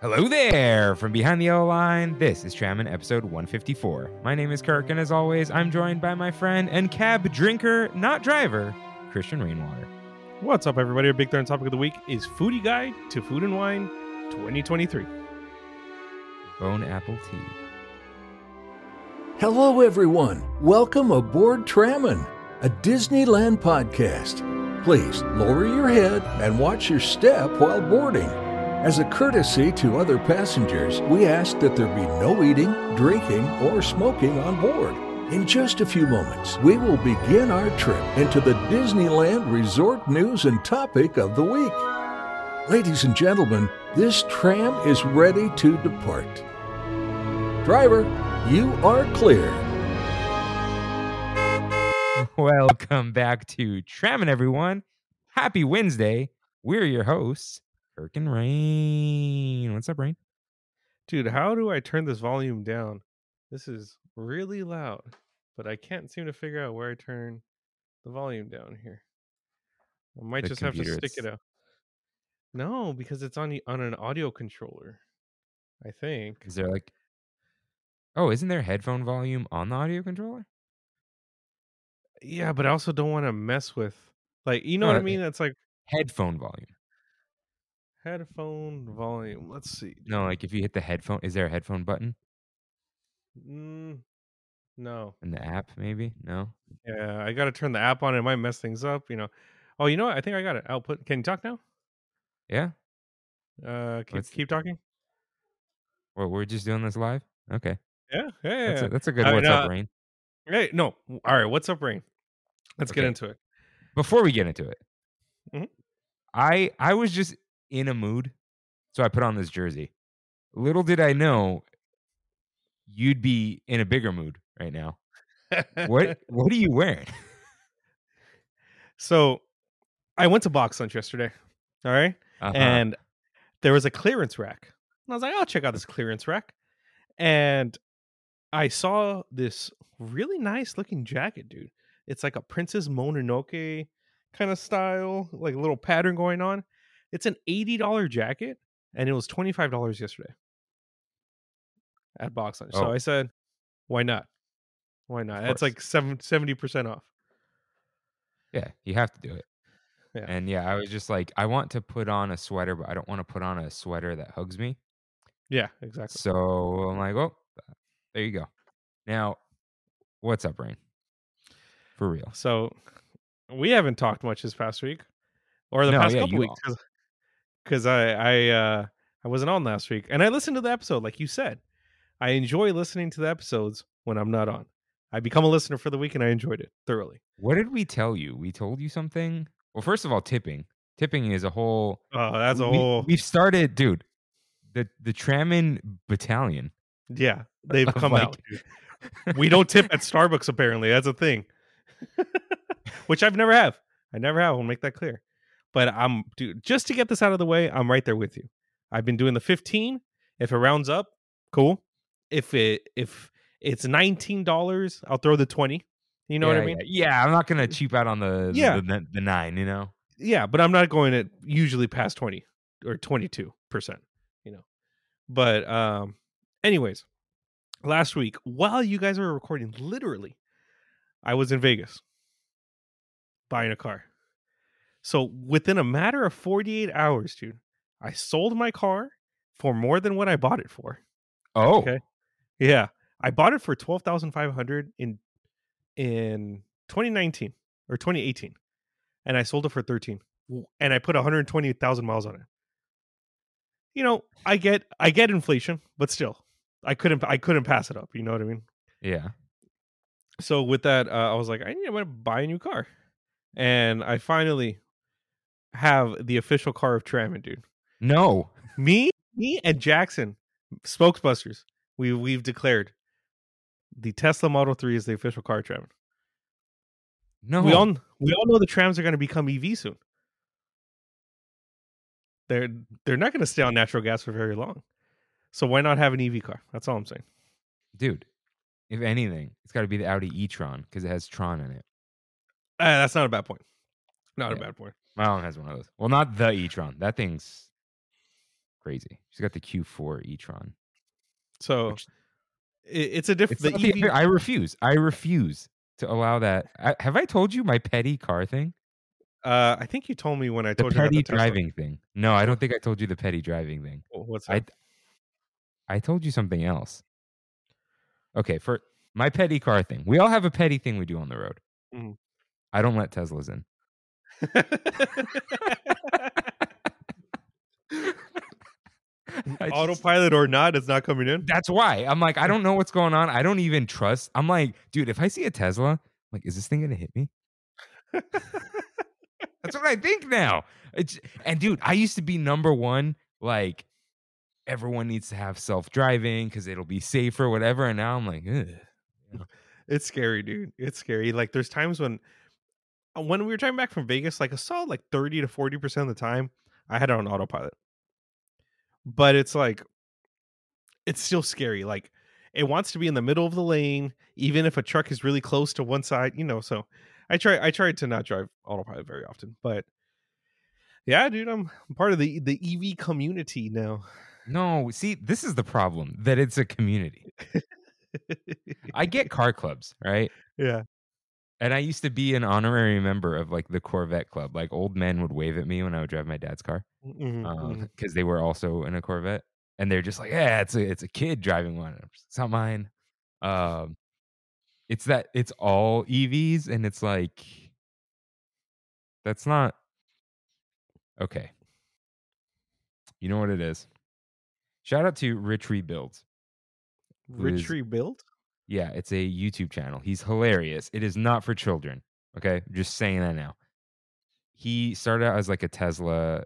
Hello there! From behind the yellow line, this is Trammin episode 154. My name is Kirk, and as always, I'm joined by my friend and cab drinker, not driver, Christian Rainwater. What's up, everybody? Our big third topic of the week is Foodie Guide to Food and Wine 2023. Bone Apple Tea. Hello, everyone. Welcome aboard Trammin, a Disneyland podcast. Please lower your head and watch your step while boarding. As a courtesy to other passengers, we ask that there be no eating, drinking, or smoking on board. In just a few moments, we will begin our trip into the Disneyland Resort news and topic of the week. Ladies and gentlemen, this tram is ready to depart. Driver, you are clear. Welcome back to Trammin, everyone. Happy Wednesday. We're your hosts, And Rain. What's up, Rain? Dude, how do I turn this volume down? This is really loud, but I can't seem to figure out where I turn the volume down here. I might The just have to stick it out. No, because it's on the, on an audio controller. I think. Is there like. Oh, isn't there headphone volume on the audio controller? Yeah, but I also don't want to mess with like you know No, what I mean? It's like Headphone volume. Headphone volume. Let's see. No, like if you hit the headphone, is there a headphone button Mm, no. in the app? Maybe no. Yeah, I got to turn the app on. It might mess things up, you know. Oh, you know what? I think I got it. Output. Can you talk now? Yeah. Uh, keep, Let's- keep talking. Well, we're just doing this live. Okay, Yeah, yeah. that's yeah. a, that's a good. Uh, What's up, Rain? Hey, no. All right. What's up, Rain? Let's get Okay. into it. Before we get into it, Mhm. I I was just in a mood, so I put on this jersey. Little did I know, you'd be in a bigger mood right now. What what are you wearing? so, I went to Box Lunch yesterday. All right. Uh-huh. and there was a clearance rack. And I was like, I'll check out this clearance rack. And I saw this really nice looking jacket, dude. It's like a Princess Mononoke kind of style, like a little pattern going on. It's an $80 jacket, and it was $25 yesterday at Box Lunch. So Oh. I said, why not? Why not? It's like seven, 70% off. yeah, you have to do it. Yeah. And yeah, I was just like, I want to put on a sweater, but I don't want to put on a sweater that hugs me. Yeah, exactly. So I'm like, oh, there you go. Now, what's up, Rain? For real. So we haven't talked much this past week or the No, past yeah, couple weeks because I I uh I wasn't on last week and I listened to the episode like you said. I enjoy listening to the episodes when I'm not on. I become a listener for the week and I enjoyed it thoroughly. What did we tell you? We told you something. Well, first of all, tipping. Tipping is a whole. Oh, that's a we, whole We've started, dude. The the Trammin Battalion. yeah. They've come like- out. dude. We don't tip at Starbucks apparently. That's a thing. Which I've never have. I never have. I'll make that clear. But I'm dude, just to get this out of the way, I'm right there with you. I've been doing the 15. If it rounds up, cool. If it if it's $19, I'll throw the 20. You know what I mean? Yeah, Yeah, I'm not gonna cheap out on the Yeah. the, the, nine. You know. yeah, but I'm not going at usually past 20 or 22%, you know. But um anyways, last week while you guys were recording literally I was in Vegas buying a car. So within a matter of 48 hours, dude, I sold my car for more than what I bought it for. Oh, Okay. Yeah. I bought it for 12,500 in in 2019 or 2018 and I sold it for 13 and I put 120,000 miles on it. You know, I get I get inflation, but still I couldn't I couldn't pass it up, you know what I mean? yeah. So with that uh, I was like I need to buy a new car. And I finally have the official car of Trammin, dude. No. Me, me and Jackson, spokesbusters, we we've declared the Tesla Model 3 is the official car of Tram. No. We all we all know the trams are going to become EV soon. They're they're not going to stay on natural gas for very long. So why not have an EV car? That's all I'm saying. dude. If anything, it's got to be the Audi e-tron because it has Tron in it. Uh, that's not a bad point. Not a bad point. My own has one of those. Well, not the e-tron. That thing's crazy. She's got the Q4 e-tron. So Which- it's a different. EV. I refuse. I refuse to allow that. I, have I told you my petty car thing? uh, I think you told me when I The told you about petty the driving thing. No, I don't think I told you the petty driving thing. What's I that? I told you something else. Okay, for my petty car thing. We all have a petty thing we do on the road. Mhm. I don't let Teslas in. Just- Autopilot or not, it's not coming in. That's why. I'm like, I don't know what's going on. I don't even trust. I'm like, dude, if I see a Tesla, I'm like, is this thing gonna hit me? That's what I think now. It's and dude, I used to be number one, like everyone needs to have self-driving because it'll be safer, whatever. And now I'm like, Ugh. It's scary, dude. It's scary. Like there's times when Uh, when we were driving back from Vegas, like I saw like 30 to 40 percent of the time I had it on autopilot. But it's like it's still scary. Like it wants to be in the middle of the lane, even if a truck is really close to one side, you know. So I try I tried to not drive autopilot very often, but yeah, dude, I'm part of the the EV community now. no, see, this is the problem that it's a community. I get car clubs, right? yeah. And I used to be an honorary member of like the Corvette club. Like old men would wave at me when I would drive my dad's car. Mhm, mhm. because they were also in a Corvette, and they're just like, yeah, it's a it's a kid driving one. It's not mine. Um, it's that it's all EVs, and it's like that's not okay. You know what it is? Shout out to Rich Rebuilds. is- Rich rebuild? Yeah, it's a YouTube channel. He's hilarious. It is not for children. Okay, just saying that now. He started out as like a Tesla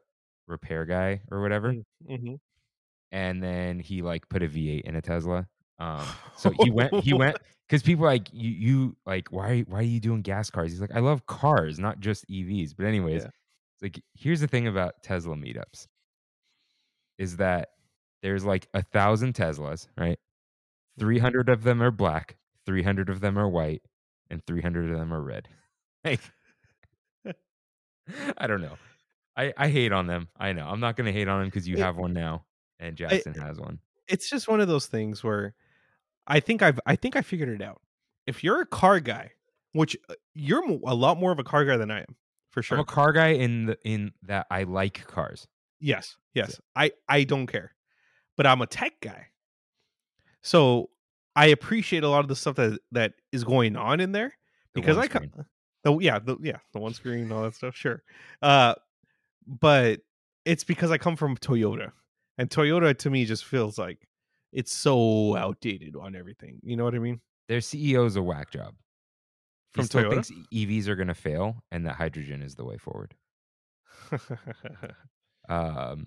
repair guy or whatever Mm-hmm. and then he like put a V8 in a Tesla. Um, so he went, he went because people like you, you like why, why are you doing gas cars? He's like, I love cars, not just EVs. But anyways, Yeah. like here's the thing about Tesla meetups is that there's like a thousand Teslas, right? Three hundred of them are black, three hundred of them are white, and three hundred of them are red. Like, I don't know. I, I hate on them. I know. I'm not going to hate on them because you have one now, and Jackson has one. it's just one of those things where I think I've I think I figured it out. If you're a car guy, which uh, you're a lot more of a car guy than I am, for sure. I'm a car guy in the in that I like cars. yes, yes. I I don't care, but I'm a tech guy, so I appreciate a lot of the stuff that that is going on in there because one I co- screen. the yeah the yeah the one screen and all that stuff sure, uh, but it's because I come from Toyota, and Toyota to me just feels like it's so outdated on everything. You know what I mean? their CEO's a whack job. He From still Toyota? thinks EVs are going to fail, and that hydrogen is the way forward. Um,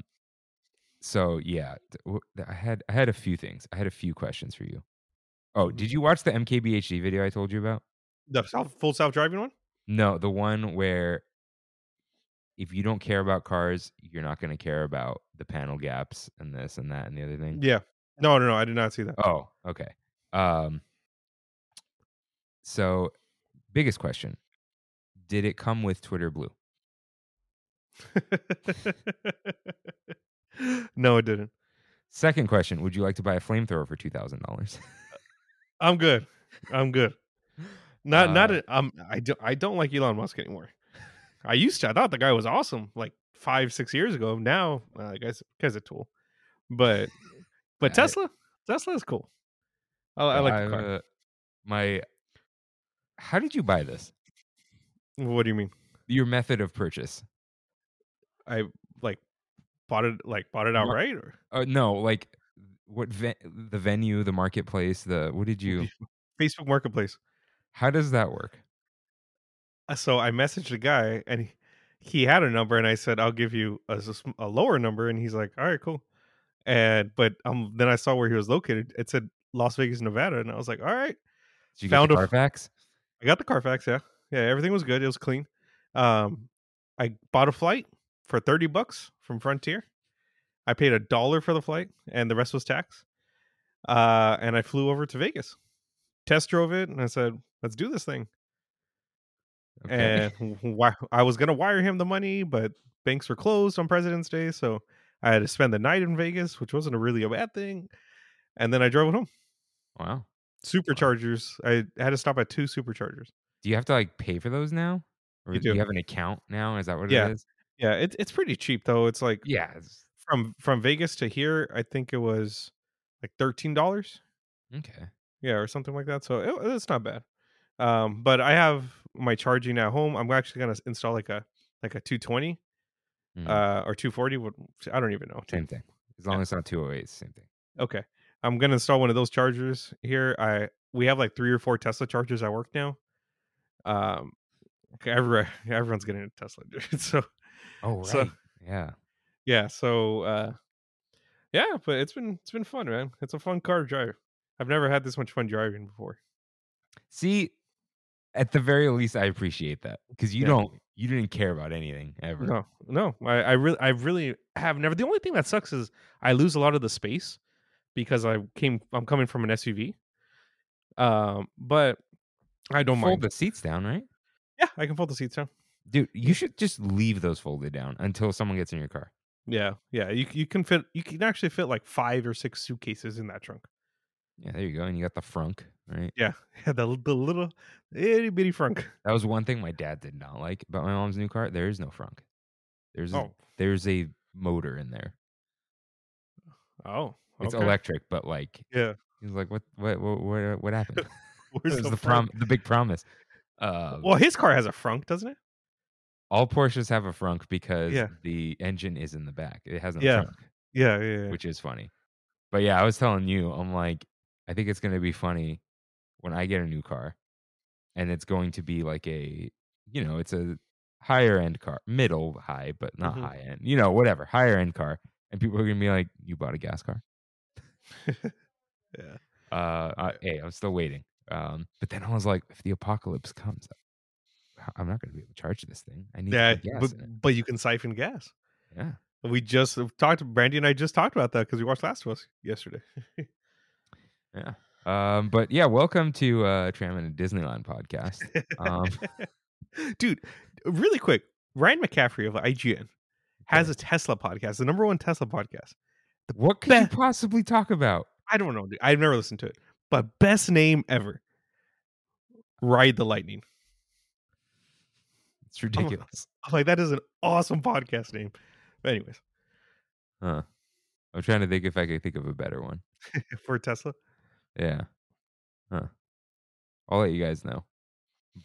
so yeah, th- w- th- I had I had a few things. I had a few questions for you. Oh, Mhm. did you watch the MKBHD video I told you about? the self, full self driving one. No, the one where if you don't care about cars, you're not going to care about the panel gaps and this and that and the other thing. Yeah. No, no, no. I did not see that. Oh, okay. Um so biggest question. Did it come with Twitter Blue? no, it didn't. Second question, would you like to buy a flamethrower for $2,000? I'm good. I'm good. Not, not. Uh, A, um, I don't. I don't like Elon Musk anymore. I used to. I thought the guy was awesome, like five, six years ago. Now, uh, I guess, guy's a tool. But, but I- Tesla, Tesla is cool. I, I like I've, car. uh, my How did you buy this? what do you mean? Your method of purchase? I bought it, like bought it outright, or Uh, no, like what ve- the venue, the marketplace, the what did you Facebook Marketplace. How does that work? Uh, so I messaged a guy and he, he had a number and I said I'll give you a lower number and he's like all right cool and but um then I saw where he was located it said Las Vegas Nevada and I was like all right Did you Found get the a- Carfax? I got the Carfax yeah yeah everything was good it was clean um I bought a flight for 30 bucks from Frontier I paid a dollar for the flight and the rest was tax uh and I flew over to Vegas test drove it and I said let's do this thing Okay. and wi- I was gonna wire him the money, but banks were closed on President's Day, so I had to spend the night in Vegas, which wasn't a really a bad thing, and then I drove it home. Wow. Superchargers. I had to stop at two superchargers. Do you have to like pay for those now, or You do do you have an account now? Is that what Yeah. it is? Yeah, it's it's pretty cheap though. It's like Yeah. it's- from from Vegas to here, I think it was like thirteen dollars. Okay. Yeah, or something like that. So it, it's not bad. Um, but I have my charging at home. I'm actually gonna install like a like a 220 Mhm. uh or 240. I don't even know. Same thing. As long as it's not 208, same thing. Okay. I'm gonna install one of those chargers here. I we have like three or four Tesla chargers at work now. Um, okay, every, everyone's getting a Tesla, dude. So Oh, right. So- yeah. yeah, so uh, yeah, but it's been it's been fun, man. It's a fun car to drive. I've never had this much fun driving before. See, at the very least, I appreciate that because you Yeah. don't, you didn't care about anything ever. No, no, I, I really, I really have never. The only thing that sucks is I lose a lot of the space because I came, I'm coming from an SUV. Um, but I don't Fold mind. the seats down, right? Yeah, I can fold the seats down. Dude, you should just leave those folded down until someone gets in your car. Yeah, yeah. You you can fit, you can actually fit like five or six suitcases in that trunk. Yeah, there you go. And you got the frunk, right? Yeah, yeah. The the little itty bitty frunk. That was one thing my dad did not like about my mom's new car. There is no frunk. There's a, Oh, there's a motor in there. oh, It's electric, but like Yeah. he's like, what, what, what, what, what happened? Where's the, the prom, the big promise. Uh, Well, his car has a frunk, doesn't it? All Porsches have a frunk because Yeah. the engine is in the back. It has no Yeah. trunk, Yeah, yeah. yeah. which is funny. But yeah, I was telling you, I'm like, I think it's gonna be funny when I get a new car, and it's going to be like a, you know, it's a higher end car, middle high, but not Mhm. high end, you know, whatever, higher end car, and people are gonna be like, "You bought a gas car?" yeah. Uh, uh hey, I'm still waiting. Um, but then I was like, if the apocalypse comes, I'm not gonna be able to charge this thing. I need to Yeah, but but you can siphon gas. Yeah. We just talked. Brandy and I just talked about that because we watched Last of Us yesterday. Yeah. Um, but yeah, welcome to uh Tram and Disneyland podcast. Um, Dude, really quick, Ryan McCaffrey of IGN has a Tesla podcast, the number one Tesla podcast. what could you possibly talk about? I don't know, dude. I've never listened to it, but best name ever. Ride the Lightning. It's ridiculous. I'm like, that is an awesome podcast name. But anyways, Huh. I'm trying to think if I could think of a better one. for Tesla. Yeah. Huh. I'll let you guys know.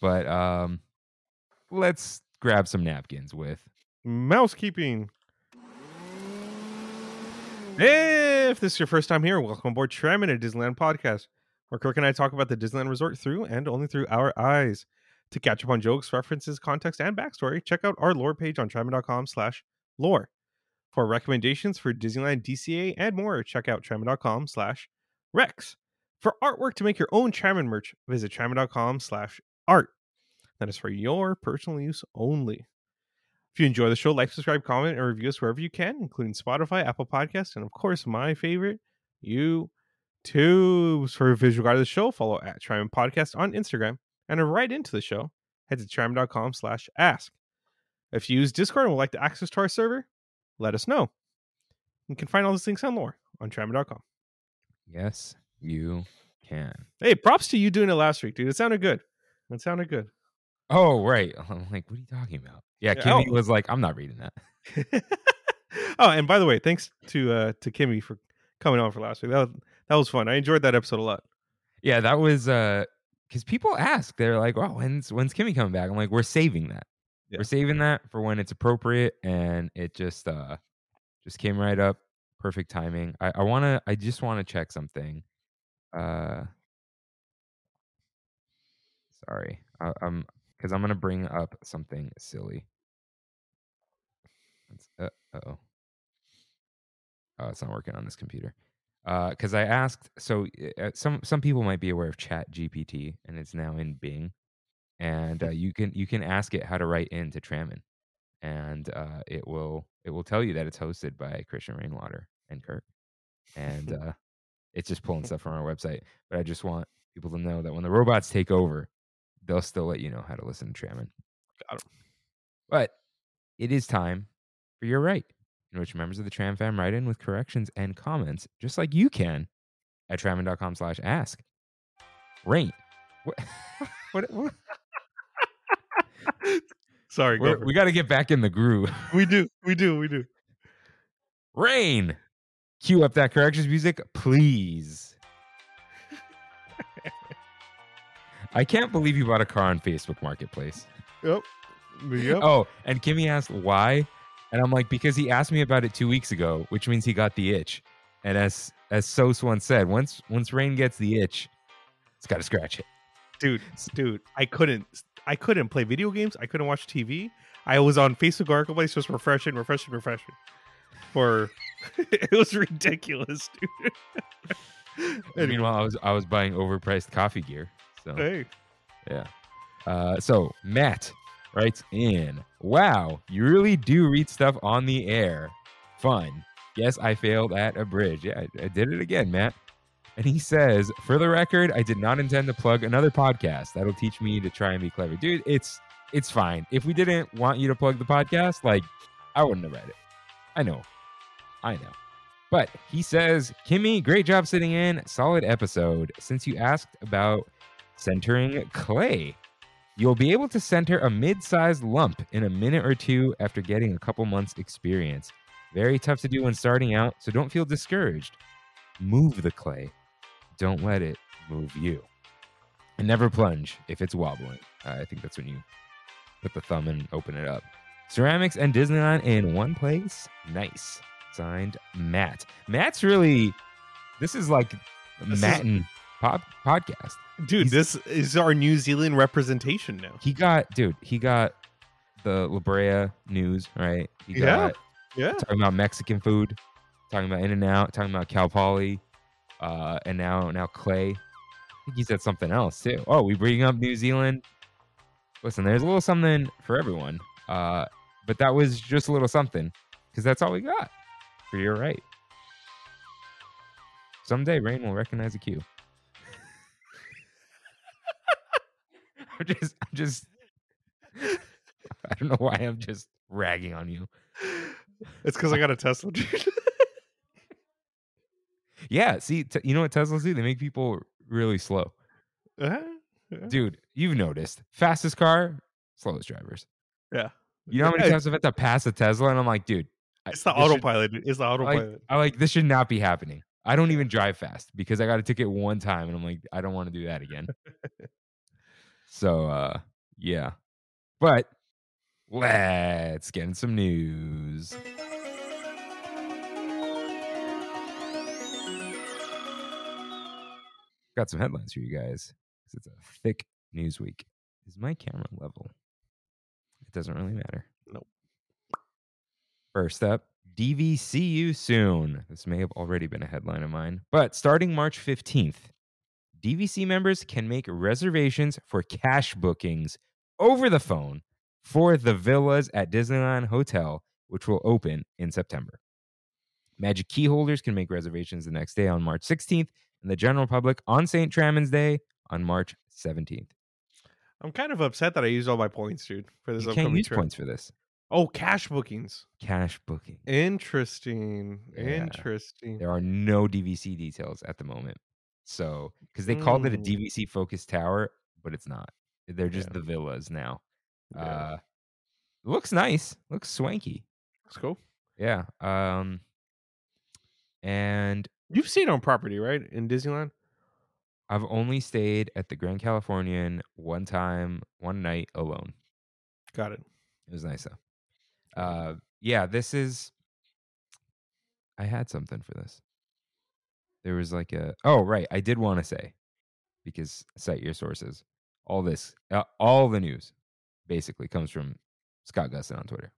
But um let's grab some napkins with Mousekeeping. If this is your first time here, welcome aboard Trammin, a Disneyland podcast, where Kirk and I talk about the Disneyland Resort through and only through our eyes. To catch up on jokes, references, context, and backstory, check out our lore page on trammin.com slash lore. For recommendations for Disneyland, DCA, and more, check out trammin.com slash rex. For artwork to make your own Trammin merch, visit trammin.com slash art. That is for your personal use only. If you enjoy the show, like, subscribe, comment, and review us wherever you can, including Spotify, Apple Podcasts, and of course, my favorite, YouTube. For a visual guide of the show, follow at Trammin Podcast on Instagram. And to write into the show, head to trammin.com slash ask. If you use Discord and would like to access to our server, let us know. You can find all these links on lore on trammin.com. Yes, you can. Hey, props to you doing it last week, dude. It sounded good. It sounded good. Oh, right. I'm like, what are you talking about? Yeah, Yeah, Kimmy oh. was like, I'm not reading that. oh, and by the way, thanks to uh to Kimmy for coming on for last week. That was, that was fun. I enjoyed that episode a lot. Yeah, that was uh because people ask, they're like, "Oh, when's when's Kimmy coming back?" I'm like, "We're saving that. Yeah. We're saving that for when it's appropriate." And it just uh just came right up, perfect timing. I, I wanna, I just want to check something. Uh, sorry, I, I'm because I'm gonna bring up something silly. uh oh. Oh, it's not working on this computer. Because I asked, so uh, some some people might be aware of Chat GPT, and it's now in Bing, and uh, you can you can ask it how to write into Trammin, and uh, it will it will tell you that it's hosted by Christian Rainwater and Kirk, and uh, it's just pulling stuff from our website. But I just want people to know that when the robots take over, they'll still let you know how to listen to Trammin. Got 'em. But it is time for your right. In which members of the Tram fam write in with corrections and comments, just like you can at trammin.com slash ask. Rain. What, what, what? Sorry, go we got to get back in the groove. we do, we do, we do. Rain. Cue up that corrections music, please. I can't believe you bought a car on Facebook Marketplace. Yep. Yep. Oh, and Kimmy asked why, and I'm like because he asked me about it two weeks ago, which means he got the itch. And as as Sos once said, once once Rain gets the itch, it's got to scratch it. dude dude i couldn't i couldn't play video games i couldn't watch tv i was on facebook marketplace just refreshing refreshing refreshing for it was ridiculous dude Anyway, Meanwhile, I was I was buying overpriced coffee gear. So hey yeah. Uh, so Matt writes in, "Wow, you really do read stuff on the air. Fun. Guess I failed at a bridge. Yeah, I, I did it again, Matt." And he says, "For the record, I did not intend to plug another podcast. That'll teach me to try and be clever, dude. It's it's fine. If we didn't want you to plug the podcast, like I wouldn't have read it. I know, I know." But he says, Kimmy, great job sitting in. Solid episode. Since you asked about centering clay, you'll be able to center a mid sized lump in a minute or two after getting a couple months' experience. Very tough to do when starting out, so don't feel discouraged. Move the clay, don't let it move you. And never plunge if it's wobbling. Uh, I think that's when you put the thumb and open it up. Ceramics and Disneyland in one place? Nice. Signed Matt. Matt's really, this is like This is- Matt and pop, podcast. dude He's- this is our new zealand representation now He got, dude, he got the La Brea news, right? He Yeah. got yeah talking about Mexican food, talking about In and Out, talking about Cal Poly, uh, and now now Clay. I think he said something else too. Oh, we bring up New Zealand. Listen, there's a little something for everyone, uh, but that was just a little something because that's all we got. For you're right. Someday Rain will recognize a cue. I'm just, I'm just, I don't know why I'm just ragging on you. it's because i got a tesla dude Yeah, see, t- you know what Teslas do? They make people really slow. Uh-huh, yeah. Dude, you've noticed. Fastest car, slowest drivers. Yeah. You know how many Yeah, times I've had to pass a Tesla and I'm like, dude, it's the this should- autopilot it's the I like, autopilot I like this should not be happening. I don't even drive fast because I got a ticket one time and I'm like, I don't want to do that again. so uh yeah. But let's get in some news. Got some headlines for you guys. It's a thick news week. Is my camera level? It doesn't really matter. Nope. First up, DVCU soon. This may have already been a headline of mine, but starting March 15th, DVC members can make reservations for cash bookings over the phone for the villas at Disneyland Hotel, which will open in September. Magic key holders can make reservations the next day on March 16th, and the general public on St. Trammin's Day on March 17th. i'm kind of upset that i used all my points dude for this You upcoming can't use trip points for this. oh cash bookings Cash booking. interesting Yeah. interesting There are no DVC details at the moment. So, because they called it a Mm. DVC focused tower, but it's not. They're just Yeah. the villas now. Yeah. Uh, looks nice. Looks swanky. let's go Yeah. Um, and You've stayed on property, right? In Disneyland? I've only stayed at the Grand Californian one time, one night alone. Got it. It was nice though. Uh, yeah, this is. I had something for this. There was like a. Oh, right. I did want to say, because cite your sources. All this, uh, all the news, basically comes from Scott Gustin on Twitter.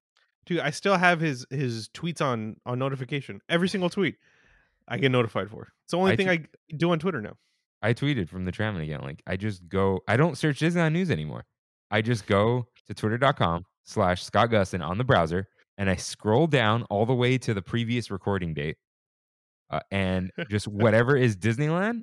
Dude, I still have his his tweets on on notification. Every single tweet I get notified for. It's the only I thing I do on Twitter now. I tweeted from the Trammin again. Like I just go. I don't search Disneyland news anymore. I just go to twitter.com slash Scott Gustin on the browser and I scroll down all the way to the previous recording date. Uh, and just whatever is Disneyland,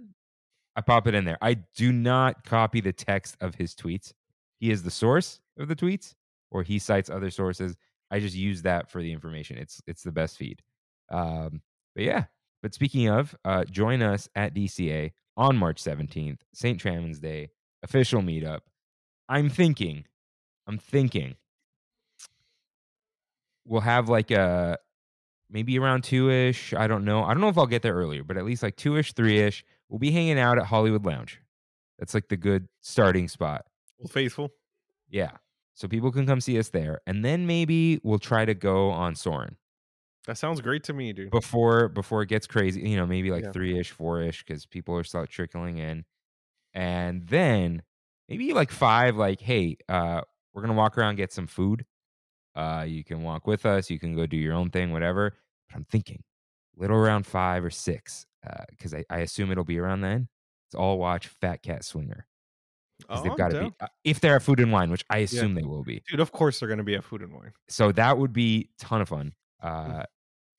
I pop it in there. I do not copy the text of his tweets. He is the source of the tweets, or he cites other sources. I just use that for the information. It's it's the best feed. Um, but yeah. But speaking of, uh, join us at DCA on March 17th, St. Trammin's Day, official meetup. I'm thinking, I'm thinking we'll have like a maybe around two ish. I don't know. I don't know if I'll get there earlier, but at least like two ish, three ish. We'll be hanging out at Hollywood Lounge. That's like the good starting spot. Well, faithful. Yeah. So people can come see us there. And then maybe we'll try to go on Soarin' That sounds great to me, dude. before before it gets crazy. You know, maybe like Yeah. three ish, four ish, because people are start trickling in. And then maybe like five, like, hey, uh, we're gonna walk around, get some food. Uh, you can walk with us, you can go do your own thing, whatever. But I'm thinking little around five or six, because I, I assume it'll be around then. Let's all watch Fat Cat Swinger. Oh, they've got to be uh, if they're at food and wine, which I assume they will be. dude. Of course, they're gonna be at Food and Wine. So that would be ton of fun. Mm. Uh,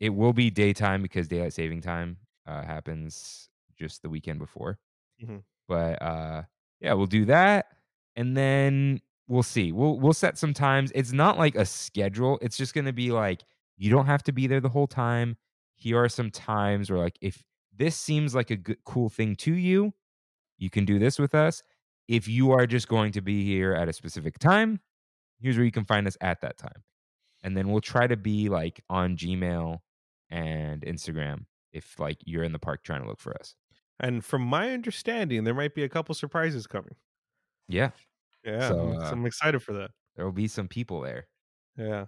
it will be daytime because daylight saving time uh, happens just the weekend before. Mhm. But uh, yeah, we'll do that, and then we'll see. We'll we'll set some times. It's not like a schedule. It's just going to be like you don't have to be there the whole time. Here are some times where like if this seems like a good cool thing to you, you can do this with us. If you are just going to be here at a specific time, here's where you can find us at that time. And then we'll try to be like on Gmail and Instagram if like you're in the park trying to look for us. And from my understanding, there might be a couple surprises coming. Yeah, Yeah, So, I'm- uh, I'm excited for that. there will be some people there. Yeah,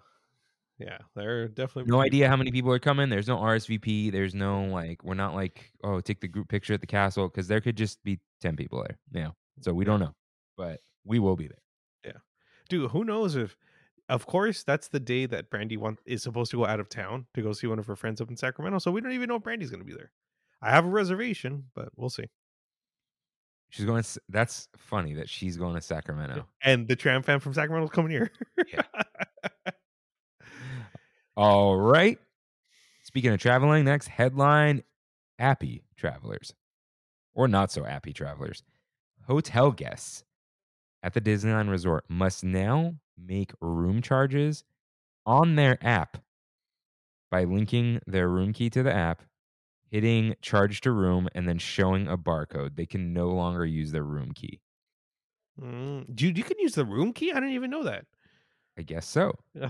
yeah, there are definitely No idea how many people are coming. There's no RSVP. There's no like, we're not like, oh, take the group picture at the castle because there could just be 10 people there. Yeah. So we don't know, but we will be there. Yeah, dude. Who knows if? Of course, that's the day that Brandy want, is supposed to go out of town to go see one of her friends up in Sacramento. So we don't even know if Brandy's going to be there. I have a reservation, but we'll see. She's going, to, that's funny that she's going to Sacramento. And the tram fan from Sacramento's coming here. Yeah. All right. Speaking of traveling, next headline Happy travelers or not so happy travelers. Hotel guests at the Disneyland Resort must now make room charges on their app by linking their room key to the app, hitting charge to room, and then showing a barcode. They can no longer use their room key. Mm, dude, you can use the room key. I didn't even know that. I guess so. Yeah,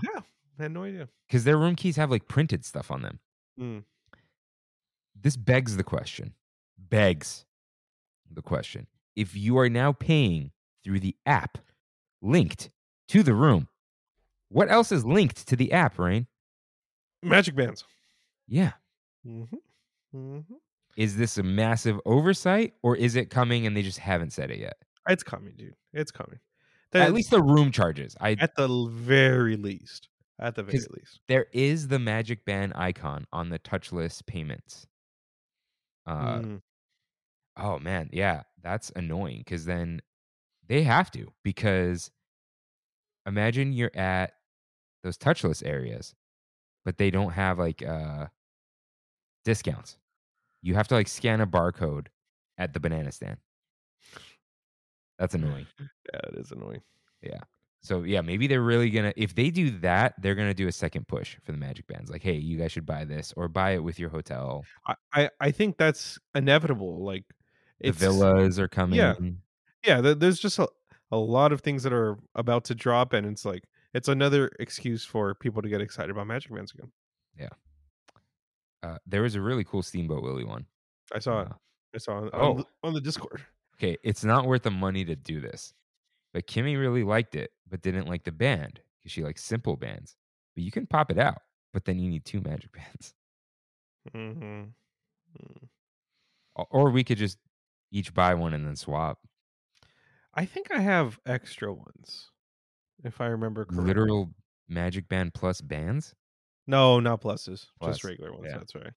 I had no idea. Because their room keys have like printed stuff on them. Mm. this begs the question begs the question if you are now paying through the app linked to the room what else is linked to the app rain Magic bands. yeah Mm-hmm. Mm-hmm. is this a massive oversight or is it coming and they just haven't said it yet It's coming, dude. It's coming. at least the room charges i at the very least. At the very least. there is the magic band icon on the touchless payments uh Mm. Oh man, yeah, that's annoying because then they have to because imagine you're at those touchless areas, but they don't have like uh discounts. You have to like scan a barcode at the banana stand. That's annoying. Yeah, it is annoying. Yeah. So yeah, maybe they're really gonna if they do that, they're gonna do a second push for the magic bands. Like, hey, you guys should buy this or buy it with your hotel. I, I, think that's inevitable. Like The it's villas are coming. yeah. yeah, there's just a, a lot of things that are about to drop, and it's like it's another excuse for people to get excited about Magic Bands again. Uh, there was a really cool Steamboat Willie one. I saw it. Uh, I saw it on, oh. on the Discord. okay, it's not worth the money to do this. But Kimmy really liked it, but didn't like the band because she likes simple bands. But you can pop it out, but then you need two magic bands. Mm-hmm. O- Or we could just each buy one and then swap. I think I have extra ones, if I remember correctly. Literal magic band plus bands. No, not pluses, Plus, just regular ones. yeah. That's right.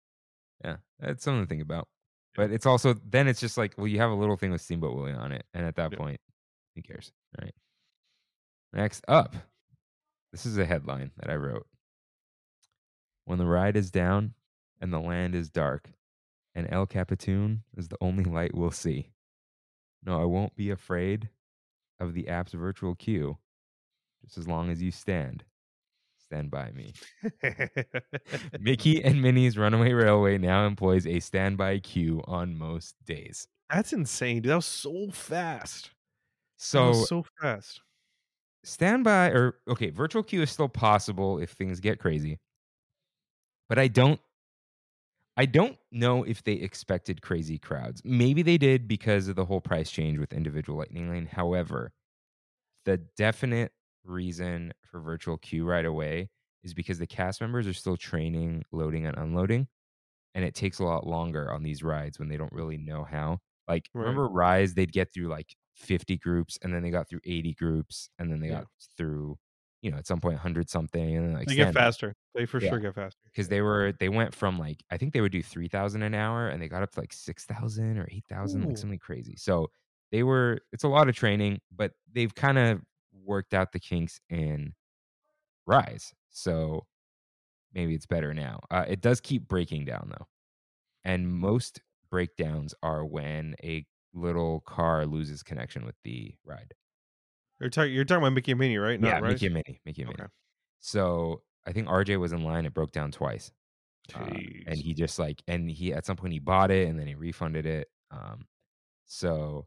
Yeah, that's something to think about. But it's also then it's just like, well, you have a little thing with Steamboat Willie on it, and at that Yeah. point, who cares? All right. Next up, this is a headline that I wrote. When the ride is down and the land is dark, and El Capitan is the only light we'll see. No, I won't be afraid of the app's virtual queue, just as long as you stand. Stand by me. Mickey and Minnie's Runaway Railway now employs a standby queue on most days. That's insane, dude. That was so fast. So so fast. standby or okay, virtual queue is still possible if things get crazy. But I don't I don't know if they expected crazy crowds. Maybe they did because of the whole price change with individual lightning lane. However, the definite reason for virtual queue right away is because the cast members are still training loading and unloading and it takes a lot longer on these rides when they don't really know how. Like Right. remember Rise, they'd get through like 50 groups and then they got through 80 groups and then they Yeah. got through, you know, at some point 100 something and then like They get faster. They for Yeah. sure get faster. because they were they went from like I think they would do 3000 an hour and they got up to like 6000 or 8000 like something crazy. So they were it's a lot of training, but they've kind of worked out the kinks in Rise. So maybe it's better now. Uh, it does keep breaking down though. And most breakdowns are when a little car loses connection with the ride. You're talking. You're talking about Mickey and Minnie, right? Not yeah, Rise? Mickey and Minnie, Mickey and Okay. Minnie. So I think RJ was in line. It broke down twice. Uh, and he just like and he at some point he bought it and then he refunded it um so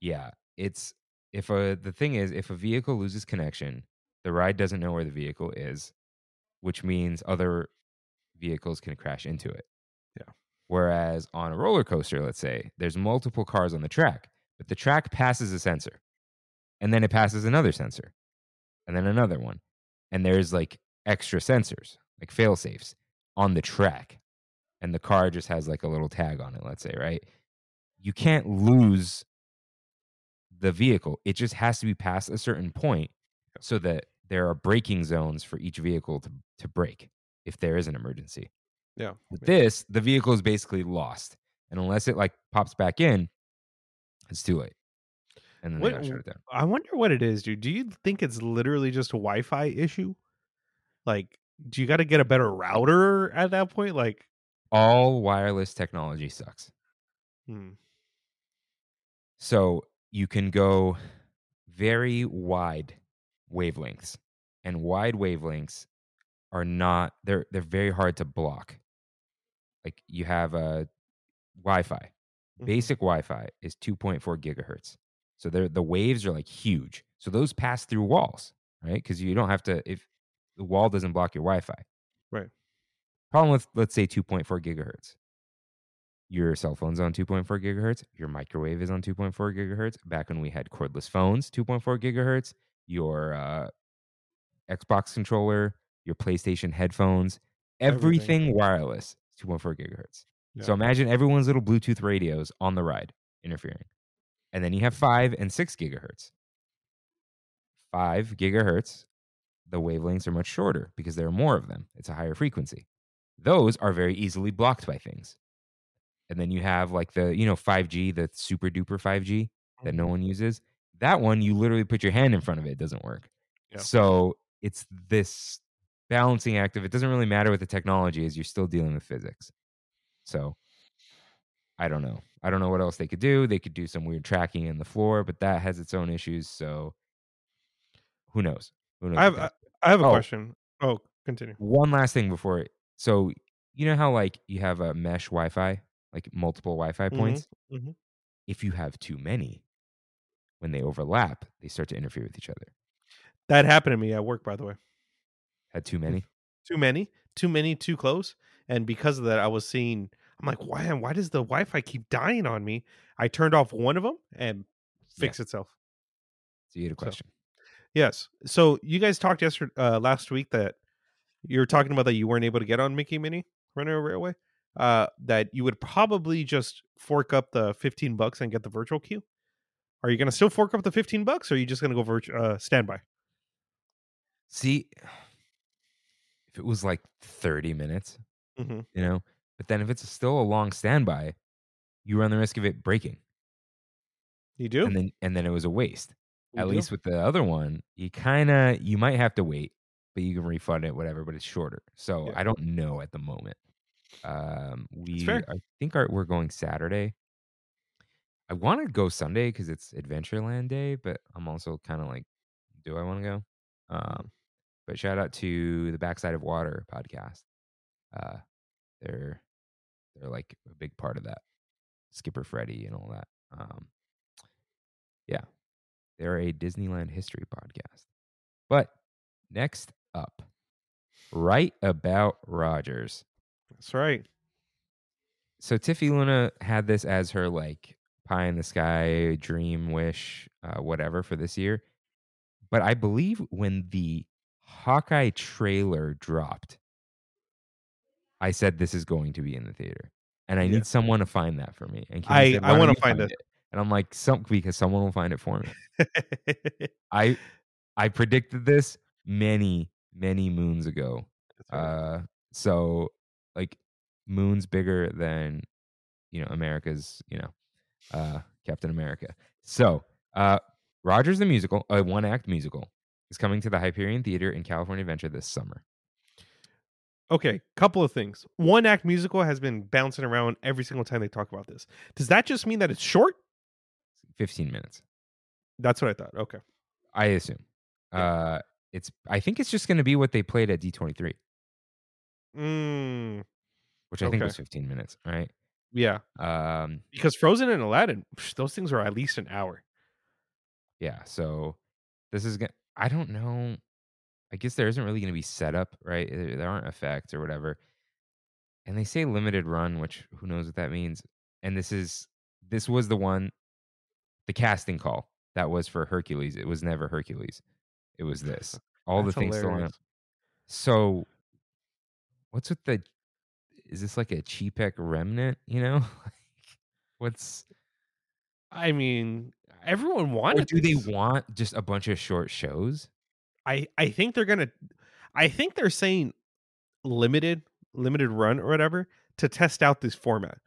yeah it's if a the thing is if a vehicle loses connection the ride doesn't know where the vehicle is which means other vehicles can crash into it Yeah. whereas on a roller coaster let's say there's multiple cars on the track but the track passes a sensor and then it passes another sensor and then another one and there's like extra sensors like fail safes on the track and the car just has like a little tag on it let's say right you can't lose the vehicle it just has to be past a certain point so that there are braking zones for each vehicle to, to brake if there is an emergency Yeah. with this the vehicle is basically lost and unless it like pops back in it's too late and then What- they shut it down I wonder what it is, dude. Do you think it's literally just a Wi-Fi issue? Like, do you got to get a better router at that point? Like, all wireless technology sucks hmm, So you can go very wide wavelengths, and wide wavelengths are not they're they're very hard to block. Like you have a Wi-Fi. Mhm. Basic Wi-Fi is 2.4 gigahertz. So they're, the waves are like huge. So those pass through walls, right? Because you don't have to if the wall doesn't block your Wi-Fi. Right. Problem with let's say 2.4 gigahertz. Your cell phone's on 2.4 gigahertz. Your microwave is on 2.4 gigahertz. Back when we had cordless phones, 2.4 gigahertz. Your uh, Xbox controller, your PlayStation headphones, Everything. everything, wireless, 2.4 gigahertz. So imagine everyone's little Bluetooth radios on the ride interfering. And then you have five and six gigahertz. Five gigahertz, the wavelengths are much shorter because there are more of them. It's a higher frequency. Those are very easily blocked by things. And then you have like the, you know, 5G, the super duper 5G that no mm-hmm. one uses. That one, you literally put your hand in front of it, it doesn't work. Yeah. So it's this balancing act of it doesn't really matter what the technology is, you're still dealing with physics. So I don't know. I don't know what else they could do. They could do some weird tracking in the floor, but that has its own issues. So who knows? Who knows? I have I, I have a Oh. question. Oh, continue. One last thing before. it- So you know how like you have a mesh Wi-Fi, like multiple Wi-Fi Mhm, points. mhm. If you have too many, when they overlap, they start to interfere with each other. That happened to me at work, by the way. Had too many. Too many, too many, too close, and because of that, I was seeing. I'm like, why? Why does the Wi-Fi keep dying on me? I turned off one of them and fixed itself. So you had a question. Yes. So you guys talked yesterday, uh, last week that you were talking about that you weren't able to get on Mickey Minnie Runaway Railway. Uh, that you would probably just fork up the fifteen bucks and get the virtual queue. Are you going to still fork up the fifteen bucks, or are you just going to go virtual uh, standby? See, if it was like 30 minutes, Mm-hmm. you know, but then if it's still a long standby, you run the risk of it breaking. You do. And then and then it was a waste. You At do? least with the other one, you kind of you might have to wait, but you can refund it, whatever. But it's shorter, so Yeah. I don't know at the moment. Um, we. I think our, we're going Saturday. I want to go Sunday because it's Adventureland Day, but I'm also kind of like, do I want to go? Um, But shout out to the Backside of Water podcast. Uh, they're they're like a big part of that. Skipper Freddy and all that. Um, yeah, they're a Disneyland history podcast. But next up, right about Rogers. That's right. So Tiffy Luna had this as her like pie in the sky dream wish, uh, whatever for this year. But I believe when the Hawkeye trailer dropped, I said this is going to be in the theater, and I Yeah. need someone to find that for me. And I- said, I "Why don't wanna you find it." And I'm like, some because someone will find it for me. I I predicted this many many moons ago. Uh, so like moon's bigger than you know America's you know uh, Captain America. So uh, Rogers the musical, a one act musical, is coming to the Hyperion Theater in California Adventure this summer. okay, couple of things. One act musical has been bouncing around every single time they talk about this. Does that just mean that it's short? Fifteen minutes, That's what I thought. Okay. I assume. Uh, it's I think it's just going to be what they played at D23, Mm, which I think Okay. was fifteen minutes, right? yeah, Um, because Frozen and Aladdin, those things are at least an hour. yeah so this is gonna i don't know i guess there isn't really gonna be setup right? There aren't effects or whatever. And they say limited run which who knows what that means. And this is this was the one the casting call that was for hercules. It was never hercules. It was this. All That's the things still on hilarious. so what's with the is this like a cheapek remnant you know like what's I mean, everyone or wanted. do they want just a bunch of short shows I I think they're gonna. I think they're saying limited limited run or whatever to test out this format.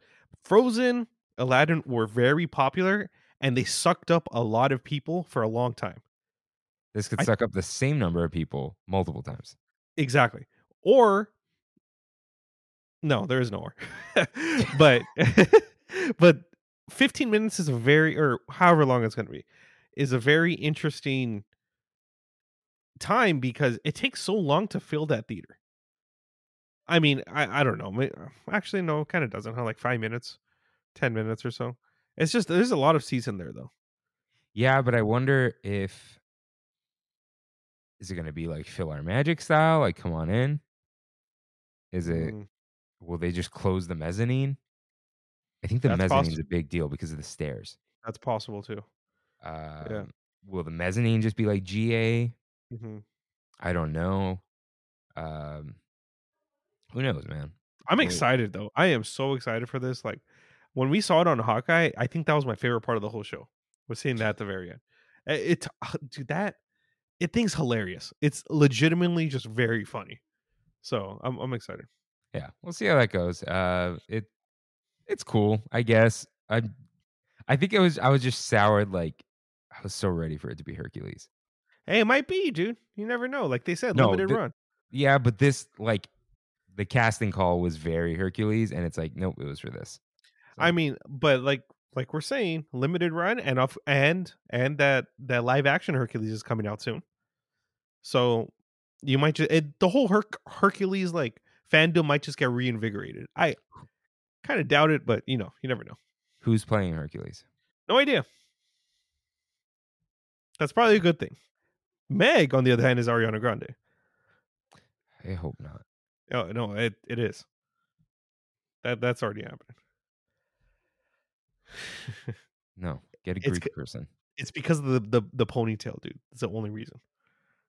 Frozen, Aladdin were very popular and they sucked up a lot of people for a long time. This could I- suck up the same number of people multiple times. Exactly. Or no, there is no or. but but 15 minutes is a very or however long it's going to be is a very interesting time because it takes so long to fill that theater. I mean, I I don't know. Actually no, kind of doesn't. Huh? Like 5 minutes, 10 minutes or so. It's just there's a lot of seats in there though. Yeah, but I wonder if is it going to be like PhilharMagic style? Like, come on in. Is it? Mm, Will they just close the mezzanine? I think the That's mezzanine's possi- a big deal because of the stairs. that's possible too. Um, Will the mezzanine just be like GA? Mhm. I don't know. Um, who knows, man? I'm excited though. I am so excited for this. Like when we saw it on Hawkeye, I think that was my favorite part of the whole show. Was seeing that at the very end. Uh, It, dude, that it thing's hilarious. It's legitimately just very funny. So I'm I'm excited. Yeah, we'll see how that goes. Uh, it it's cool, I guess. I I think it was I was just soured. Like I was so ready for it to be Hercules. Hey, it might be, dude. You never know. Like they said, No, limited thi- run. Yeah, but this like the casting call was very Hercules, and it's like nope, it was for this. I mean, but like like we're saying, limited run and off and and that that live action Hercules is coming out soon. So you might just it, the whole Herc Hercules like fandom might just get reinvigorated. I kind of doubt it, but you know, you never know. Who's playing Hercules? No idea. That's probably a good thing. Meg, on the other hand, is Ariana Grande. I hope not. Oh no, it it is. That that's already happening. No, get a It's Greek c- person. it's because of the, the the ponytail, dude. It's the only reason.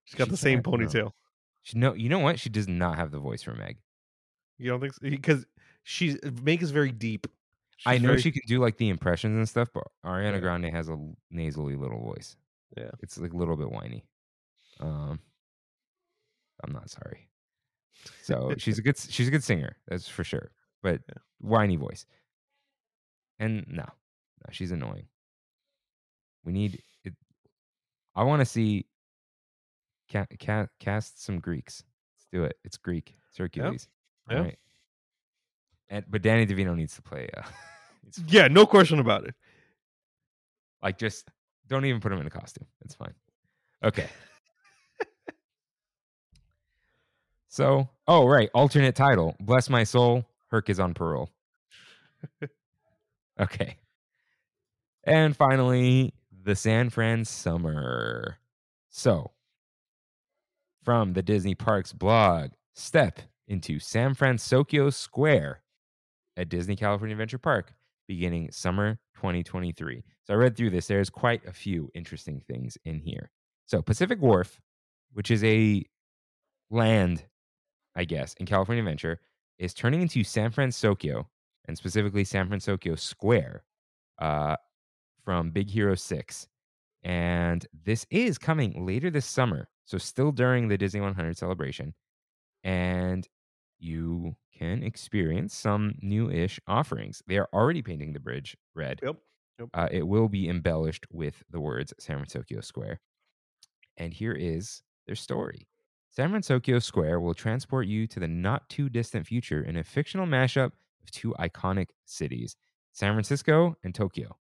She's got She the same no. ponytail. She no, you know what? She does not have the voice for Meg. You don't think so? Because she's Meg is very deep. I know very- she can do like the impressions and stuff, but Ariana Yeah. Grande has a nasally little voice. Yeah. it's like a little bit whiny. Um, I'm not sorry. So she's a good she's a good singer, that's for sure. But Yeah. whiny voice. And no, no, she's annoying. We need it. I want to see ca- ca- cast some Greeks. Let's do it. It's Greek. It's Hercules. Yeah. Right. And but Danny DeVito needs to play. Uh, needs to- Yeah, no question about it. like just don't even put him in a costume. It's fine. Okay. So, oh right, alternate title. Bless my soul, Herc is on parole. okay. And finally, the San Fran summer. So, from the Disney Parks blog, step into San Francisco Square at Disney California Adventure Park beginning summer 2023. So I read through this. There's quite a few interesting things in here. So Pacific Wharf, which is a land, I guess, in California Adventure, is turning into San Francisco and specifically San Francisco Square uh, from Big Hero 6. And this is coming later this summer. So still during the Disney 100 celebration. And you can experience some new-ish offerings. They are already painting the bridge red. Yep. Yep. Uh, it will be embellished with the words San Francisco Square. And here is their story. San Francisco Square will transport you to the not too distant future in a fictional mashup of two iconic cities, San Francisco and Tokyo.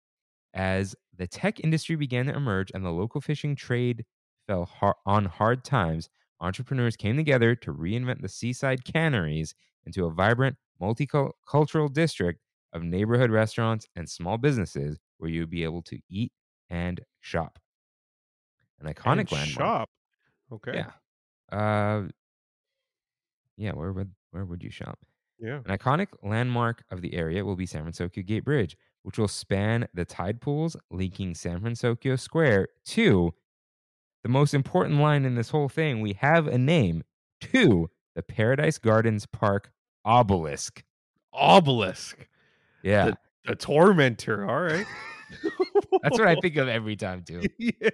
As the tech industry began to emerge and the local fishing trade fell har- on hard times, entrepreneurs came together to reinvent the seaside canneries into a vibrant, multicultural district of neighborhood restaurants and small businesses where you'd be able to eat and shop. An iconic And landmark. shop. Okay. Yeah. Uh, yeah. Where would where would you shop? Yeah. An iconic landmark of the area will be San Francisco Gate Bridge, which will span the tide pools linking San Francisco Square to the most important line in this whole thing. We have a name to the Paradise Gardens Park obelisk. Obelisk. Yeah, The tormentor. All right. that's what I think of every time too. yeah.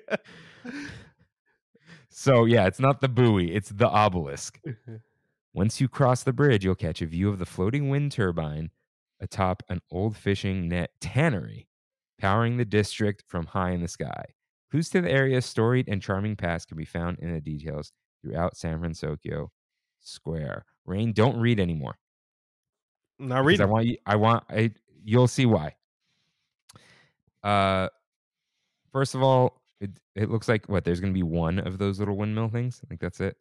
So yeah, it's not the buoy; it's the obelisk. Once you cross the bridge, you'll catch a view of the floating wind turbine atop an old fishing net tannery, powering the district from high in the sky. Clues to the area's storied and charming past can be found in the details throughout San Francisco Square. Rain, don't read anymore. Not reading. I want you. I want. I. You'll see why. Uh, first of all, it it looks like what there's going to be one of those little windmill things. I think that's it,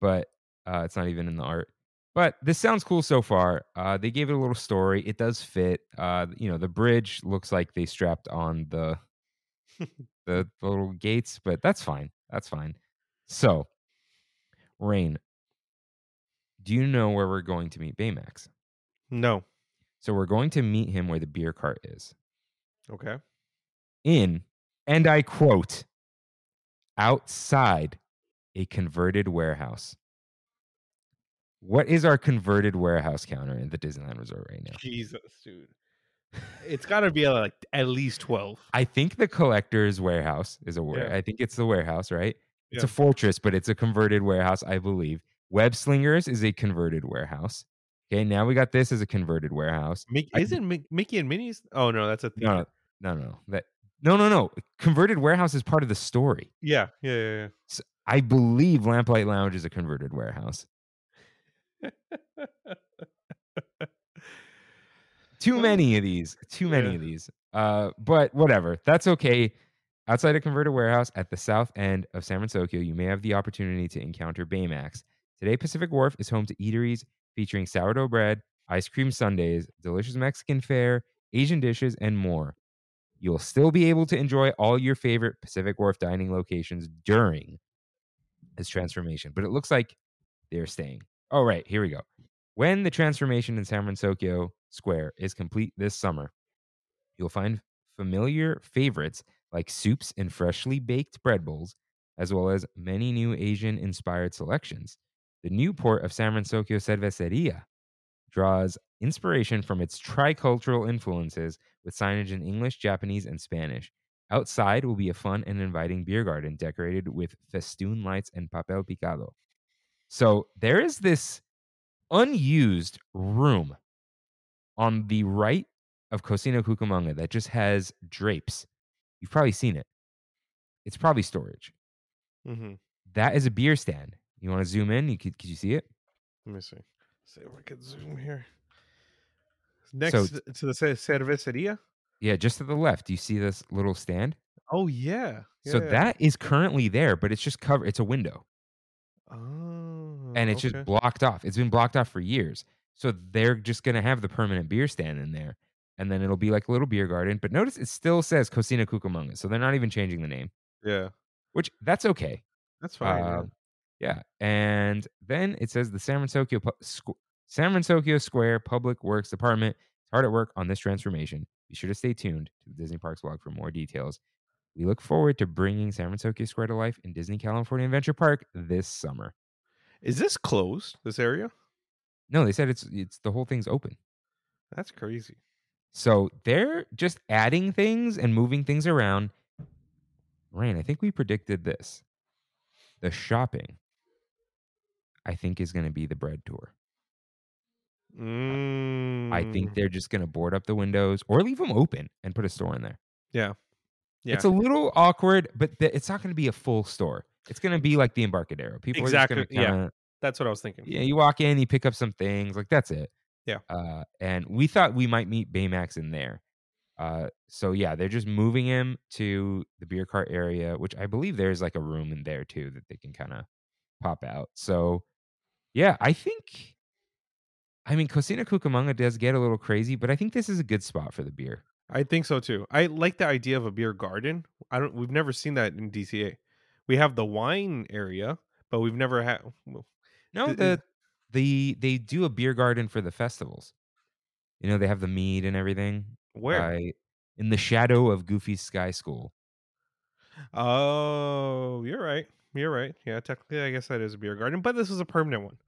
but uh, it's not even in the art. But this sounds cool so far. Uh, they gave it a little story. It does fit. Uh, you know, the bridge looks like they strapped on the the little gates, but that's fine. That's fine. So, Rain, do you know where we're going to meet Baymax? no. So we're going to meet him where the beer cart is. Okay. In, and I quote, outside a converted warehouse. What is our converted warehouse counter in the Disneyland Resort right now? Jesus, dude. It's got to be like at least 12. I think the collector's warehouse is a ware. Yeah. I think it's the warehouse, right? It's a fortress, but it's a converted warehouse, I believe. Web Slingers is a converted warehouse. Okay, now we got this as a converted warehouse. Mickey, I- isn't Mick- Mickey and Minnie's? Oh, no, that's a theme. No, no, no, no. That no, no, no. Converted warehouse is part of the story. Yeah, yeah, yeah, I believe Lamplight Lounge is a converted warehouse. Too many of these. Too many Yeah. of these. Uh, but whatever. That's okay. Outside a converted warehouse at the south end of San Francisco, you may have the opportunity to encounter Baymax. Today, Pacific Wharf is home to eateries featuring sourdough bread, ice cream sundaes, delicious Mexican fare, Asian dishes, and more. You'll still be able to enjoy all your favorite Pacific Wharf dining locations during this transformation, but it looks like they're staying. All right. Here we go. When the transformation in San Francisco Square is complete this summer, you'll find familiar favorites like soups and freshly baked bread bowls, as well as many new Asian inspired selections. The new port of San Francisco Cerveceria draws inspiration from its tricultural influences with signage in English, Japanese, and Spanish. Outside will be a fun and inviting beer garden decorated with festoon lights and papel picado. So there is this unused room on the right of Cocina Cucamonga that just has drapes. You've probably seen it. It's probably storage. hmm That is a beer stand. You want to zoom in? You could, could you see it? Let me see. See if we can zoom here. Next to- to the ce- cerveceria. Yeah, just to the left. Do you see this little stand? Oh yeah. so Yeah. that is currently there, but it's just covered. It's a window. Oh. And it's okay. just blocked off. It's been blocked off for years. So they're just going to have the permanent beer stand in there. And then it'll be like a little beer garden. But notice it still says Cocina Cucamonga. So they're not even changing the name, yeah, which that's okay. that's fine. Uh, yeah. And then it says the San Francisco, Squ- San Francisco Square Public Works Department is hard at work on this transformation. Be sure to stay tuned to the Disney Parks blog for more details. We look forward to bringing San Francisco Square to life in Disney California Adventure Park this summer. Is this closed? This area? No, they said it's it's the whole thing's open. That's crazy. So they're just adding things and moving things around. Rain, I think we predicted this. The shopping, I think, is going to be the bread tour. Mm, I think they're just going to board up the windows or leave them open and put a store in there. Yeah. Yeah. It's a little awkward, but it's not going to be a full store. It's going to be like the Embarcadero. People Exactly, are just yeah. That's what I was thinking. yeah, you walk in, you pick up some things, like that's it. Yeah. Uh, and we thought we might meet Baymax in there. Uh, so yeah, they're just moving him to the beer cart area, which I believe there's like a room in there too that they can kind of pop out. So yeah, I think. I mean, Cocina Cucamonga does get a little crazy, but I think this is a good spot for the beer. I think so too. I like the idea of a beer garden. I don't. We've never seen that in DCA. We have the wine area, but we've never had. well, No, Th- the the they do a beer garden for the festivals. You know, they have the mead and everything. Where? by- in the shadow of Goofy's Sky School. Oh, you're right. You're right. Yeah, technically, I guess that is a beer garden, but this is a permanent one,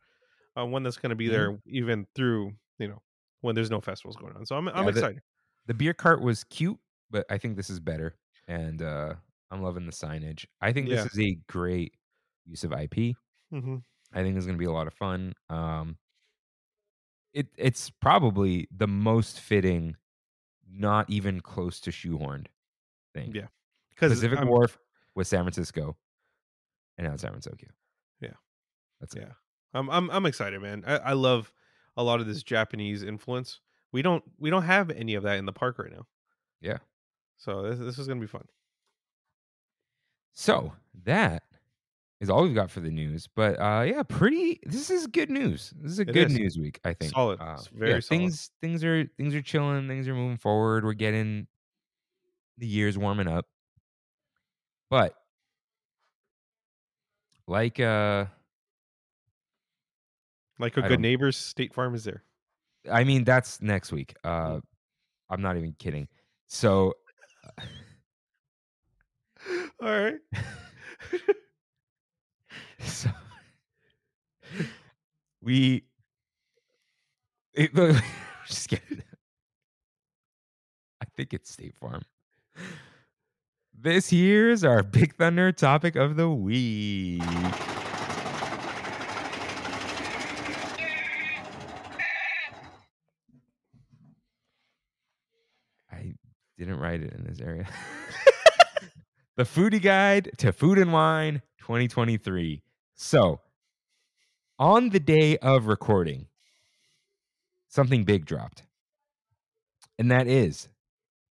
uh, one that's going to be Mhm. there even through you know when there's no festivals going on. So I'm I'm Yeah, excited. The beer cart was cute, but I think this is better. And uh I'm loving the signage. I think Yeah. this is a great use of IP. hmm I think it's gonna be a lot of fun. Um it it's probably the most fitting, not even close to shoehorned thing. Yeah, because Pacific Wharf was San Francisco, and now it's San Francisco. Yeah. That's it. Yeah. I'm I'm I'm excited, man. I, I love a lot of this Japanese influence. We don't we don't have any of that in the park right now. Yeah. So this this is gonna be fun. So that is all we've got for the news. But uh yeah, pretty this is good news. This is a It good is. news week, I think. Solid. Uh, It's very yeah, solid. things things are things are chilling, things are moving forward. We're getting the years warming up. But like uh Like a I good neighbors, State Farm is there. I mean that's next week. Uh I'm not even kidding. So All right. so we it, just kidding. I think it's State Farm. This here's our Big Thunder topic of the week. I didn't write it in this area. the Foodie Guide to Food and Wine 2023. So, on the day of recording, something big dropped. And that is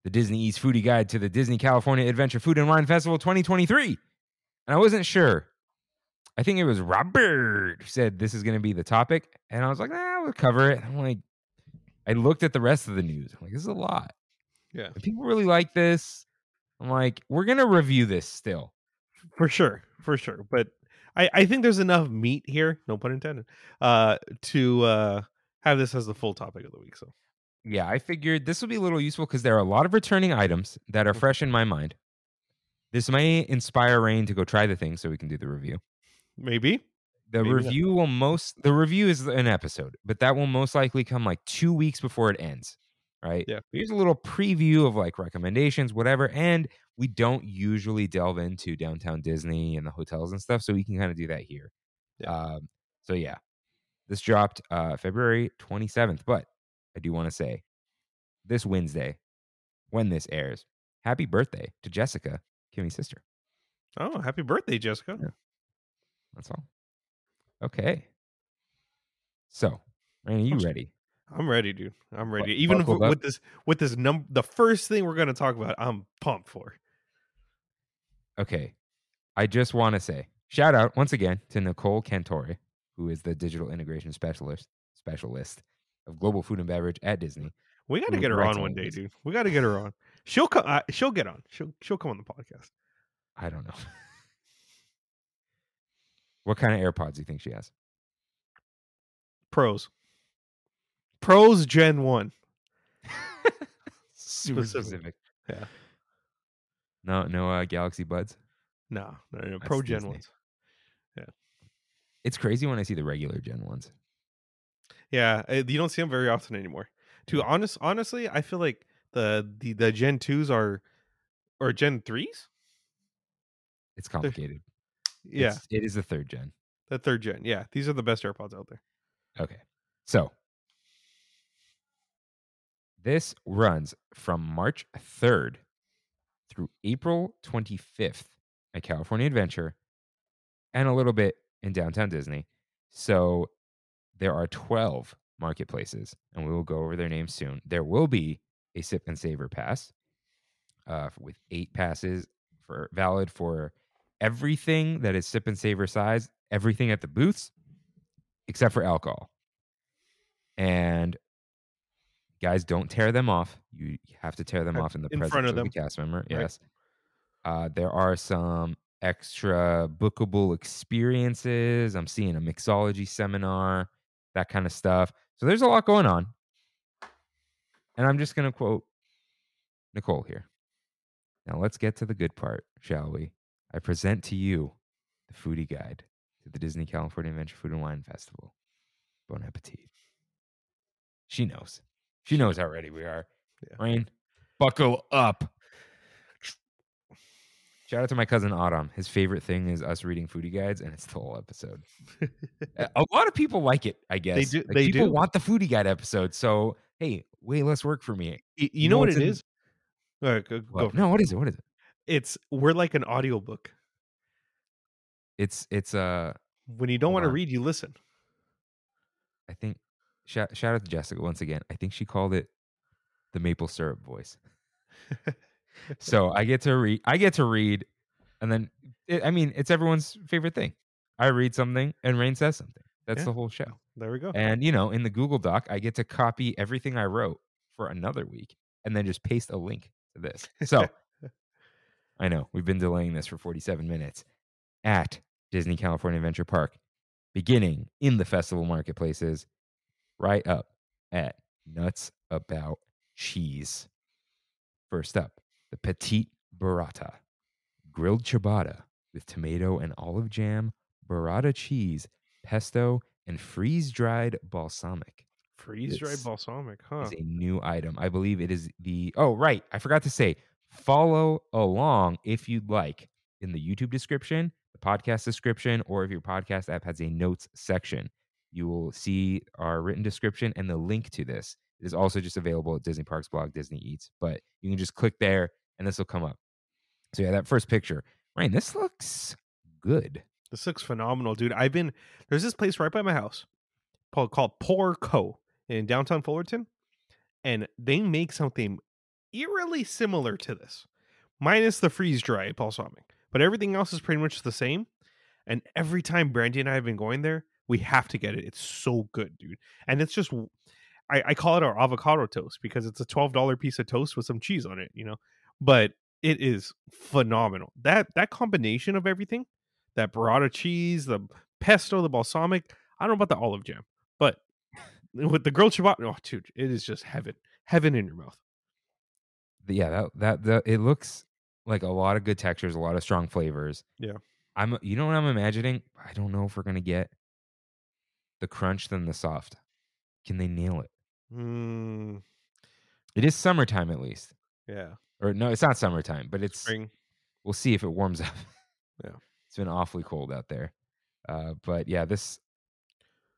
the Disney Eats Foodie Guide to the Disney California Adventure Food and Wine Festival 2023. And I wasn't sure. I think it was Robert who said this is going to be the topic. And I was like, ah, we'll cover it. I'm like, I looked at the rest of the news. I'm like, this is a lot. Yeah. And people really like this. I'm like, we're going to review this still. For sure. For sure. But I, I think there's enough meat here, no pun intended, uh, to uh have this as the full topic of the week. So Yeah, I figured this will be a little useful because there are a lot of returning items that are Mhm. fresh in my mind. This may inspire Rain to go try the thing so we can do the review. maybe. The Maybe not. review will most the review is an episode, but that will most likely come like two weeks before it ends. Right. Yeah. Here's a little preview of like recommendations, whatever. And we don't usually delve into downtown Disney and the hotels and stuff, so we can kind of do that here. Yeah. Um, so yeah. This dropped uh February 27th, but I do want to say this Wednesday, when this airs, happy birthday to Jessica, Kimmy's sister. Oh, happy birthday, Jessica. Yeah. That's all. Okay. So, are you ready? I'm ready, dude. I'm ready. Even if, with this with this num the first thing we're gonna talk about, I'm pumped for. Okay. I just want to say shout out once again to Nicole Cantore who is the digital integration specialist specialist of global food and beverage at Disney. We got to get her on one day, dude. We got to get her on. She'll come. Uh, she'll get on. She'll she'll come on the podcast. I don't know. what kind of AirPods do you think she has? Pros. Pros Gen One. Super Specific. specific. Yeah. No, no uh, Galaxy Buds. No, no, no, no. Pro Gen Disney. ones. Yeah. It's crazy when I see the regular Gen ones. Yeah, uh, you don't see them very often anymore. To honest, honestly, I feel like the the, the Gen twos are or Gen threes. It's complicated. Yeah, It's- it is the third gen. the third gen. Yeah, these are the best AirPods out there. Okay. So this runs from March 3rd through April 25th at California Adventure and a little bit in downtown Disney. So there are 12 marketplaces, and we will go over their names soon. There will be a sip and saver pass uh, with eight passes for valid for everything that is sip and saver size, everything at the booths, except for alcohol. And guys, don't tear them off. You have to tear them off in the in presence front of the them. cast member. Right. Yes. Uh, there are some extra bookable experiences. I'm seeing a mixology seminar, that kind of stuff. So there's a lot going on. And I'm just going to quote Nicole here. Now let's get to the good part, shall we? I present to you the foodie guide to the Disney California Adventure Food and Wine Festival. Bon appetit. She knows. She knows how ready we are. Yeah. Rain, buckle up. Shout out to my cousin Autumn. His favorite thing is us reading foodie guides, and it's the whole episode. A lot of people like it, I guess. do- Like, they people do. want the foodie guide episode. So hey, way less work for me. Y- you, know what what's it in- is? All right, go, What? go. No, what is it? What is it? It's we're like an audiobook. It's it's uh When you don't want to read, you listen. I think shout shout out to Jessica once again. I think she called it the maple syrup voice. so I get to read. I get to read, and then it, I mean it's everyone's favorite thing. I read something and Rain says something. That's Yeah. the whole show. There we go. And you know, in the Google Doc, I get to copy everything I wrote for another week and then just paste a link to this. So I know we've been delaying this for 47 minutes at Disney California Adventure Park, beginning in the festival marketplaces, right up at Nuts About Cheese. First up, the Petite Burrata, grilled ciabatta with tomato and olive jam, burrata cheese, pesto, and freeze dried balsamic Freeze dried balsamic, huh? is a new item. I believe it is the oh right. I forgot to say follow along if you'd like in the YouTube description, the podcast description, or if your podcast app has a notes section, you will see our written description and the link to this. It is also just available at Disney Parks blog, Disney Eats. But you can just click there and this will come up. So yeah, that first picture, Ryan, this looks good. This looks phenomenal, dude. I've been there's this place right by my house called, Pour Co in downtown Fullerton, and they make something eerily similar to this, minus the freeze dry balsamic. But everything else is pretty much the same. And every time Brandy and I have been going there, we have to get it. It's so good, dude. And it's just I, I call it our avocado toast because it's a twelve dollar piece of toast with some cheese on it, you know. But it is phenomenal. That that combination of everything, that burrata cheese, the pesto, the balsamic. I don't know about the olive jam, but with the grilled ciabatta, oh, dude, it is just heaven, heaven in your mouth. Yeah, that, that that it looks like a lot of good textures, a lot of strong flavors. Yeah. I'm you know what I'm imagining? I don't know if we're gonna get the crunch than the soft. Can they nail it? Mm, It is summertime at least. yeah, Or no, it's not summertime, but it's spring. we'll see if it warms up. Yeah. It's been awfully cold out there. Uh, but yeah, this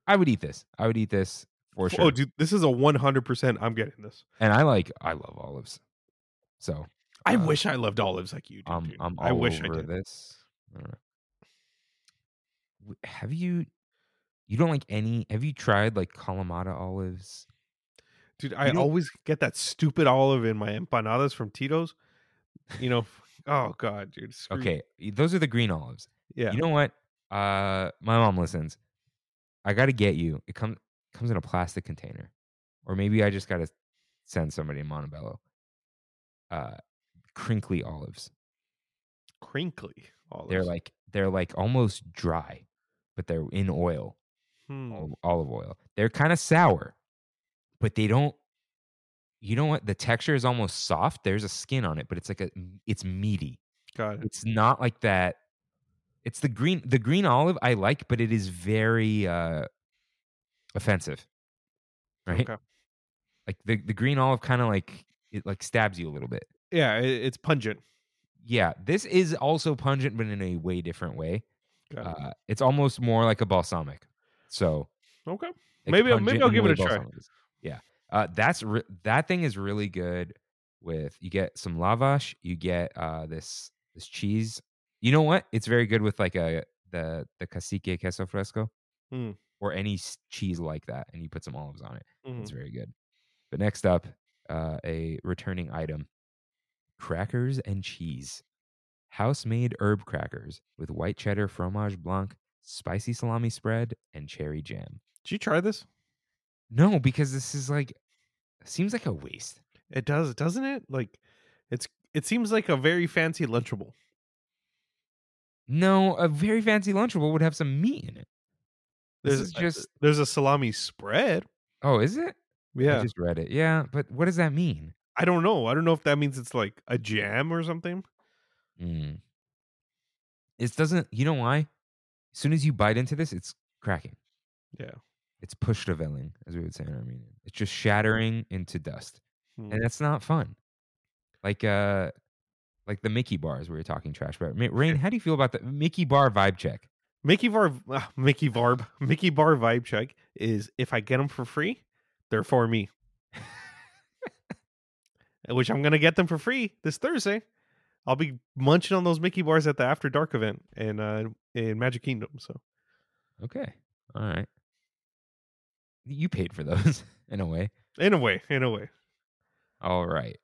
I would eat this. I would eat this for sure. Oh, dude, this is a one hundred percent. I'm getting this. and I like I love olives. So I Uh, wish I loved olives like you do. I'm. I'm all I wish I did. this. I don't know. W- Have you you don't like any have you tried like Kalamata olives? Dude, I always get that stupid olive in my empanadas from Tito's. You know, oh god, dude. screw- Okay, those are the green olives. yeah. You know what? Uh my mom listens. I got to get you. It comes comes in a plastic container, or maybe I just got to send somebody in Montebello. Uh, crinkly olives. Crinkly. Olives. They're like they're like almost dry, but they're in oil, Hmm. olive, oil. They're kind of sour, but they don't. You know what? The texture is almost soft. There's a skin on it, but it's like a it's meaty. Got it. It's not like that. It's the green the green olive I like, but it is very uh offensive. Right? Okay. Like the, the green olive kind of like it like stabs you a little bit. Yeah, it, it's pungent. Yeah, this is also pungent, but in a way different way. It. Uh, it's almost more like a balsamic. So okay. Maybe I'll- maybe I'll give it a try. Yeah, uh, that's re- that thing is really good. With you get some lavash, you get uh, this this cheese. You know what? It's very good with like a the the cacique queso fresco Mm. or any cheese like that, and you put some olives on it. It's Mhm. very good. But next up, uh, a returning item: crackers and cheese. House-made herb crackers with white cheddar fromage blanc, spicy salami spread, and cherry jam. Did you try this? No, because this is like seems like a waste. It does, doesn't it? Like, it's it seems like a very fancy lunchable. No, a very fancy lunchable would have some meat in it. This There's a- just there's a salami spread. oh, is it? Yeah, I just read it. Yeah, but what does that mean? I don't know. I don't know if that means it's like a jam or something. Mm. It doesn't. You know why? As soon as you bite into this, it's cracking. Yeah. It's pushtavelling, as we would say in Armenian. It's just shattering into dust, Hmm. and that's not fun. Like uh, like the Mickey bars we were talking trash about. Rain, how do you feel about the Mickey bar vibe check? Mickey Varb, uh, Mickey Varb, Mickey Bar vibe check is if I get them for free, they're for me. Which I'm gonna get them for free this Thursday. I'll be munching on those Mickey bars at the After Dark event and uh in Magic Kingdom. So Okay, all right. You paid for those in a way. in a way, in a way, All right.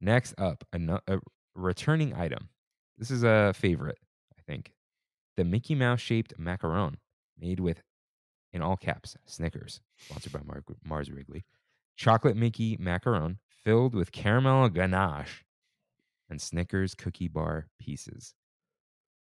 Next up, a, a returning item. This is a favorite, I think. The Mickey Mouse shaped macaron made with, in all caps, Snickers, sponsored by Mar- Mars Wrigley. Chocolate Mickey macaron filled with caramel ganache and Snickers cookie bar pieces.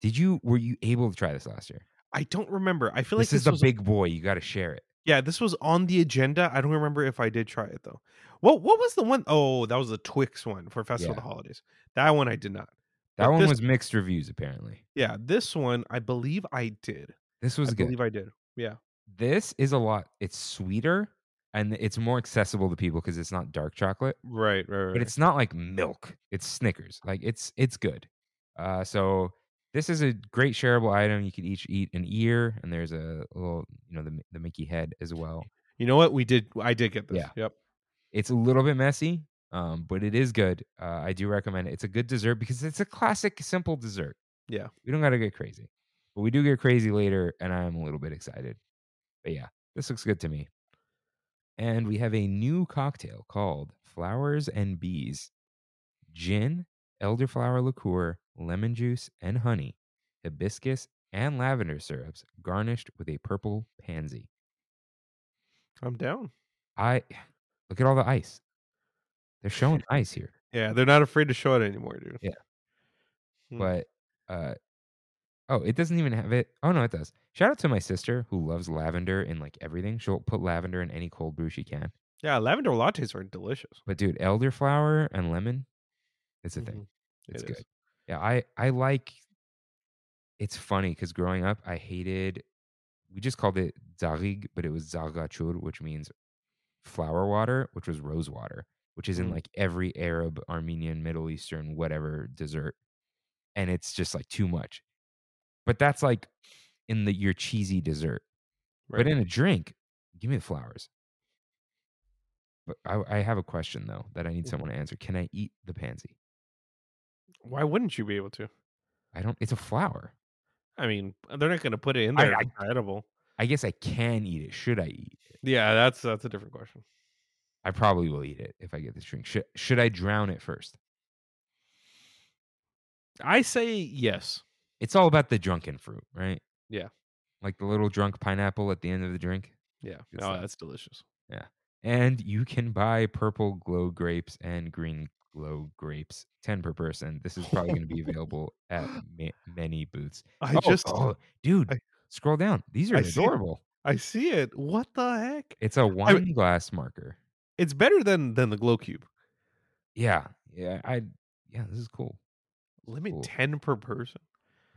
Did you, were you able to try this last year? I don't remember. I feel like this this, is the was big boy. You got to share it. yeah, this was on the agenda. I don't remember if I did try it though. What what was the one? Oh, that was the Twix one for Festival Yeah. of the Holidays. That one I did not. That But one this- was mixed reviews, apparently. Yeah, this one I believe I did. This was good. I good. believe I did. Yeah. this is a lot it's sweeter and it's more accessible to people because it's not dark chocolate Right, right, right. but it's not like milk it's snickers like it's it's good uh so this is a great shareable item you could each eat an ear and there's a little you know the, the mickey head as well You know what? We did. I did get this. Yeah. Yep. it's a little bit messy um but it is good uh i do recommend it it's a good dessert because it's a classic simple dessert Yeah. we don't gotta get crazy but we do get crazy later and i'm a little bit excited but yeah this looks good to me and we have a new cocktail called flowers and bees gin elderflower liqueur lemon juice and honey hibiscus and lavender syrups garnished with a purple pansy I'm down. i look at all the ice they're showing ice here Yeah, they're not afraid to show it anymore, dude. Yeah. Hmm. but uh oh it doesn't even have it oh no it does shout out to my sister who loves lavender in like everything she'll put lavender in any cold brew she can Yeah, lavender lattes are delicious. but dude elderflower and lemon it's a thing Mhm. It's It good is. yeah i i like it's funny because growing up i hated we just called it zarig but it was zargachur which means flower water which was rose water which is in Mm. like every arab armenian middle eastern whatever dessert and it's just like too much but that's like in the your cheesy dessert Right. but in a drink give me the flowers but I, I have a question though that i need Mhm. someone to answer can i eat the pansy Why wouldn't you be able to? i don't it's a flower I mean, uh, they're not going to put it in there. if I- edible. I guess I can eat it. Should I eat it? Yeah, that's that's a different question. I probably will eat it if I get this drink. Should should I drown it first? I say yes. It's all about the drunken fruit, right? Yeah. like the little drunk pineapple at the end of the drink. Yeah. Oh, that's delicious. Yeah. And you can buy purple glow grapes and green glow grapes, 10 per person. This is probably going to be available at ma- many booths. I Oh, just oh, dude, I- scroll down. These are I see adorable. I see it. What the heck? It's a wine glass marker. It's better than than the glow cube. Yeah. Yeah. I, yeah, this is cool. Limit Cool. 10 per person.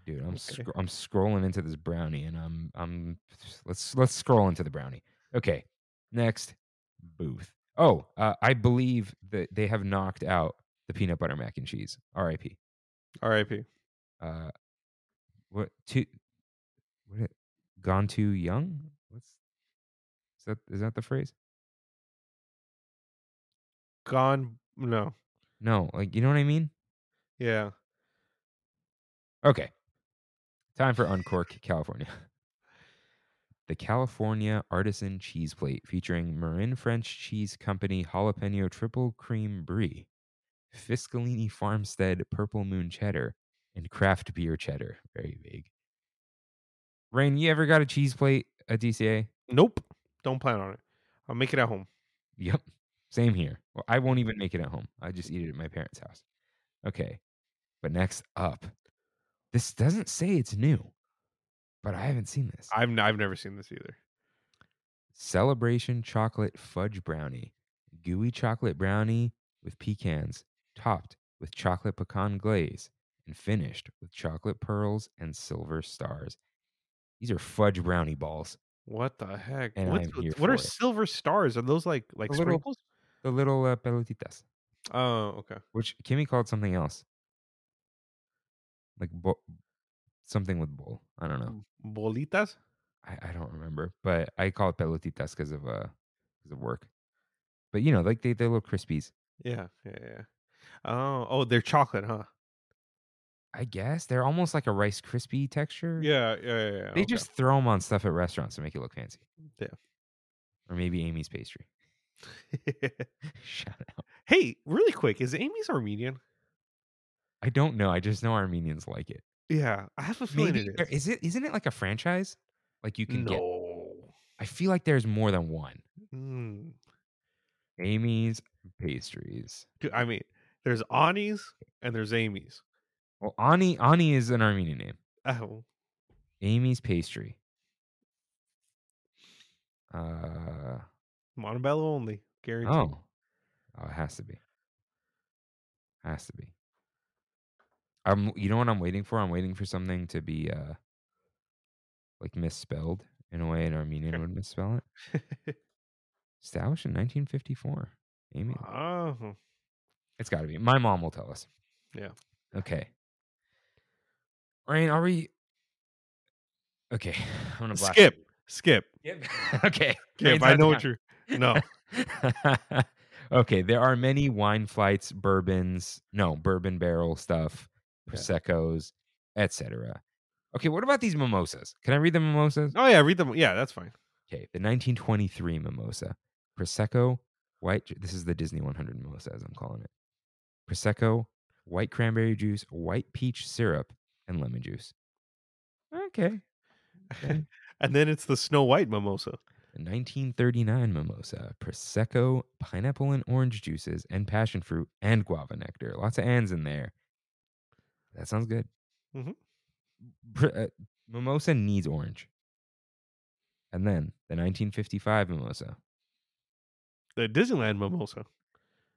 Dude, I'm Okay. scro- I'm scrolling into this brownie and I'm I'm let's let's scroll into the brownie. Okay. Next booth. Oh, uh, I believe that they have knocked out the peanut butter mac and cheese. R.I.P. RIP. Uh, what too? What? It, gone too young? What's is that? Is that the phrase? Gone. No. No, like you know what I mean. Yeah. Okay. Time for Uncork, California. The California Artisan Cheese Plate featuring Marin French Cheese Company Jalapeno Triple Cream Brie, Fiscalini Farmstead Purple Moon Cheddar, and Craft Beer Cheddar. Very vague. Rain, you ever got a cheese plate at DCA? Nope. Don't plan on it. I'll make it at home. Yep. Same here. Well, I won't even make it at home. I just eat it at my parents' house. Okay. But next up, this doesn't say it's new, but I haven't seen this. I've n- I've never seen this either. Celebration chocolate fudge brownie. Gooey chocolate brownie with pecans, topped with chocolate pecan glaze, and finished with chocolate pearls and silver stars. These are fudge brownie balls. What the heck? And What's I'm here what are it. silver stars? Are those like like The little- sprinkles? The little uh, pelotitas, Oh, okay. which Kimmy called something else. Like bo- something with bowl. I don't know. Bolitas? I, I don't remember, but I call it pelotitas because of uh because of work. But you know, like they they're little crispies. Yeah, yeah, yeah. Oh, oh, they're chocolate, huh? I guess they're almost like a Rice crispy texture. Yeah, yeah, yeah. yeah. They okay. just throw them on stuff at restaurants to make it look fancy. Yeah. Or maybe Amy's pastry. Shout out. hey, really quick, is Amy's Armenian? I don't know. I just know Armenians like it. Yeah, I have a feeling Maybe it is. is it isn't it like a franchise? Like you can get. I feel like there's more than one. Mm. Amy's pastries. Dude, I mean, there's Ani's and there's Amy's. Well, Ani Ani is an Armenian name. Oh, Amy's pastry. Uh Montebello only, guaranteed. oh. Oh, it has to be. Has to be. I'm you know what I'm waiting for? I'm waiting for something to be uh like misspelled in a way an Armenian would misspell it. Established in 1954. Amy. oh, It's got to be. My mom will tell us. Yeah. Okay. Rain, are we Okay, I'm going to skip, skip, Skip. okay. skip. I know what you're. No, okay, there are many wine flights, bourbons, no, bourbon barrel stuff, Yeah. proseccos, etc. Okay, what about these mimosas? Can I read the mimosas? oh yeah, read them. Yeah, that's fine. Okay, the 1923 mimosa, prosecco, white. This is the Disney 100 mimosa, as I'm calling it. Prosecco, white cranberry juice, white peach syrup, and lemon juice. Okay. Okay. and then it's the Snow White mimosa. The 1939 mimosa, prosecco, pineapple and orange juices, and passion fruit and guava nectar. Lots of ands in there. That sounds good. Mm-hmm. Uh, mimosa needs orange. And then the 1955 mimosa, The Disneyland mimosa.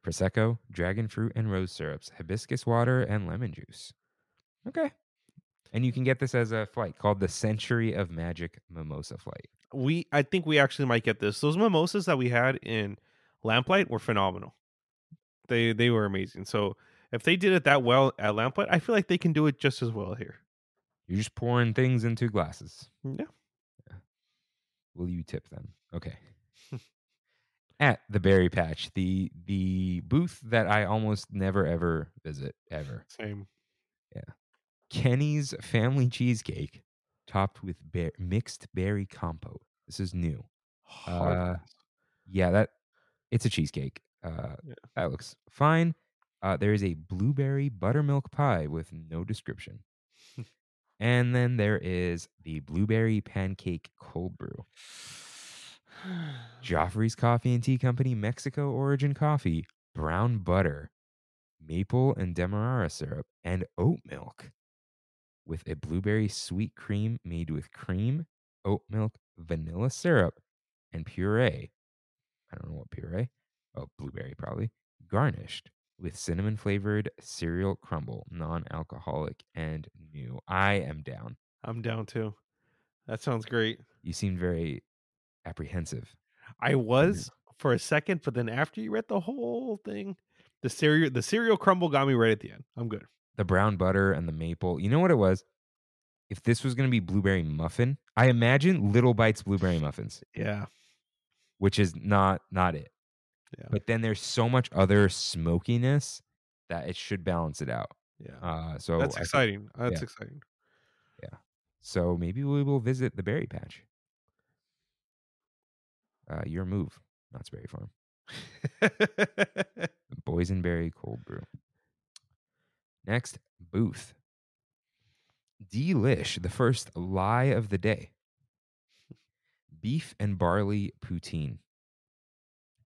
prosecco, dragon fruit and rose syrups, hibiscus water, and lemon juice. Okay. And you can get this as a flight called the Century of Magic Mimosa Flight. We, I think we actually might get this. Those mimosas that we had in Lamplight were phenomenal. They they were amazing. So if they did it that well at Lamplight, I feel like they can do it just as well here. You're just pouring things into glasses. Yeah. Will you tip them? Okay. At the Berry Patch, the the booth that I almost never ever visit ever. Same. Yeah. Kenny's Family Cheesecake, topped with bear, mixed berry compote. This is new. Uh. Yeah, that it's a cheesecake. Uh, Yeah. That looks fine. Uh, there is a blueberry buttermilk pie with no description. and then there is the blueberry pancake cold brew. Joffrey's Coffee and Tea Company Mexico origin coffee, brown butter, maple and demerara syrup, and oat milk with a blueberry sweet cream made with cream, oat milk, vanilla syrup, and puree. I don't know what puree. Oh, blueberry probably. Garnished with cinnamon flavored cereal crumble, non alcoholic and new. I am down. I'm down too. That sounds great. You seemed very apprehensive. I mm. was for a second, but then after you read the whole thing, the cereal the cereal crumble got me right at the end. I'm good. The brown butter and the maple. You know what it was? If this was going to be blueberry muffin, I imagine Little Bites blueberry muffins, Yeah. which is not not it. Yeah. But then there's so much other smokiness that it should balance it out. Yeah. Uh, so That's I think- exciting. That's yeah. exciting. Yeah. So maybe we will visit the berry patch. Uh, your move, Knott's Berry Farm. Boysenberry cold brew. Next, Booth. Delish, the first lie of the day. Beef and barley poutine.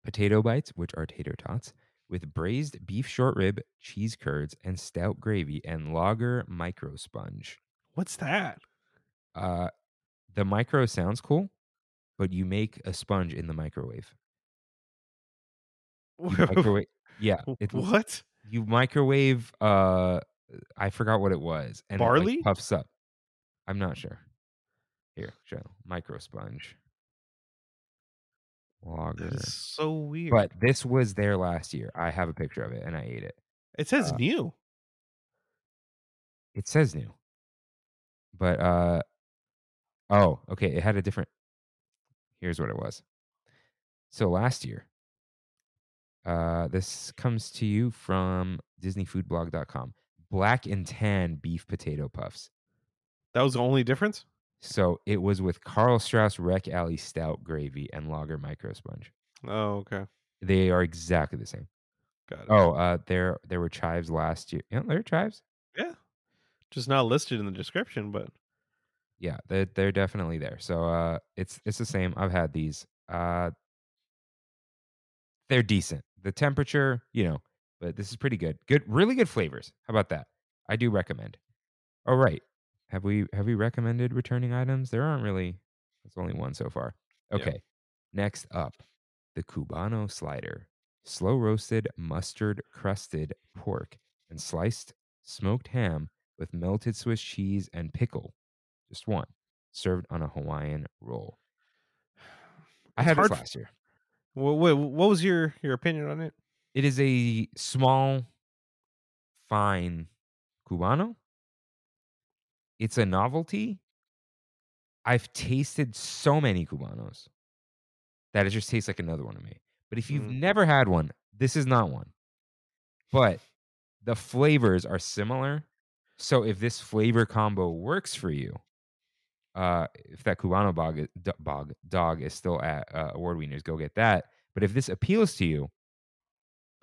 Potato bites, which are tater tots, with braised beef short rib, cheese curds, and stout gravy, and lager micro sponge. What's that? Uh, the micro sounds cool, but you make a sponge in the microwave. Microwave yeah, it, what? you microwave uh I forgot what it was. And it, like, Barley? puffs up. I'm not sure. Here, show micro sponge. Lager. That is so weird. But this was there last year. I have a picture of it and I ate it. it says uh, new. It says new. But uh oh, okay, it had a different Here's what it was. So last year, uh this comes to you from disneyfoodblog.com. Black and tan beef potato puffs. That was the only difference. So it was with Karl Strauss Wreck Alley stout gravy and lager micro sponge. Oh, okay. They are exactly the same. Got it. Oh, uh there there were chives last year. Yeah, there were chives. yeah. Just not listed in the description, but yeah they're, they're definitely there so uh it's it's the same i've had these uh they're decent the temperature you know but this is pretty good good really good flavors how about that i do recommend all right have we have we recommended returning items there aren't really there's only one so far okay next up the cubano slider slow roasted mustard crusted pork and sliced smoked ham with melted swiss cheese and pickle just one, served on a Hawaiian roll. I had this last year. what, what, what was your your opinion on it? It is a small, fine cubano. It's a novelty. I've tasted so many cubanos that it just tastes like another one to me. But if you've Mm. never had one, this is not one. But the flavors are similar. So if this flavor combo works for you, uh, if that Cubano bog, bog dog is still at uh, award winners, go get that. But if this appeals to you,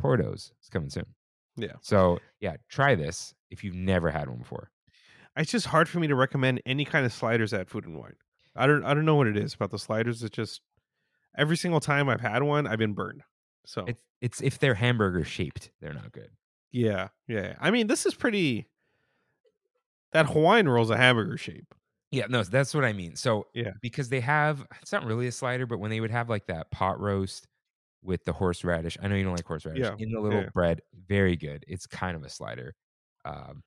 Porto's is coming soon. Yeah. So yeah, try this if you've never had one before. It's just hard for me to recommend any kind of sliders at Food and Wine. I don't I don't know what it is about the sliders. It's just every single time I've had one, I've been burned. So It's it's if they're hamburger shaped, they're not good. yeah, yeah. I mean, this is pretty. That Hawaiian roll's a hamburger shape. Yeah, no, that's what I mean. So Yeah. because they have it's not really a slider, but when they would have like that pot roast with the horseradish, I know you don't like horseradish Yeah, in the little yeah. bread, very good. It's kind of a slider. Um,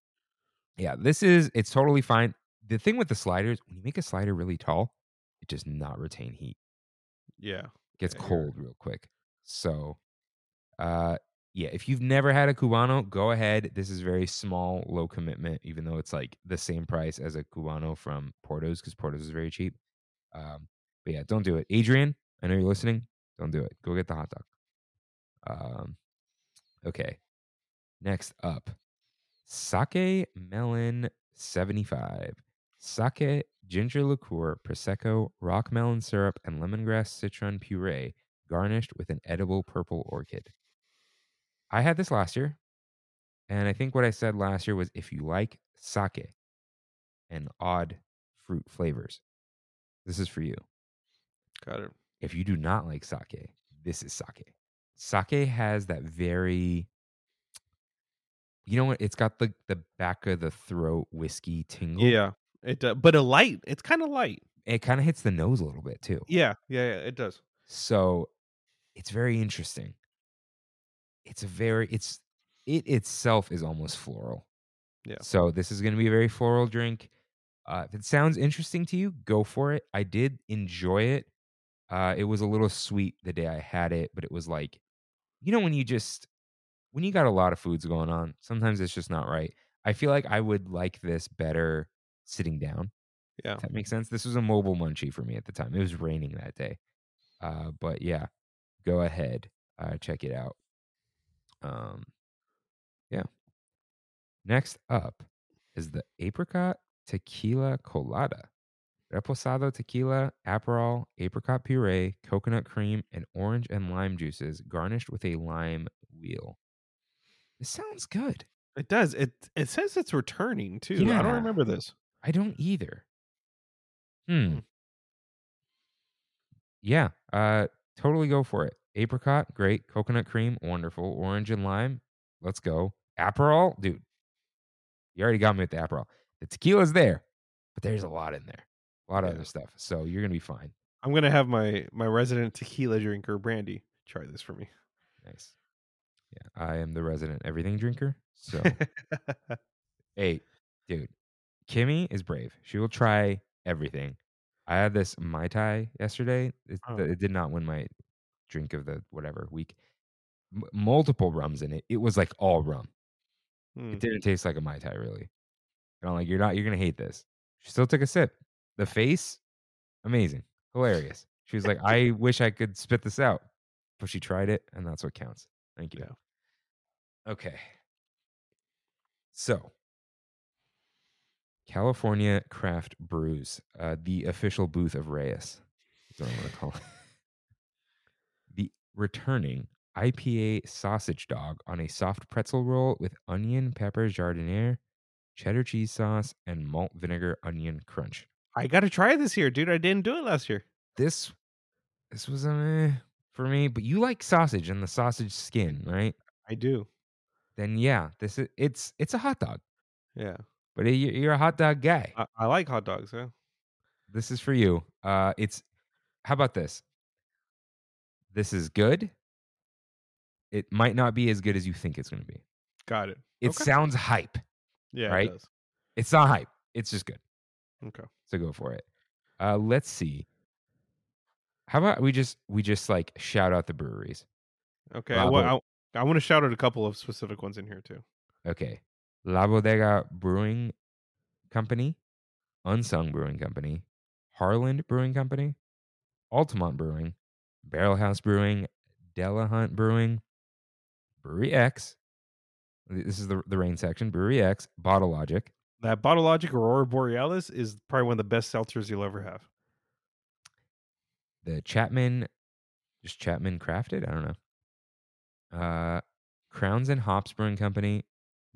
yeah, this is it's totally fine. The thing with the sliders, when you make a slider really tall, it does not retain heat. Yeah. It gets Yeah, cold real quick. So, uh, yeah, if you've never had a cubano, go ahead. This is very small, low commitment, even though it's like the same price as a cubano from Porto's because Porto's is very cheap. Um, but yeah, don't do it. Adrian, I know you're listening. Don't do it. Go get the hot dog. Um, okay. Next up, sake melon 75. Sake, ginger liqueur, prosecco, rock melon syrup, and lemongrass citron puree, garnished with an edible purple orchid. I had this last year, and I think what I said last year was if you like sake, and odd fruit flavors. This is for you. Got it. If you do not like sake, this is sake. Sake has that very you know what? It's got the the back of the throat whiskey tingle. Yeah. It does. but a light. It's kind of light. It kind of hits the nose a little bit too. Yeah. Yeah. Yeah. It does. So it's very interesting. It's a very it's it itself is almost floral. Yeah. So this is going to be a very floral drink. Uh, if it sounds interesting to you, go for it. I did enjoy it. Uh, it was a little sweet the day I had it, but it was like, you know, when you just when you got a lot of foods going on, sometimes it's just not right. I feel like I would like this better sitting down. Yeah. If that makes sense. This was a mobile munchie for me at the time. It was raining that day. Uh, but yeah, go ahead, uh, check it out. Um, yeah. Next up is the apricot tequila colada. Reposado tequila, Aperol, apricot puree, coconut cream, and orange and lime juices garnished with a lime wheel. This sounds good. It does. It it says it's returning too. I don't remember this. I don't either. Hmm. Yeah. Uh totally go for it. Apricot, great. Coconut cream, wonderful. Orange and lime, let's go. Aperol, dude. You already got me with the Aperol. The tequila's there, but there's a lot in there. A lot of Yeah. other stuff. So you're gonna be fine. I'm gonna have my my resident tequila drinker Brandy try this for me. Nice. Yeah. I am the resident everything drinker. So Hey, dude, Kimmy is brave. She will try everything. I had this Mai Tai yesterday. It, Oh. it did not win my drink of the whatever week. M- multiple rums in it. It was like all rum. Hmm. It didn't taste like a Mai Tai really. And I'm like, you're not, you're going to hate this. She still took a sip. The face, amazing, hilarious. She was like, I wish I could spit this out. But she tried it, and that's what counts. Thank you. Okay. So, California Craft Brews, uh, the official booth of Reyes. That's what I want to call it. The returning IPA sausage dog on a soft pretzel roll with onion, pepper, giardiniera, cheddar cheese sauce, and malt vinegar onion crunch. I gotta try this here, dude. I didn't do it last year. This, this was a for me, but you like sausage and the sausage skin, right? I do. Then yeah, this is it's it's a hot dog, Yeah. but you- you're a hot dog guy. I, I like hot dogs, yeah. this is for you. Uh, it's how about this? This is good. It might not be as good as you think it's going to be. Got it. It Okay. sounds hype. Yeah, right? it does. It's not hype. It's just good. Okay. So go for it. Uh, let's see. How about we just we just like shout out the breweries? Okay. I, I want to shout out a couple of specific ones in here too. Okay, La Bodega Brewing Company, Unsung Brewing Company, Harland Brewing Company, Altamont Brewing, Barrel House Brewing, Delahunt Brewing, Brewery X. This is the the rain section. Brewery X, Bottle Logic, That Bottle Logic Aurora Borealis is probably one of the best seltzers you'll ever have. The Chapman, just Chapman Crafted. I don't know. Uh, Crowns and Hops Brewing Company,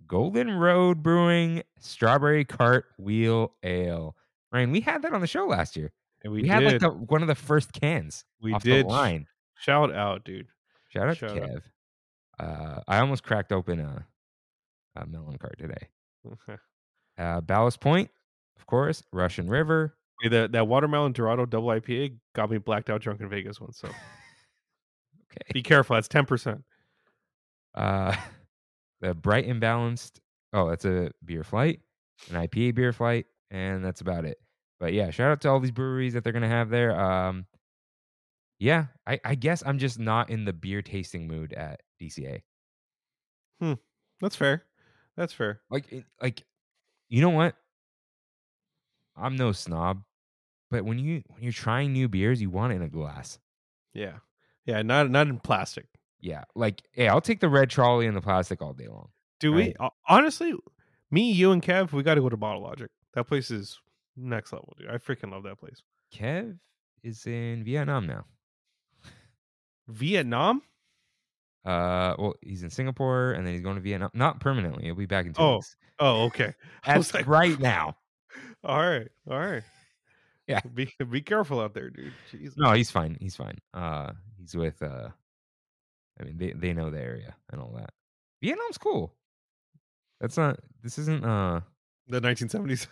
Golden Road Brewing, Strawberry Cart Wheel Ale. Ryan, we had that on the show last year. And We, we, had like the, one of the first cans we off did. the line. Shout out, dude. Shout out shout to out. Kev. Uh, I almost cracked open a, a melon cart today. Uh, Ballast Point, of course, Russian River. That that watermelon Dorado double IPA got me blacked out drunk in Vegas once. So Okay. be careful. That's ten percent. Uh, the Bright and Balanced. Oh, that's a beer flight, an IPA beer flight, and that's about it. But yeah, shout out to all these breweries that they're gonna have there. Um, yeah, I, I guess I'm just not in the beer tasting mood at DCA. Hmm, that's fair. That's fair. Like, like, you know what? I'm no snob, but when you when you're trying new beers, you want it in a glass. Yeah. Yeah. Not not in plastic. Yeah, like, hey, I'll take the red trolley and the plastic all day long. Do Right. we honestly? Me, you, and Kev, we got to go to Bottle Logic. That place is next level, dude. I freaking love that place. Kev is in Vietnam now. Vietnam? Uh, well, he's in Singapore and then he's going to Vietnam. Not permanently. He'll be back in two Oh, weeks. Oh, okay. That's like- right now. All right, all right. Yeah. be be careful out there, dude. Jesus. No, he's fine. He's fine. Uh, he's with. Uh, I mean, they they know the area and all that. Vietnam's cool. That's not. This isn't. Uh, the 1970s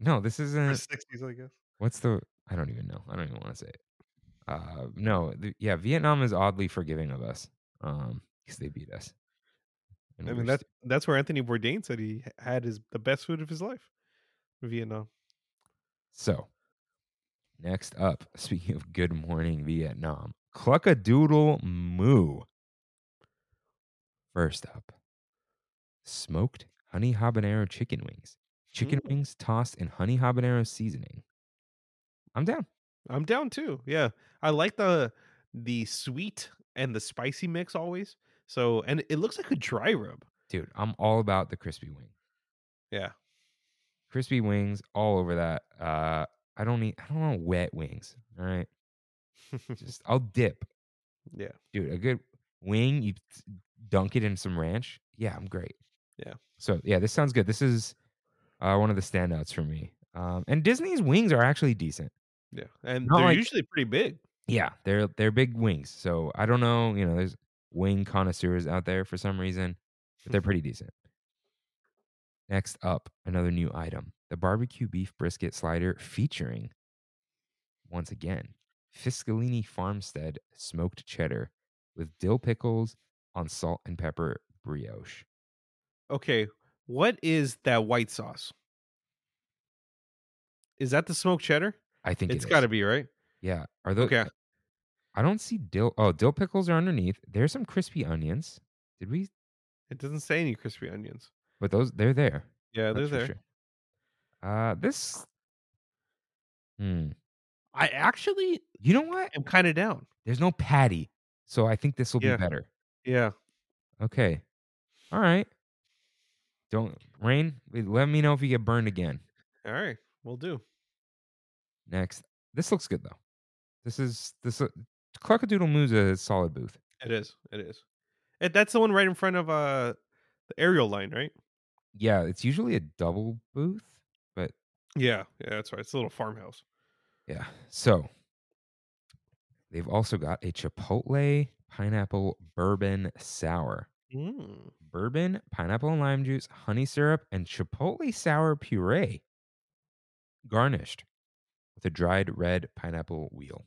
no, this isn't. 60s, I guess. What's the? I don't even know. I don't even want to say it. Uh, no, the, yeah, Vietnam is oddly forgiving of us. Um, because they beat us. I mean, that's that's where Anthony Bourdain said he had his the best food of his life, Vietnam. so. Next up, speaking of Good Morning Vietnam, Cluck a Doodle Moo. First up, smoked honey habanero chicken wings. Chicken Mm. wings tossed in honey habanero seasoning. I'm down. I'm down too. Yeah, I like the the sweet and the spicy mix always. So, and it looks like a dry rub. Dude, I'm all about the crispy wing. Yeah, Crispy wings all over that. Uh I don't need I don't want wet wings. All right. Just I'll dip. yeah, Dude, a good wing, you dunk it in some ranch. Yeah, I'm great. Yeah. So yeah, this sounds good. This is uh one of the standouts for me. Um and Disney's wings are actually decent. yeah, and Not they're like- usually pretty big. Yeah, they're they're big wings. So I don't know, you know, there's wing connoisseurs out there for some reason, but they're pretty decent. Next up, another new item: the barbecue beef brisket slider featuring, once again, Fiscalini Farmstead smoked cheddar with dill pickles on salt and pepper brioche. Okay, what is that white sauce? Is that the smoked cheddar? I think It's it got to be right. Yeah. Are those? Okay. Uh, I don't see dill. Oh, dill pickles are underneath. There's some crispy onions. Did we? It doesn't say any crispy onions. But those they're there. Yeah, they're there. sure. Uh, this. Hmm. I actually You know what? I'm kind of down. There's no patty, so I think this will Yeah. be better. Yeah. Okay. All right. Don't rain. Let me know if you get burned again. All right, we'll do. Next, this looks good though. This is this. Uh, Cluckadoodle Moo's a solid booth. It is. It is. It, that's the one right in front of uh the aerial line, right? Yeah, it's usually a double booth, but Yeah. Yeah, that's right. It's a little farmhouse. yeah. So they've also got a Chipotle pineapple bourbon sour. Mm. bourbon, pineapple and lime juice, honey syrup, and chipotle sour puree, garnished with a dried red pineapple wheel.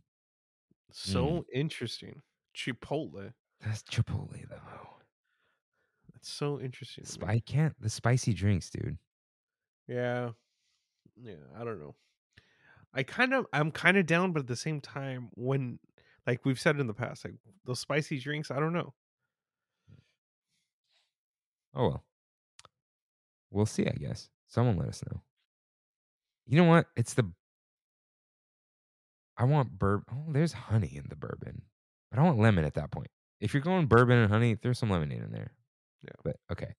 So Mm. interesting. Chipotle. That's chipotle though. That's so interesting. Spi- I can't the spicy drinks, dude. Yeah. Yeah, I don't know. I kind of I'm kind of down, but at the same time, when like we've said in the past, like those spicy drinks, I don't know. Oh well. We'll see, I guess. Someone let us know. You know what? It's the I want bourbon. Oh, there's honey in the bourbon. But I want lemon at that point. If you're going bourbon and honey, there's some lemonade in there. Yeah. But okay.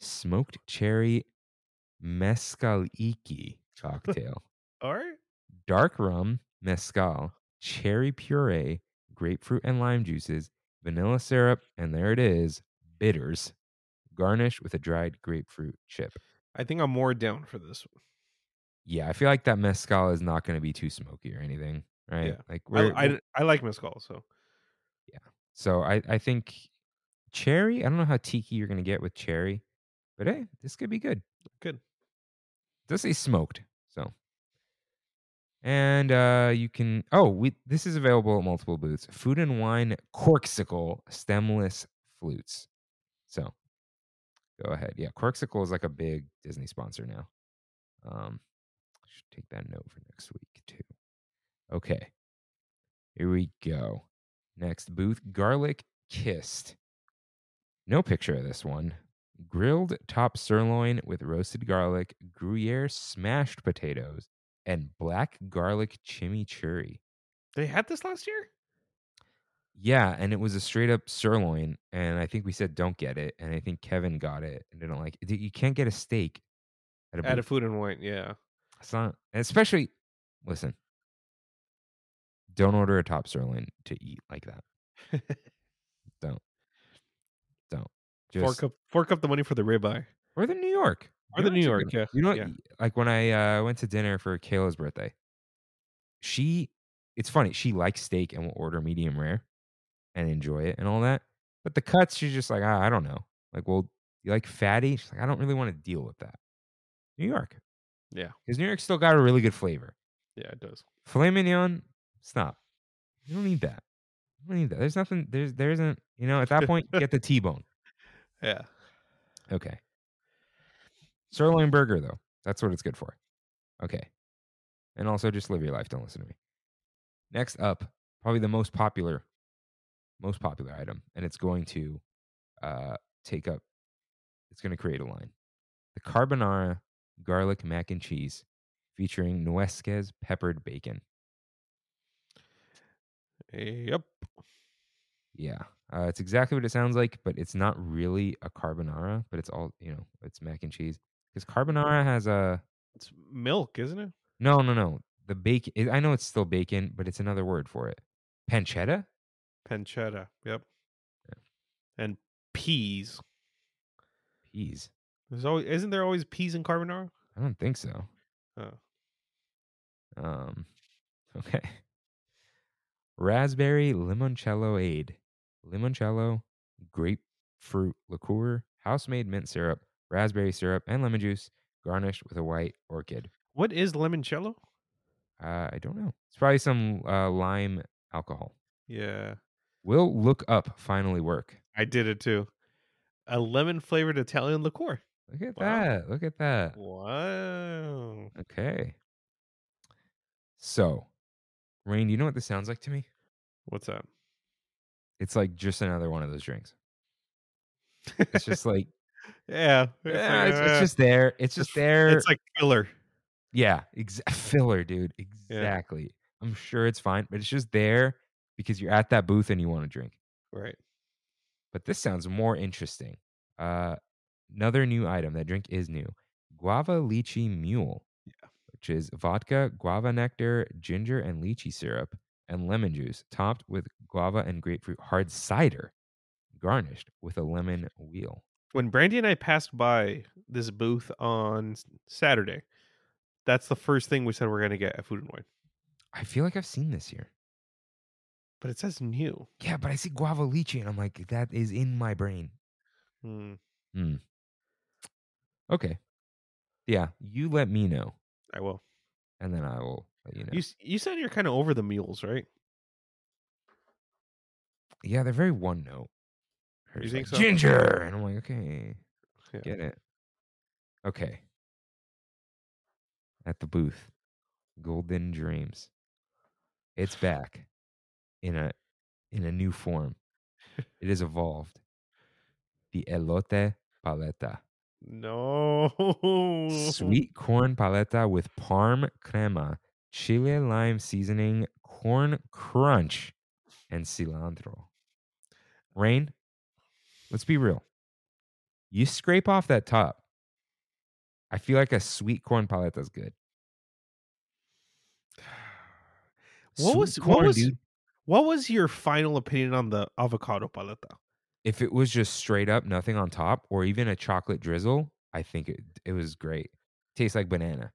Smoked cherry mezcaliki cocktail. All right. Dark rum, mezcal, cherry puree, grapefruit and lime juices, vanilla syrup, and there it is, bitters. Garnish with a dried grapefruit chip. I think I'm more down for this one. Yeah, I feel like that mezcal is not going to be too smoky or anything, right? Yeah. Like I, we're, I, I like mezcal, so yeah. so I I think cherry. I don't know how tiki you're going to get with cherry, but hey, this could be good. good. It does say smoked, so. And uh you can oh we this is available at multiple booths. Food and wine Corkcicle stemless flutes. So go ahead. Yeah, Corkcicle is like a big Disney sponsor now. Um should take that note for next week too. Okay. Here we go. Next booth, garlic kissed. No picture of this one. Grilled top sirloin with roasted garlic, Gruyere smashed potatoes, and black garlic chimichurri. They had this last year? Yeah, and it was a straight up sirloin, and I think we said don't get it, and I think Kevin got it and didn't like it. You can't get a steak at a At a food and wine, yeah. It's not, especially. Listen, don't order a top sirloin to eat like that. Don't, don't. Just fork up fork up the money for the ribeye. or the New York. Or the New York, good- yeah, You know, what? yeah. like when I uh, went to dinner for Kayla's birthday, she, it's funny, she likes steak and will order medium rare and enjoy it and all that. But the cuts, she's just like, ah, I don't know. Like, well, you like fatty? She's like, I don't really want to deal with that. New York. Yeah. Because New York still got a really good flavor. Yeah, it does. Filet mignon, stop. You don't need that. You don't need that. There's nothing, there's, there isn't, you know, at that point, get the T bone. Yeah. Okay. Sirloin burger, though. That's what it's good for. Okay. And also just live your life. Don't listen to me. Next up, probably the most popular, most popular item, and it's going to uh, take up, it's going to create a line. The carbonara garlic mac and cheese featuring Nueske's peppered bacon. Yep. Yeah. Uh, it's exactly what it sounds like, but it's not really a carbonara, but it's all, you know, it's mac and cheese. Because carbonara has a, It's milk, isn't it? No, no, no. The bacon. I know it's still bacon, but it's another word for it. Pancetta. Pancetta. Yep. And peas. Peas. There's always isn't there always peas in carbonara? I don't think so. Oh. Um. Okay. Raspberry limoncello aid. Limoncello, grapefruit liqueur, house-made mint syrup, raspberry syrup, and lemon juice, garnished with a white orchid. What is limoncello? Uh, I don't know. It's probably some uh, lime alcohol. Yeah. Will look up finally work. I did it too. A lemon flavored Italian liqueur. Look at Wow. that. Look at that. Wow. Okay. So, Rain, do you know what this sounds like to me? What's that? It's like just another one of those drinks. It's just like, Yeah. yeah, it's, it's uh, just there. It's just there. It's like filler. yeah, ex- filler, dude. Exactly. I'm sure it's fine, but it's just there because you're at that booth and you want to drink. Right. But this sounds more interesting. Uh, another new item. That drink is new. Guava lychee mule. Yeah. Which is vodka, guava nectar, ginger, and lychee syrup, and lemon juice, topped with guava and grapefruit hard cider, garnished with a lemon wheel. When Brandy and I passed by this booth on Saturday, that's the first thing we said we're gonna get at Food and Wine. I feel like I've seen this here. But it says new. Yeah, but I see guava lychee, and I'm like, that is in my brain. Hmm. Hmm. Okay. Yeah, you let me know, I will. and then I will you know. You you said you're kind of over the mules, right? Yeah, they're very one note. You think like, so? Ginger, and I'm like, okay, Yeah. get it. Okay. At the booth, Golden Dreams. It's back in a in a new form. It has evolved. The elote paleta, No. sweet corn paleta with parm crema, chile lime seasoning, corn crunch, and cilantro. Rain, let's be real. You scrape off that top. I feel like a sweet corn paleta is good. What Sweet was- what was- dude? What was your final opinion on the avocado paleta? If it was just straight up nothing on top, or even a chocolate drizzle, I think it it was great. Tastes like banana.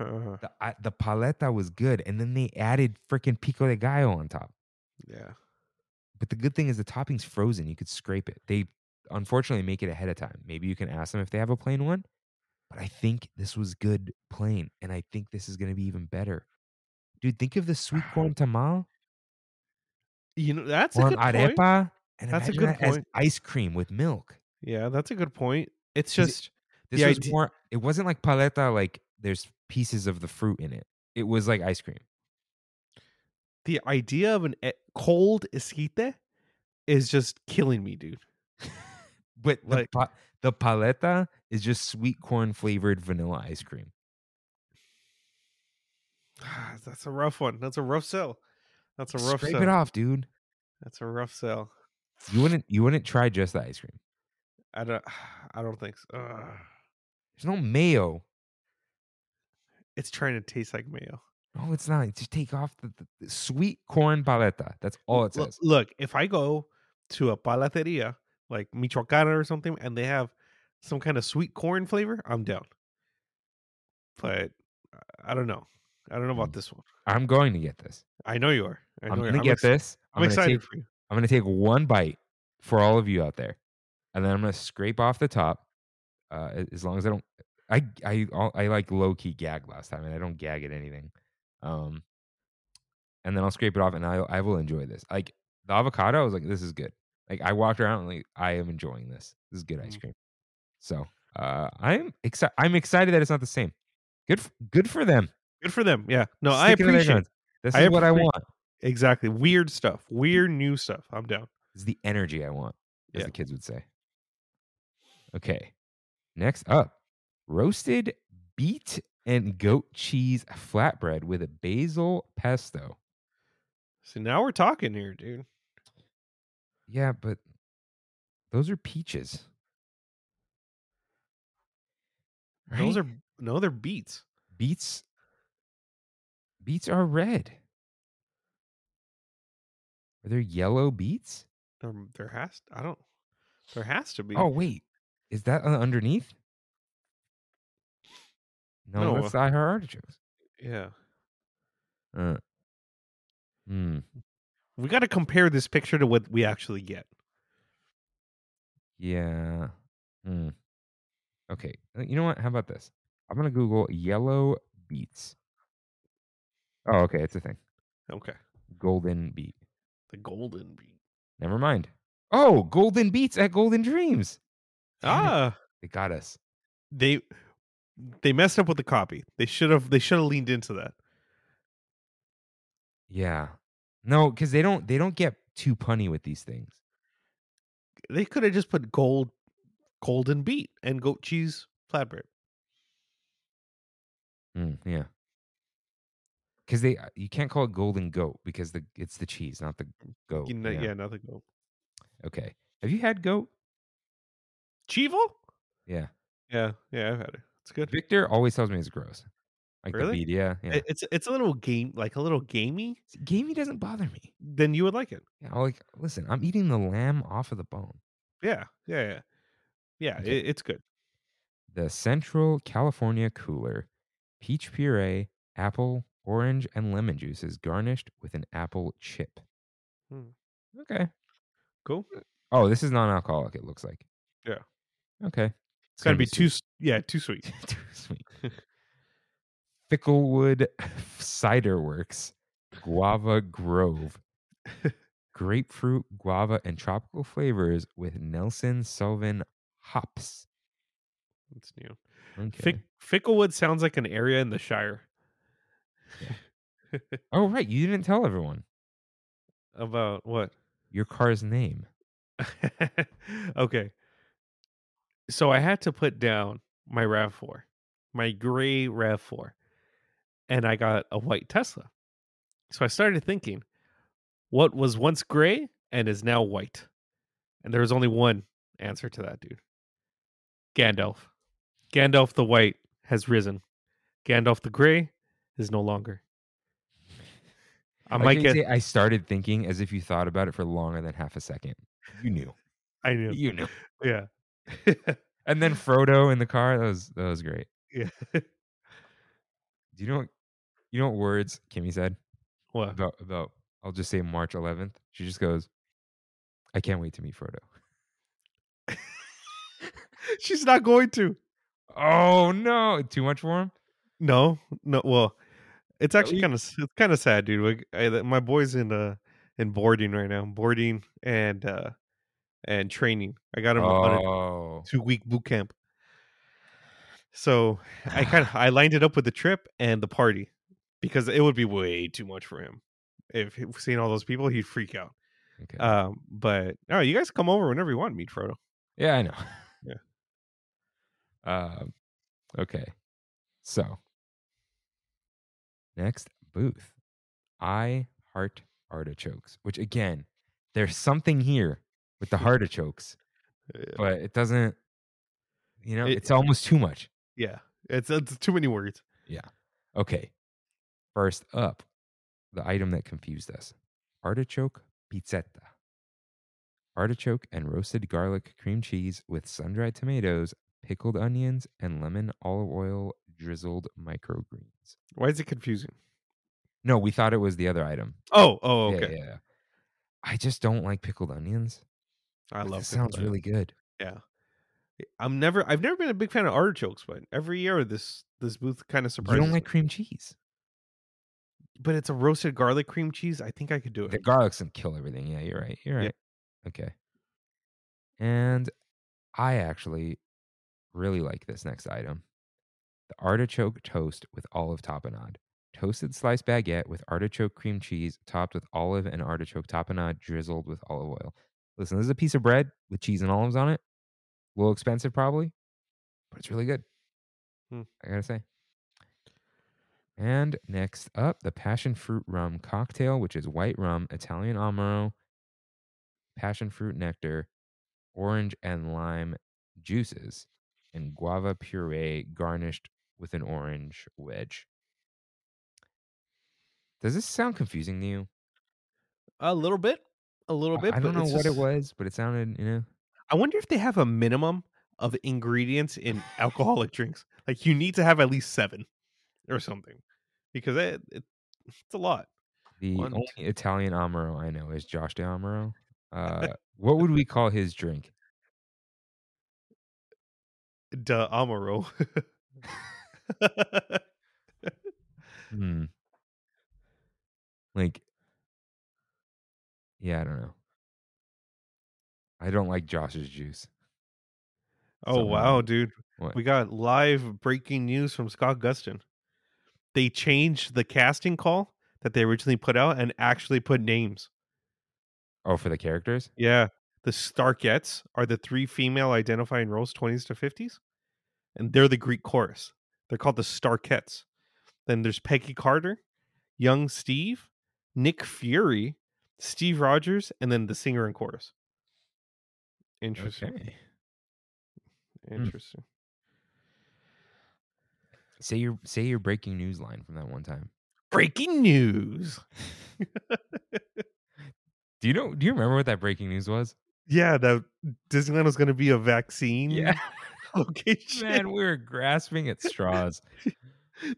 Uh-huh. The I, the paleta was good, and then they added freaking pico de gallo on top. yeah. But the good thing is the topping's frozen. You could scrape it. They unfortunately make it ahead of time. Maybe you can ask them if they have a plain one. But I think this was good plain, and I think this is going to be even better. Dude, think of the sweet corn tamal You know that's a or an good point. arepa, and That's a good that as point. ice cream with milk. Yeah, that's a good point. It's Is it- just This was ide- more. It wasn't like paleta. Like there's pieces of the fruit in it. It was like ice cream. the idea of an e- cold esquite is just killing me, dude. But the, Like- pa- the paleta is just sweet corn flavored vanilla ice cream. Ah, that's a rough one. That's a rough sell. That's a rough Scrape sell. it off, dude. That's a rough sell. You wouldn't. You wouldn't try just the ice cream. I don't. I don't think so. Ugh. There's no mayo. It's trying to taste like mayo. No, it's not. Just take off the, the- the sweet corn paleta. That's all it says. Look, if I go to a paleteria like Michoacana or something, and they have some kind of sweet corn flavor, I'm down. But I don't know. I don't know about Mm. this one. I'm going to get this. I know you are. I know I'm gonna get ex- this. I'm, gonna excited take- for you. I'm gonna take one bite for all of you out there, and then I'm gonna scrape off the top. Uh, as long as I don't, I I I'll- like low key gag last time, and I don't gag at anything. Um, and then I'll scrape it off, and I I will enjoy this. Like the avocado, I was like, this is good. Like I walked around, and like I am enjoying this. This is good ice Mm. cream. So uh, I'm excited. I'm excited that it's not the same. Good, f- good for them. Good for them. Yeah. No, I Sticking their appreciate. This I is what I want. exactly weird stuff. Weird new stuff. I'm down. Is the energy I want, as Yeah. the kids would say. Okay. Next up, roasted beet and goat cheese flatbread with a basil pesto. So now we're talking here, dude. Yeah, but those are peaches. Those are no, they're beets. beets. Beets are red. Are there yellow beets? There, there has I don't. There has to be. Oh wait, is that uh, underneath? No, No, that's I heart artichokes. yeah. Uh, hmm. We got to compare this picture to what we actually get. Yeah. Hmm. Okay. uh, You know what? How about this? I'm gonna Google yellow beets. Oh, okay. It's a thing. Okay. Golden beet. The golden beet. Never mind. Oh, golden beets at Golden Dreams. Damn it, Ah, They got us. they they messed up with the copy. They should have they should have leaned into that. Yeah. No, because they don't. They don't get too punny with these things. They could have just put gold golden beet and goat cheese flatbread. Mm, yeah. Because they, uh, you can't call it golden goat because the it's the cheese, not the goat. You know, yeah. yeah. nothing goat. Okay. Have you had goat? Chivo? Yeah. Yeah, yeah, I've had it. It's good. Victor always tells me it's gross. Like Really? the beet. Yeah. Yeah. It's it's a little game like a little gamey. Gamey doesn't bother me. Then you would like it. Yeah, I'll like listen, I'm eating the lamb off of the bone. Yeah, yeah, yeah. Yeah, Okay. it, it's good. The Central California cooler, peach puree, apple, orange, and lemon juice is garnished with an apple chip. Hmm. Okay. Cool. Oh, this is non-alcoholic. It looks like. Yeah. Okay. It's got to be sweet. too yeah, too sweet. Too sweet. Ficklewood Cider Works, Guava Grove, grapefruit, guava, and tropical flavors with Nelson Sauvin hops. That's new. Okay. Fick, Ficklewood sounds like an area in the Shire. oh, right. You didn't tell everyone About what? your car's name. okay. So I had to put down my RAV4, my gray RAV4, and I got a white Tesla. So I started thinking, what was once gray and is now white? And there was only one answer to that, dude. Gandalf. Gandalf the white has risen. Gandalf the gray is no longer. I might get. say, I started thinking as if you thought about it for longer than half a second. You knew. I knew. You knew. Yeah. And then Frodo in the car. That was that was great. yeah. Do you know what you know what words Kimmy said What? about about I'll just say March 11th. She just goes, "I can't wait to meet Frodo." She's not going to. Oh no, too much for him. No, no. Well, it's actually kind of it's kind of sad, dude. Like, I, my boy's in uh in boarding right now, boarding and uh and training. I got him on a two week boot camp. So I kind of I lined it up with the trip and the party because it would be way too much for him. If he- seeing all those people, he'd freak out. okay. Um, but no, you guys come over whenever you want. to Meet Frodo. yeah, I know. yeah. Um. Okay. So next booth, I heart artichokes. Which again, there's something here with the artichokes, but it doesn't. You know, It- it's almost too much. Yeah, it's it's too many words. Yeah. Okay. First up, the item that confused us artichoke pizzetta. Artichoke and roasted garlic cream cheese with sun dried tomatoes, pickled onions, and lemon olive oil drizzled microgreens. Why is it confusing? No, we thought it was the other item. Oh, oh, Yeah, okay. Yeah, yeah. I just don't like pickled onions. I love. sounds really good. Yeah. I'm never. I've never been a big fan of artichokes, but every year this this booth kind of surprises. You don't like me. cream cheese. but it's a roasted garlic cream cheese. I think I could do it. The garlic's gonna kill everything. Yeah, you're right. You're Yeah. right. Okay. And I actually really like this next item. The artichoke toast with olive tapenade. Toasted sliced baguette with artichoke cream cheese topped with olive and artichoke tapenade drizzled with olive oil. Listen, this is a piece of bread with cheese and olives on it. A little expensive probably, but it's really good. Hmm. I gotta say. And next up, the passion fruit rum cocktail, which is white rum, Italian amaro, passion fruit nectar, orange and lime juices, and guava puree garnished with an orange wedge. Does this sound confusing to you? A little bit, a little bit. I don't but know what it was, but it sounded, you know. I wonder if they have a minimum of ingredients in alcoholic drinks. Like you need to have at least seven or something, because it, it it's a lot. The One, only Italian amaro I know is Josh D'Amaro. Uh, what would we call his drink? D'Amaro. Hmm. Like, yeah, I don't know. I don't like Josh's juice. oh Somehow. wow, dude. What? We got live breaking news from Scott Gustin. They changed the casting call that they originally put out and actually put names. Oh, for the characters? Yeah. The Starkettes are the three female identifying roles 20s to 50s. And they're the Greek chorus. They're called the Starkettes. Then there's Peggy Carter, Young Steve, Nick Fury, Steve Rogers, and then the singer and chorus. Interesting. Okay. Hmm. Interesting. Say your say your breaking news line from that one time. Breaking news. Do you know? Do you remember what that breaking news was? Yeah, that Disneyland was going to be a vaccine Yeah. location. man, we were grasping at straws.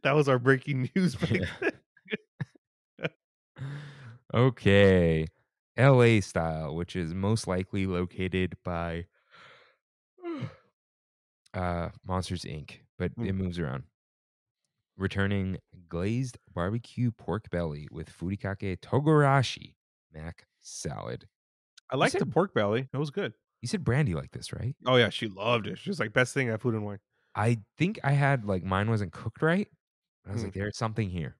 That was our breaking news. back Yeah. then. Okay, L.A. style, which is most likely located by uh Monsters Inc., but Hmm. it moves around. Returning glazed barbecue pork belly with furikake togarashi mac salad. I liked the pork belly. It was good. You said Brandy like this, right? Oh yeah, she loved it. She was like best thing at Food and Wine. I think I had like mine wasn't cooked right. I was Hmm. like, there's something here.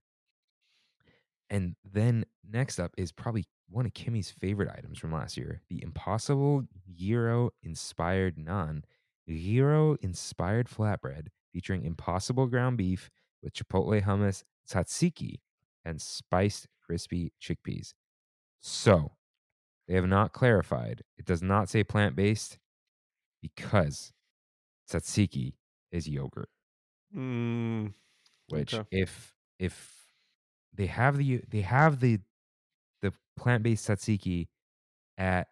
And then next up is probably one of Kimmy's favorite items from last year the Impossible Gyro inspired naan, Gyro inspired flatbread featuring impossible ground beef with chipotle hummus, tzatziki, and spiced crispy chickpeas. So they have not clarified. It does not say plant based because tzatziki is yogurt Mm, which Okay. if if they have the they have the the plant-based tzatziki at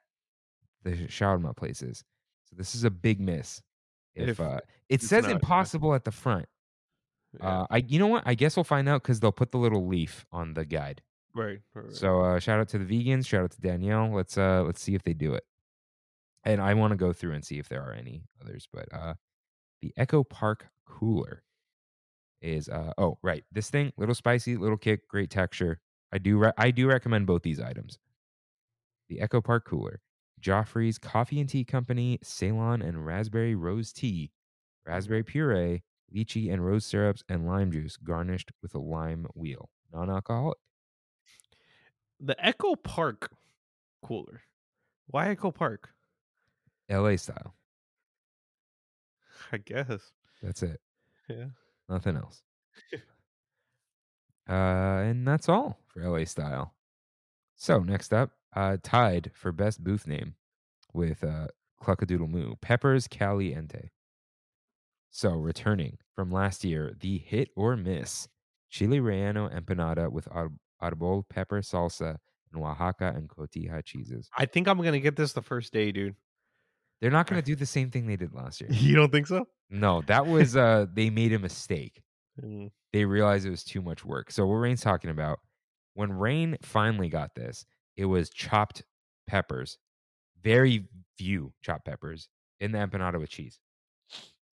the shawarma places. So this is a big miss if, If uh it says not, yeah. impossible at the front. Yeah, uh i you know what? I guess we'll find out because they'll put the little leaf on the guide. Right, right, right. so uh shout out to the vegans shout out to danielle. Let's uh let's see if they do it. And i want to go through and see if there are any others but uh the echo park cooler is uh oh right this thing little spicy little kick great texture i do re- i do recommend both these items the echo park cooler joffrey's coffee and tea company ceylon and raspberry rose tea raspberry puree lychee and rose syrups and lime juice garnished with a lime wheel non-alcoholic the Echo Park cooler. Why Echo Park? la style I guess. that's it Yeah. Nothing else. Uh and that's all for la style. So next up uh tied for best booth name with uh cluckadoodle moo peppers caliente. So returning from last year the hit or miss chile relleno empanada with ar- arbol pepper salsa and oaxaca and cotija cheeses. I think I'm gonna get this the first day, dude. They're not going to do the same thing they did last year. You don't think so? No, that was uh they made a mistake. Mm, They realized it was too much work. So what Rain's talking about, when Rain finally got this, it was chopped peppers, very few chopped peppers in the empanada with cheese.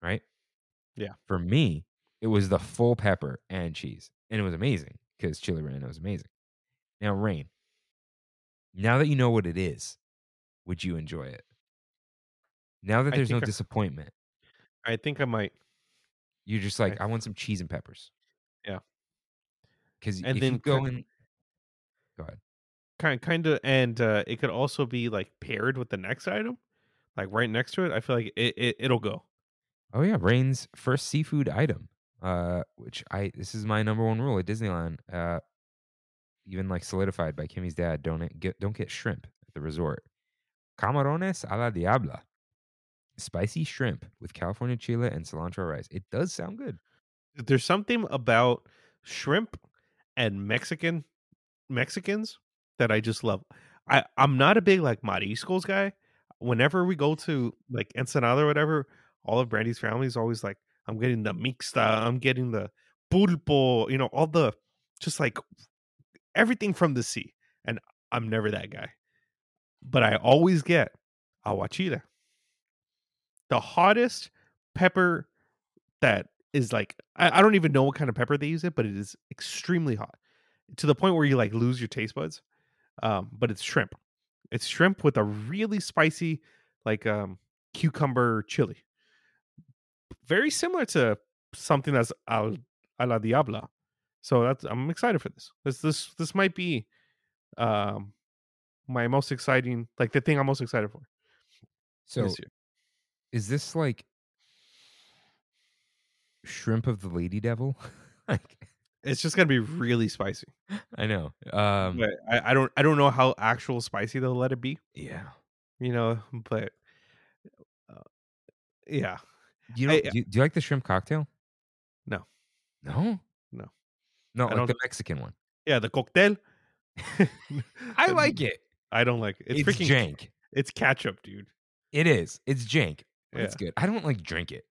Right? Yeah. For me, it was the full pepper and cheese. And it was amazing because chili relleno is amazing. Now, Rain, now that you know what it is, would you enjoy it? Now that I there's no think I- disappointment, I think I might. you're just like, I- I want some cheese and peppers. Yeah. Because And if then you go cut- in, go ahead. Kind kind of, and uh, it could also be like paired with the next item, like right next to it. I feel like it, it it'll go. Oh yeah, Rain's first seafood item. Uh, which I this is my number one rule at Disneyland. Uh, even like solidified by Kimmy's dad. Don't it- get don't get shrimp at the resort. Camarones a la diabla, spicy shrimp with California chile and cilantro rice. It does sound good. There's something about shrimp and Mexican Mexicans that I just love. I I'm not a big like mariscos guy. Whenever we go to like Ensenada or whatever, all of Brandy's family is always like, I'm getting the mixta, I'm getting the pulpo, you know, all the just like everything from the sea. And I'm never that guy. But I always get aguachile. The hottest pepper that is like I, I don't even know what kind of pepper they use it, but it is extremely hot to the point where you like lose your taste buds. Um, but it's shrimp. It's shrimp with a really spicy, like um cucumber chili. Very similar to something that's al a la diabla. So that's I'm excited for this. This this this might be um my most exciting like the thing I'm most excited for So this year. Is this like shrimp of the lady devil? like It's just gonna be really spicy. I know. Um, but I, I don't I don't know how actual spicy they'll let it be. yeah. You know, but uh, yeah, You know, I- do, you, do you like the shrimp cocktail? No. No. No. No, I like the Mexican one. yeah, the cocktail. I like it. I don't like it. It's, It's, freaking jank. It's ketchup, dude. It is. It's jank. Yeah, It's good. I don't like drink it.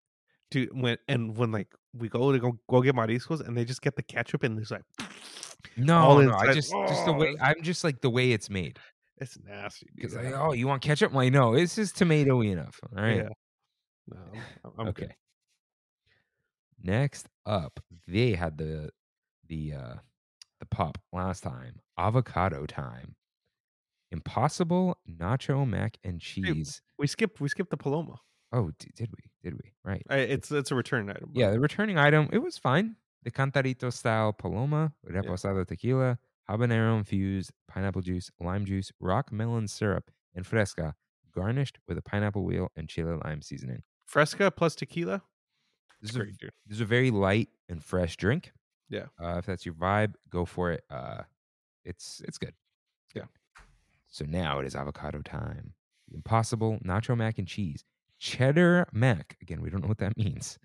dude. When and when like we go to go go get mariscos and they just get the ketchup and it's like No, no. I just just the way Oh. I'm just like the way it's made. it's nasty. dude. Because like, oh, you want ketchup? I'm like, no, this is tomatoey enough. All right. Yeah. No, I'm, I'm okay. good. Next up, they had the the uh the pop last time. Avocado time. Impossible nacho mac and cheese. We skipped we skipped the paloma. Oh, d- did we? Did we? Right. I, it's it's a return item. Yeah, the returning item, it was fine. The Cantarito style Paloma, reposado tequila, habanero infused pineapple juice, lime juice, rock melon syrup, and fresca, garnished with a pineapple wheel and chile lime seasoning. Fresca plus tequila. This is, a, this is a very light and fresh drink. Yeah. Uh, if that's your vibe, go for it. Uh, it's it's good. Yeah. So now it is avocado time. Impossible nacho mac and cheese, cheddar mac. Again, we don't know what that means.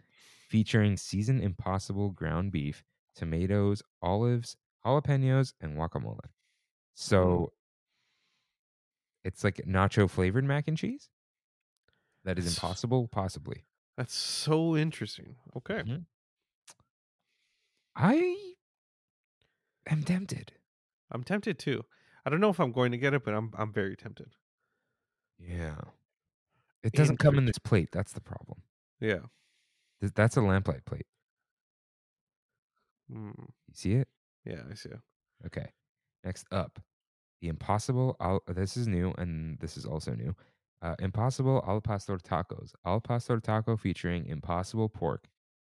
Featuring seasoned impossible ground beef, tomatoes, olives, jalapenos, and guacamole. So it's like nacho flavored mac and cheese. That is impossible, possibly. That's so interesting. Okay. Mhm. I am tempted. I'm tempted too. I don't know if I'm going to get it, but I'm I'm very tempted. Yeah. It doesn't come in this plate. That's the problem. Yeah. Th- That's a lamplight plate. Mm, You see it? yeah, I see. it. Okay. Next up, the Impossible. Al- this is new, and this is also new. Uh, Impossible al pastor tacos. Al pastor taco featuring impossible pork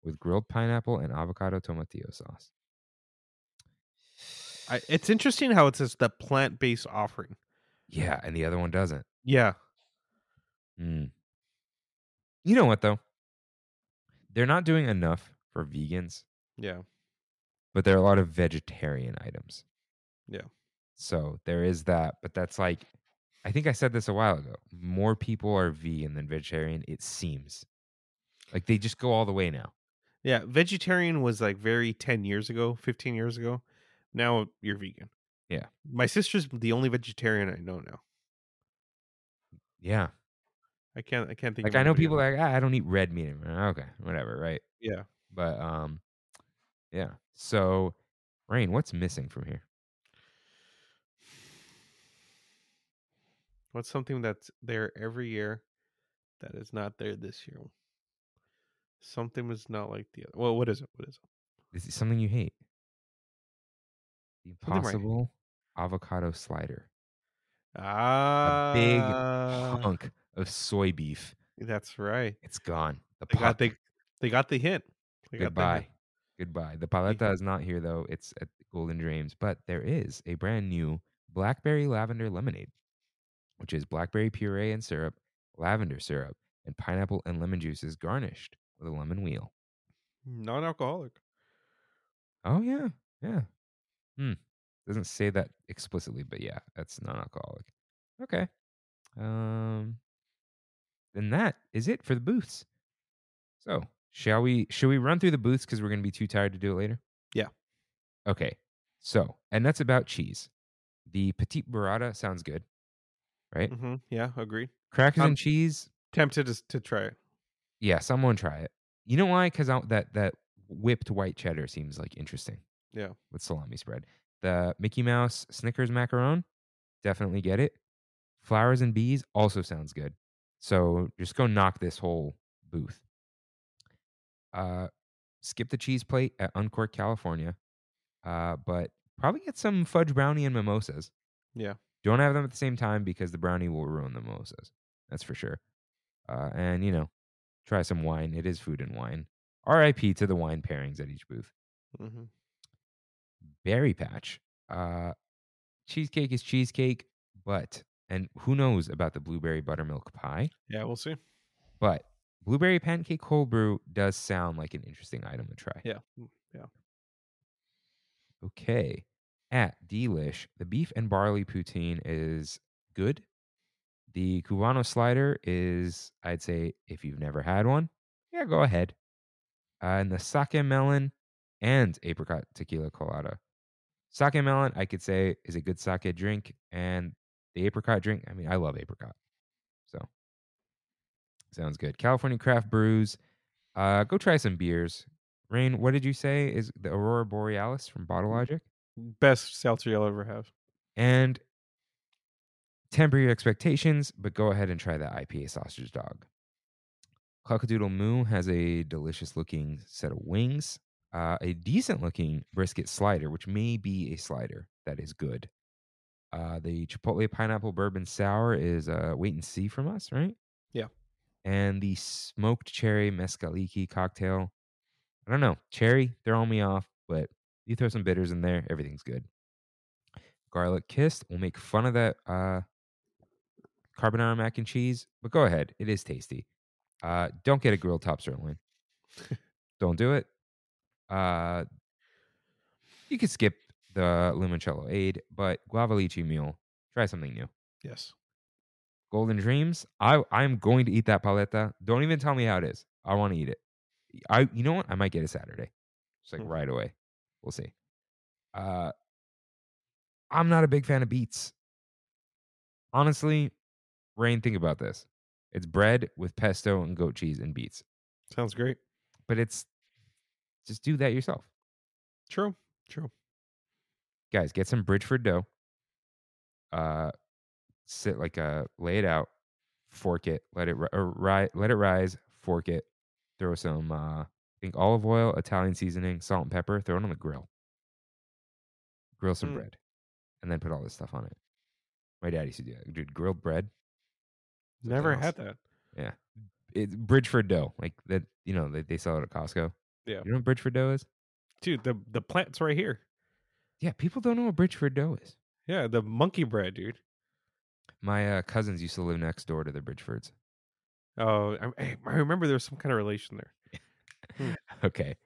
with grilled pineapple and avocado tomatillo sauce. I, it's interesting how it says the plant based offering. Yeah, and the other one doesn't. Yeah. Mm. You know what though? They're not doing enough for vegans, Yeah. but there are a lot of vegetarian items. Yeah. So there is that, but that's like I think I said this a while ago. More people are vegan than vegetarian, it seems. Like they just go all the way now. Yeah. Vegetarian was like very 10 years ago, 15 years ago. Now you're vegan. Yeah. My sister's the only vegetarian I know now. Yeah. I can't. I can't think. Like I know people else. like ah, I don't eat red meat. anymore." Okay, whatever, right? Yeah. But um, yeah. So, Rain, what's missing from here? What's something that's there every year that is not there this year? Something was not like the other. Well, what is it? What is it? Is it something you hate? The impossible avocado slider. Ah, A big hunk of soy beef. That's right. It's gone. The They got they they got the hint. They got the Goodbye. hint. Goodbye. The paleta is not here though. It's at Golden Dreams, but there is a brand new blackberry lavender lemonade, which is blackberry puree and syrup, lavender syrup, and pineapple and lemon juices garnished with a lemon wheel. Non-alcoholic. Oh yeah, yeah. Hmm. Doesn't say that explicitly, but yeah, that's non-alcoholic. Okay. Um. Then that is it for the booths. So shall we? Should we run through the booths because we're going to be too tired to do it later? Yeah. Okay. So, and that's about cheese. The petite burrata sounds good, right? hmm Yeah, agreed. Crackers Um, and cheese. Tempted to, to try it. Yeah, someone try it. You know why? Because that that whipped white cheddar seems like interesting. Yeah. with salami spread. The Mickey Mouse Snickers macaron, definitely get it. Flowers and bees also sounds good. So just go knock this whole booth. Uh, skip the cheese plate at Uncork, California. Uh, but probably get some fudge brownie and mimosas. Yeah. Don't have them at the same time because the brownie will ruin the mimosas. That's for sure. Uh, and you know, try some wine. It is food and wine. R.I.P. to the wine pairings at each booth. Mm-hmm. Berry Patch. Uh, cheesecake is cheesecake, but and who knows about the blueberry buttermilk pie? Yeah, we'll see. But blueberry pancake cold brew does sound like an interesting item to try. Yeah. Mm, Yeah. Okay. At Delish, the beef and barley poutine is good. The Cubano slider is, I'd say, if you've never had one, yeah, go ahead. Uh, and the sake melon and apricot tequila colada. Sake melon, I could say, is a good sake drink. And the apricot drink, I mean, I love apricot. So, sounds good. California craft brews. Uh, go try some beers. Rain, what did you say is the Aurora Borealis from Bottle Logic? Best seltzer you'll ever have. And temper your expectations, but go ahead and try that IPA sausage dog. Cockadoodle Moo has a delicious looking set of wings, uh, a decent looking brisket slider, which may be a slider that is good. Uh, the Chipotle Pineapple Bourbon Sour is uh, wait and see from us, right? Yeah. And the smoked cherry mescaliki cocktail. I don't know. Cherry, throwing me off, but you throw some bitters in there, everything's good. Garlic kissed. We'll make fun of that uh, carbonara mac and cheese, but go ahead. It is tasty. Uh, don't get a grilled top sirloin. don't do it. Uh, you could skip the limoncello aid, but guava lychee mule. Try something new. Yes. Golden Dreams. I I'm going to eat that paleta. Don't even tell me how it is. I want to eat it. I you know what? I might get it Saturday. Just like Hmm. right away. We'll see. Uh I'm not a big fan of beets. Honestly, Rain, think about this. It's bread with pesto and goat cheese and beets. Sounds great. But it's just do that yourself. True. True. Guys, get some Bridgeford dough. Uh sit like a lay it out, fork it, let it ri- or ri- let it rise, fork it, throw some uh I think olive oil, Italian seasoning, salt and pepper, throw it on the grill. Grill some Mm. bread. And then put all this stuff on it. My dad used to do that. Dude, grilled bread. Never else. had that. Yeah. It's Bridgeford dough. Like that, you know, they, they sell it at Costco. Yeah. You know what Bridgeford dough is? Dude, the the plant's right here. Yeah, people don't know what Bridgeford dough is. Yeah, the monkey bread, dude. My uh, cousins used to live next door to the Bridgefords. Oh, I, I remember there was some kind of relation there. okay.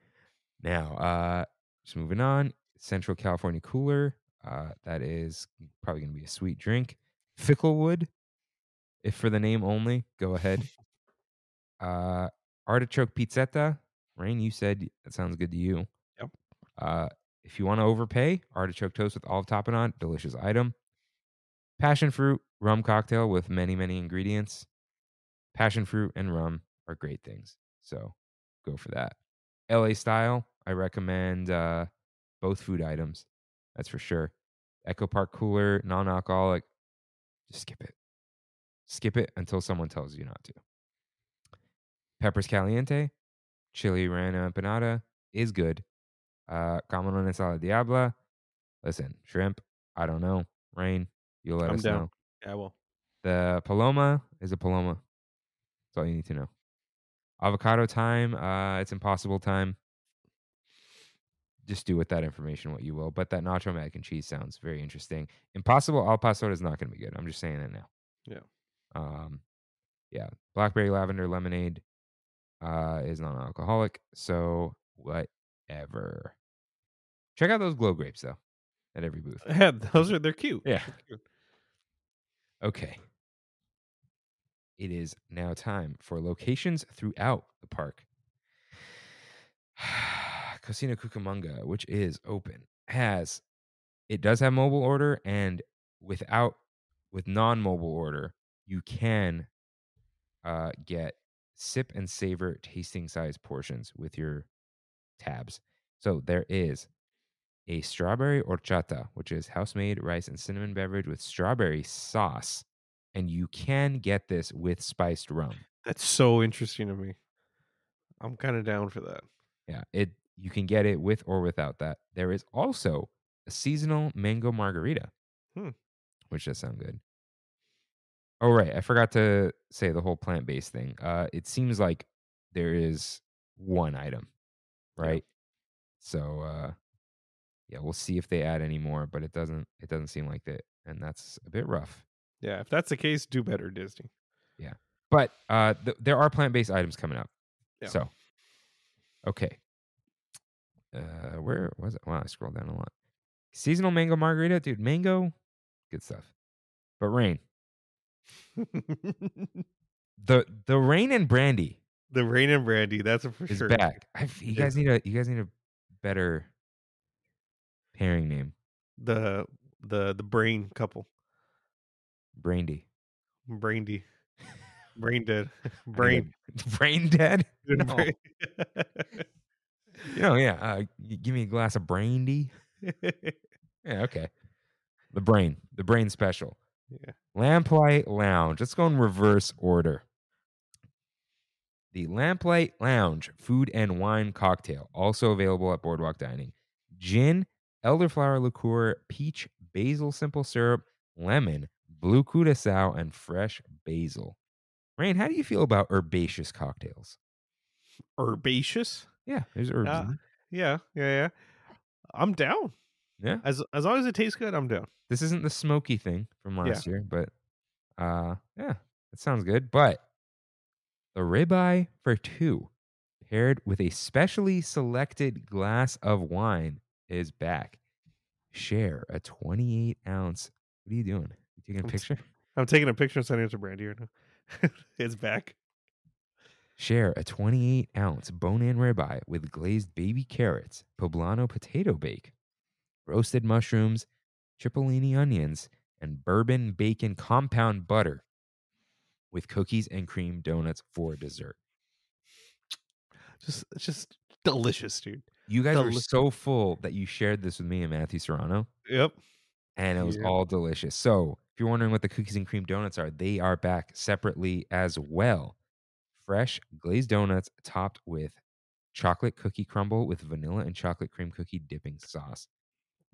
Now, uh, just moving on. Central California Cooler. Uh, that is probably going to be a sweet drink. Ficklewood, if for the name only, go ahead. uh, artichoke pizzetta. Rain, you said that sounds good to you. Yep. Uh, if you want to overpay, artichoke toast with olive topping on, delicious item. Passion fruit rum cocktail with many, many ingredients. passion fruit and rum are great things. So go for that. LA style, I recommend uh, both food items. That's for sure. Echo Park cooler, non alcoholic, just skip it. Skip it until someone tells you not to. Peppers Caliente, chili rana empanada is good. Uh, Camarón ensalada diabla. Listen, shrimp, I don't know. Rain, you'll let I'm us down. know. Yeah, well, The paloma is a paloma. That's all you need to know. Avocado time, uh, it's impossible time. Just do with that information what you will. But that nacho mac and cheese sounds very interesting. Impossible al pastor is not going to be good. I'm just saying that now. Yeah. Um, yeah. Blackberry lavender lemonade uh, is non-alcoholic. So whatever. Check out those glow grapes though, at every booth. yeah, those are they're cute. Yeah. They're cute. Okay. It is now time for locations throughout the park. Cocina Cucamonga, which is open, has it does have mobile order and without with non-mobile order, you can uh, get sip and savor tasting size portions with your tabs. So there is a strawberry horchata, which is house made rice and cinnamon beverage with strawberry sauce. And you can get this with spiced rum. That's so interesting to me. I'm kind of down for that. Yeah, it you can get it with or without that. There is also a seasonal mango margarita, Hmm. which does sound good. Oh right, I forgot to say the whole plant based thing. Uh, it seems like there is one item, right? So uh, yeah, we'll see if they add any more, but it doesn't. It doesn't seem like that, and that's a bit rough. Yeah, if that's the case, do better, Disney. Yeah, but uh, th- there are plant based items coming up. Yeah. So, okay. Uh, where was it? Wow, I scrolled down a lot. Seasonal mango margarita, dude. Mango, good stuff. But rain, the the rain and brandy the rain and brandy, that's a for is sure. back. I, you guys need a you guys need a better pairing name. The the the brain couple, Brandy. brandy, brain dead, I need a- brain. brain dead. No. You know, yeah. Uh, give me a glass of brandy. Yeah, okay. The brain, the brain special. Yeah. Lamplight Lounge. Let's go in reverse order. The Lamplight Lounge food and wine cocktail, also available at Boardwalk Dining. Gin, elderflower liqueur, peach, basil simple syrup, lemon, blue curacao, and fresh basil. Rain, how do you feel about herbaceous cocktails? Herbaceous. Yeah, there's herbs. Uh, in there. Yeah, yeah, yeah. I'm down. yeah. As as long as it tastes good, I'm down. This isn't the smoky thing from Yeah. last year, but uh yeah, that sounds good. But the ribeye for two, paired with a specially selected glass of wine, is back. Share a 28 ounce. What are you doing? You taking a I'm picture? I'm taking a picture and sending it to Brandy right now. it's back. Share a 28 ounce bone in ribeye with glazed baby carrots, poblano potato bake, roasted mushrooms, cipollini onions, and bourbon bacon compound butter with cookies and cream donuts for dessert. Just just delicious, dude. You guys were Deli- so full that you shared this with me and Matthew Serrano, Yep. and it was Yeah. all delicious. So, if you're wondering what the cookies and cream donuts are, they are back separately as well. Fresh glazed donuts topped with chocolate cookie crumble with vanilla and chocolate cream cookie dipping sauce.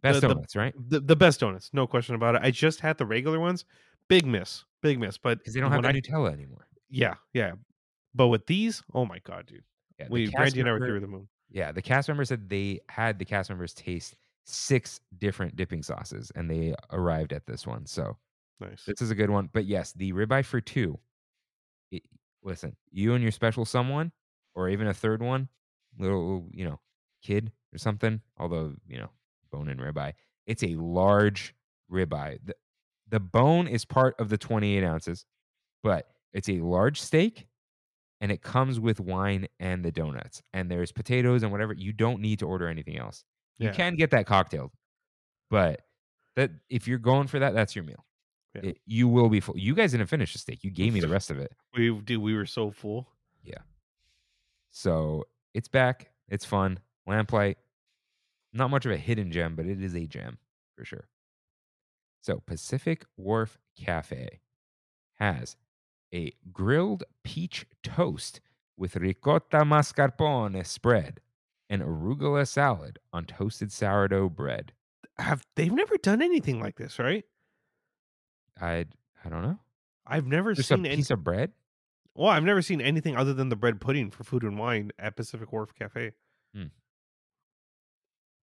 Best The- the- donuts, right? The the best donuts, no question about it. I just had the regular ones. Big miss. Big miss. But Because they don't have the I, Nutella anymore. Yeah, yeah. But with these, oh my god, dude. Yeah, We cast Brandy and I were through the moon. Yeah, the cast member said they had the cast members taste six different dipping sauces, and they arrived at this one. So Nice. this is a good one. But yes, the ribeye for two. it- listen, you and your special someone, or even a third one, little you know, kid or something. Although you know, bone and ribeye, it's a large ribeye. The, the bone is part of the twenty-eight ounces, but it's a large steak. And it comes with wine and the donuts, and there's potatoes and whatever. You don't need to order anything else. You can get that cocktail, but that if you're going for that, that's your meal. Yeah. it- you will be full. You guys didn't finish the steak. You gave me the rest of it. We dude, we were so full. Yeah. So it's back. It's fun. Lamplight, not much of a hidden gem, but it is a gem for sure. So Pacific Wharf Cafe has a grilled peach toast with ricotta mascarpone spread and arugula salad on toasted sourdough bread. Have they've never done anything like this, right? I I don't know. I've never Just a seen any. piece of bread. Well, I've never seen anything other than the bread pudding for food and wine at Pacific Wharf Cafe.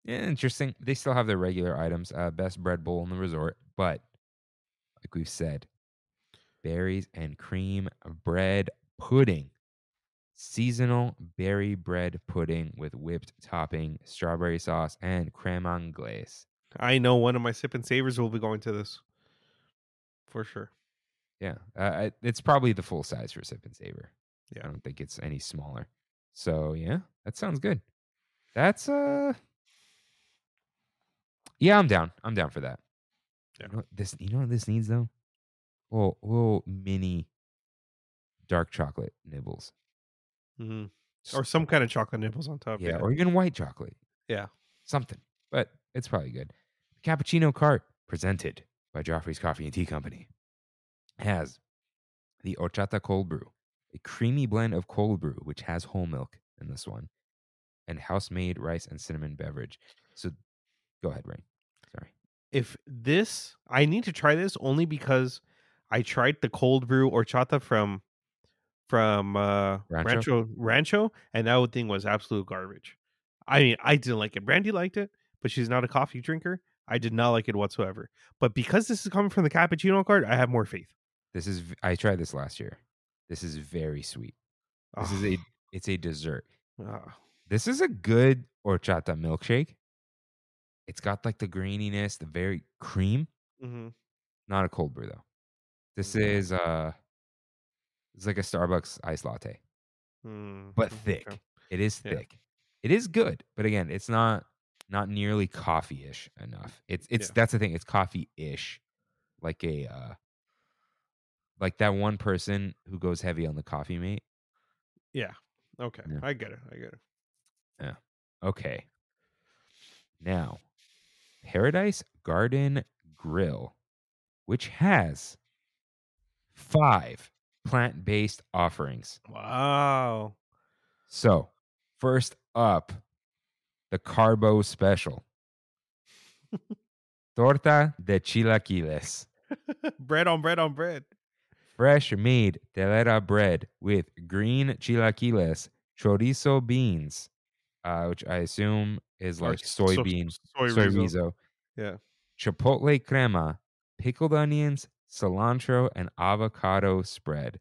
Yeah, interesting. They still have their regular items. Uh, best bread bowl in the resort, but like we've said, berries and cream bread pudding, seasonal berry bread pudding with whipped topping, strawberry sauce, and creme anglaise. I know one of my sip and savers will be going to this for sure. Yeah, uh, it's probably the full size for sip and savor. Yeah. I don't think it's any smaller. So yeah, that sounds good. That's uh, yeah, I'm down. I'm down for that. Yeah. You know this, you know what this needs though? Little little mini dark chocolate nibbles. hmm Just- Or some kind of chocolate nibbles on top. yeah, or even white chocolate. Yeah. something. But it's probably good. The cappuccino cart presented by Joffrey's Coffee and Tea Company has the horchata cold brew, a creamy blend of cold brew which has whole milk in this one, and house-made rice and cinnamon beverage. So, go ahead, Rain. Sorry. if this I need to try this only because I tried the cold brew horchata from from uh Rancho? Rancho Rancho, and that thing was absolute garbage. I mean, I didn't like it. Brandy liked it, but she's not a coffee drinker. I did not like it whatsoever. But because this is coming from the cappuccino card, I have more faith. This is I tried this last year. This is very sweet. This is a it's a dessert. Ah, This is a good horchata milkshake. It's got like the graininess, the very cream. Mm-hmm. Not a cold brew though. This is uh it's like a Starbucks iced latte, Mm, but okay. thick. It is Yeah. thick. It is good, but again, it's not not nearly coffee-ish enough. It's it's Yeah. that's the thing. It's coffee-ish, like a uh like that one person who goes heavy on the coffee mate. Yeah. Okay. Yeah. I get it. I get it. Yeah. Okay. Now, Paradise Garden Grill, which has five plant-based offerings. Wow. So, first up, the Carbo Special. Torta de chilaquiles. bread on bread on bread. Fresh made telera bread with green chilaquiles, chorizo beans, uh, which I assume is like s- so- soybean, soy, soy rizo. rizo. Yeah. Chipotle crema, pickled onions, cilantro, and avocado spread.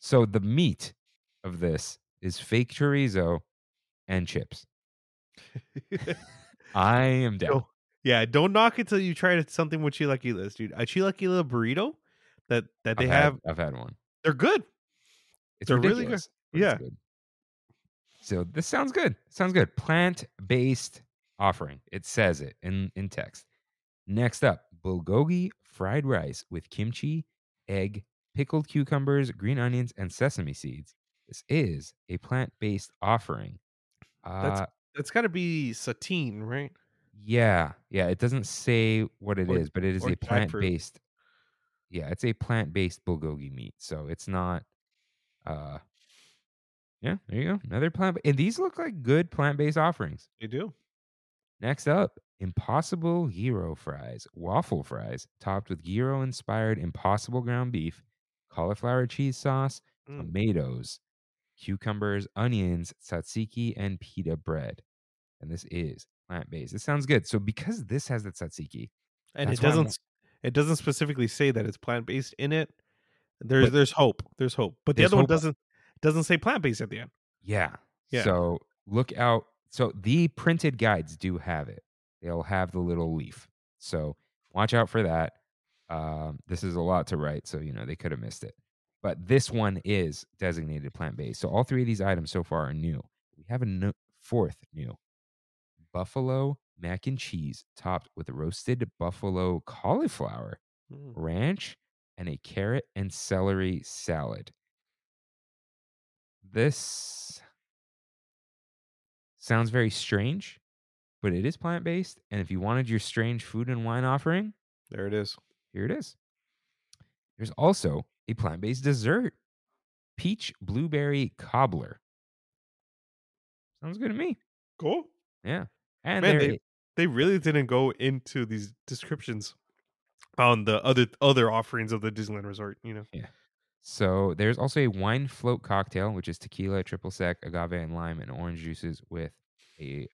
So the meat of this is fake chorizo and chips. I am down. Yo, yeah, don't knock it till you try it- something with chilaquiles, dude. A chilaquila burrito that that they I've have, had, I've had one. they're good. It's They're really good. Yeah. good. So this sounds good. Sounds good. Plant based offering. It says it in in text. Next up, bulgogi fried rice with kimchi, egg, pickled cucumbers, green onions, and sesame seeds. This is a plant based offering. That's- Uh, It's got to be seitan, right? yeah, yeah. It doesn't say what it is, Or- but it is a plant based. Yeah, it's a plant based bulgogi meat, so it's not. uh Yeah, there you go. Another plant, and these look like good plant based offerings. They do. Next up, Impossible Gyro fries, waffle fries topped with gyro inspired Impossible ground beef, cauliflower cheese sauce, Mm. tomatoes, cucumbers, onions, tzatziki, and pita bread. And this is plant based. It sounds good. So because this has the tzatziki, And it doesn't. It doesn't specifically say that it's plant based in it. There's But- there's hope. There's hope. But the other one doesn't doesn't say plant based at the end. yeah. Yeah. So look out. So the printed guides do have it. They'll have the little leaf. So watch out for that. Um, this is a lot to write, so you know they could have missed it. But this one is designated plant based. So all three of these items so far are new. We have a no- fourth new buffalo mac and cheese topped with roasted buffalo cauliflower Mm. ranch, and a carrot and celery salad. This sounds very strange, but it is plant based. And if you wanted your strange food and wine offering, There it is. here it is. There's also a plant based dessert peach blueberry cobbler. Sounds good to me. Cool. Yeah. And Man, they, they really didn't go into these descriptions on the other other offerings of the Disneyland Resort. You know. So there's also a wine float cocktail, which is tequila, triple sec, agave, and lime, and orange juices with a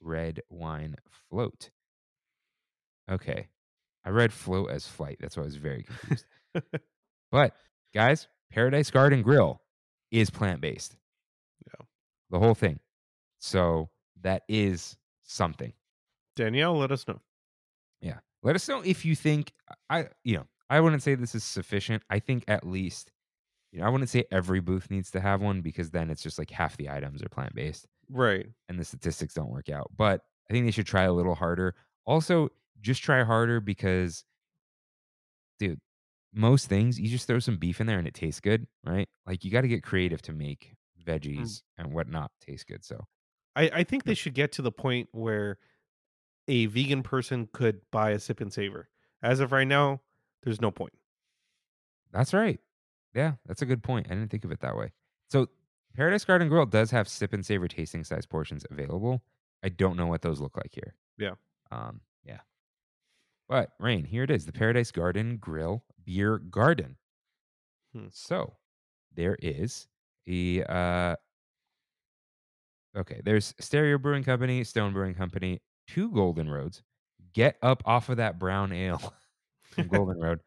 red wine float. Okay. I read float as flight. That's why I was very confused. but guys, Paradise Garden Grill is plant based. Yeah. The whole thing. So that is something. Danielle, let us know. Yeah. Let us know if you think I you know, I wouldn't say this is sufficient. I think at least you know, I wouldn't say every booth needs to have one because then it's just like half the items are plant based Right. and the statistics don't work out. But I think they should try a little harder. Also, just try harder because dude, most things you just throw some beef in there and it tastes good, right? Like you got to get creative to make hmm. veggies and whatnot taste good. So I, I think they should get to the point where a vegan person could buy a sip and savor. As of right now, there's no point. That's right. Yeah, that's a good point. I didn't think of it that way. So Paradise Garden Grill does have sip and savor tasting size portions available. I don't know what those look like here. Yeah. Um, yeah. But Rain, here it is, the Paradise Garden Grill Beer Garden. Hmm. So there is a uh okay, there's Stereo Brewing Company, Stone Brewing Company, two Golden Roads. Get up off of that brown ale from Golden Road.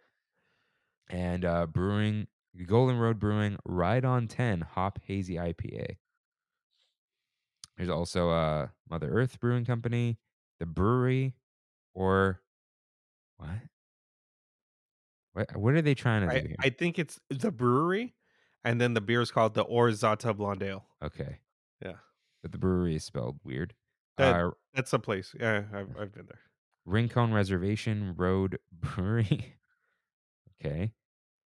And uh brewing Golden Road Brewing Ride on 10 Hop Hazy IPA. There's also uh Mother Earth Brewing Company, the brewery, or what? What what are they trying to do I, here? I think it's the brewery, and then the beer is called the Orzata Blonde Ale. okay. Yeah. But the brewery is spelled weird. That- uh That's the place. Yeah, I've, I've been there. Rincon Reservation Road Brewery. okay.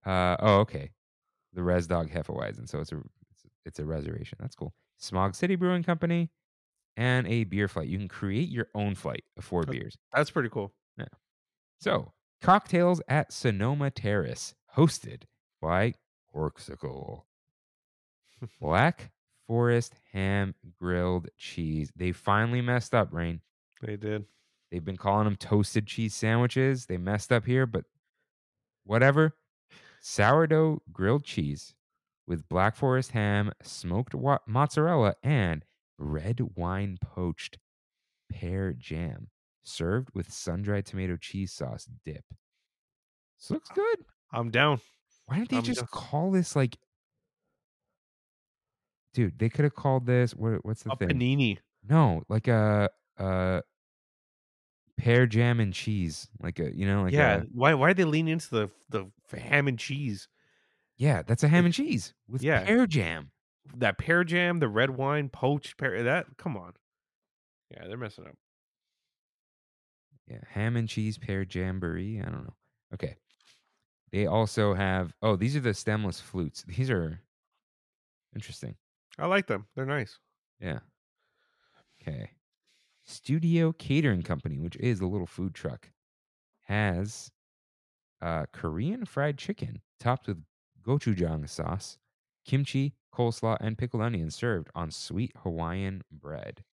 Uh oh, okay. The Res Dog Hefeweizen. So it's a it's a, it's a reservation. That's cool. Smog City Brewing Company and a beer flight. You can create your own flight of four beers. That's pretty cool. Yeah. So, cocktails at Sonoma Terrace, hosted by Corkcicle. Black Forest Ham Grilled Cheese. They finally messed up, Rain. They did. They've been calling them toasted cheese sandwiches. They messed up here, but whatever. Sourdough grilled cheese with Black Forest ham, smoked wa- mozzarella, and red wine poached pear jam, served with sun dried tomato cheese sauce dip. This looks good. I'm down. Why didn't they I'm just down. call this like, dude? They could have called this what? What's the A thing? panini. No, like a uh pear jam and cheese, like a you know, like yeah. a, why? Why did they lean into the the ham and cheese? yeah, that's a ham and cheese with Yeah. pear jam. That pear jam, the red wine, poached pear. That come on. Yeah, they're messing up. Yeah, ham and cheese pear jamboree. I don't know. Okay, they also have. Oh, these are the stemless flutes. These are interesting. I like them. They're nice. Yeah. Okay. Studio Catering Company, which is a little food truck, has uh, Korean fried chicken topped with gochujang sauce, kimchi, coleslaw, and pickled onions served on sweet Hawaiian bread.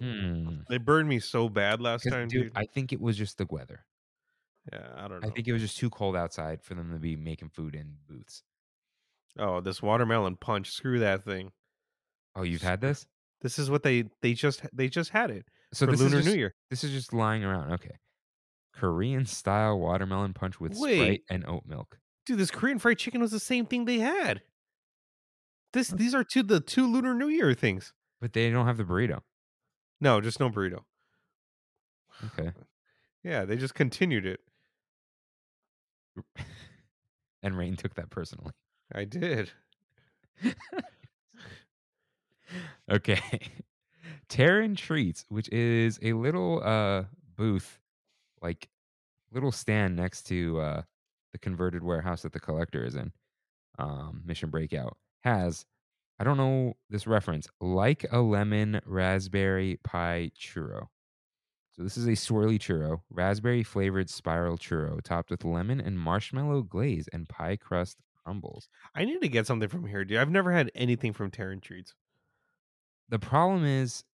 Hmm. They burned me so bad last time, dude, dude. I think it was just the weather. yeah, I don't know. I think it was just too cold outside for them to be making food in booths. oh, this watermelon punch. Screw that thing. Oh, you've had this? This is what they they just they just had it So for this Lunar is just, New Year. This is just lying around. Okay. Korean style watermelon punch with Sprite and oat milk. Dude, this Korean fried chicken was the same thing they had. This these are two the two Lunar New Year things. But they don't have the burrito. No, just no burrito. Okay. Yeah, they just continued it. and Rain took that personally. I did. Okay. Terran Treats, which is a little uh booth like little stand next to uh, the converted warehouse that the collector is in, um, Mission Breakout, has I don't know this reference, like a lemon raspberry pie churro. So this is a swirly churro, raspberry flavored spiral churro, topped with lemon and marshmallow glaze and pie crust crumbles. I need to get something from here, dude. I've never had anything from Terran Treats. The problem is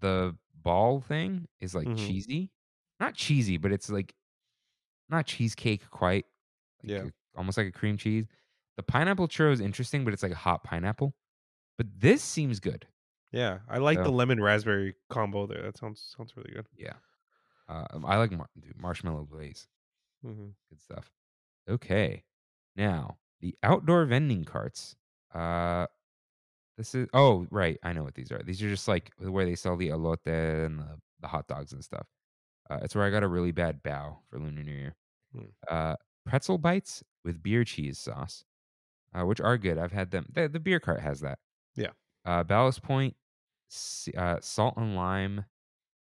the ball thing is like Mhm. cheesy. Not cheesy, but it's like not cheesecake quite. Like Yeah. a- almost like a cream cheese. The pineapple churro is interesting, but it's like a hot pineapple. But this seems good. Yeah, I like the lemon raspberry combo there. That sounds sounds really good. Yeah. Uh, I like mar- dude, marshmallow glaze. hmm Good stuff. Okay. Now, the outdoor vending carts. Uh this is oh, right. I know what these are. These are just like where they sell the elote and the, the hot dogs and stuff. Uh, it's where I got a really bad bow for Lunar New Year. Hmm. Uh, pretzel bites with beer cheese sauce, uh, which are good. I've had them. The, the beer cart has that. Yeah. Uh, Ballast Point, uh, salt and lime,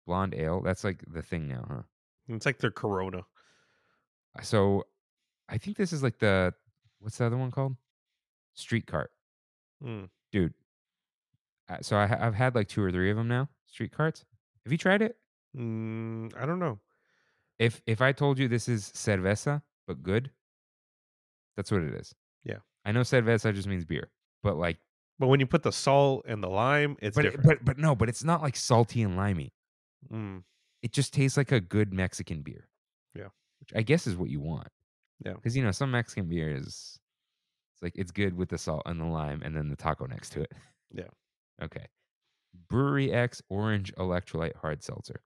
blonde ale. That's like the thing now, huh? It's like their Corona. So I think this is like the what's the other one called? Street cart, Mm. Dude. So I, I've had like two or three of them now. Street carts. Have you tried it? Mm, I don't know. If if I told you this is cerveza but good, that's what it is. Yeah. I know cerveza just means beer, but like, But when you put the salt and the lime, it's but different. but but no, but it's not like salty and limey. Mm, It just tastes like a good Mexican beer. Yeah. which I guess is what you want. Yeah. because you know some Mexican beer is it's like it's good with the salt and the lime and then the taco next to it. Yeah. Okay. Brewery X Orange Electrolyte Hard Seltzer.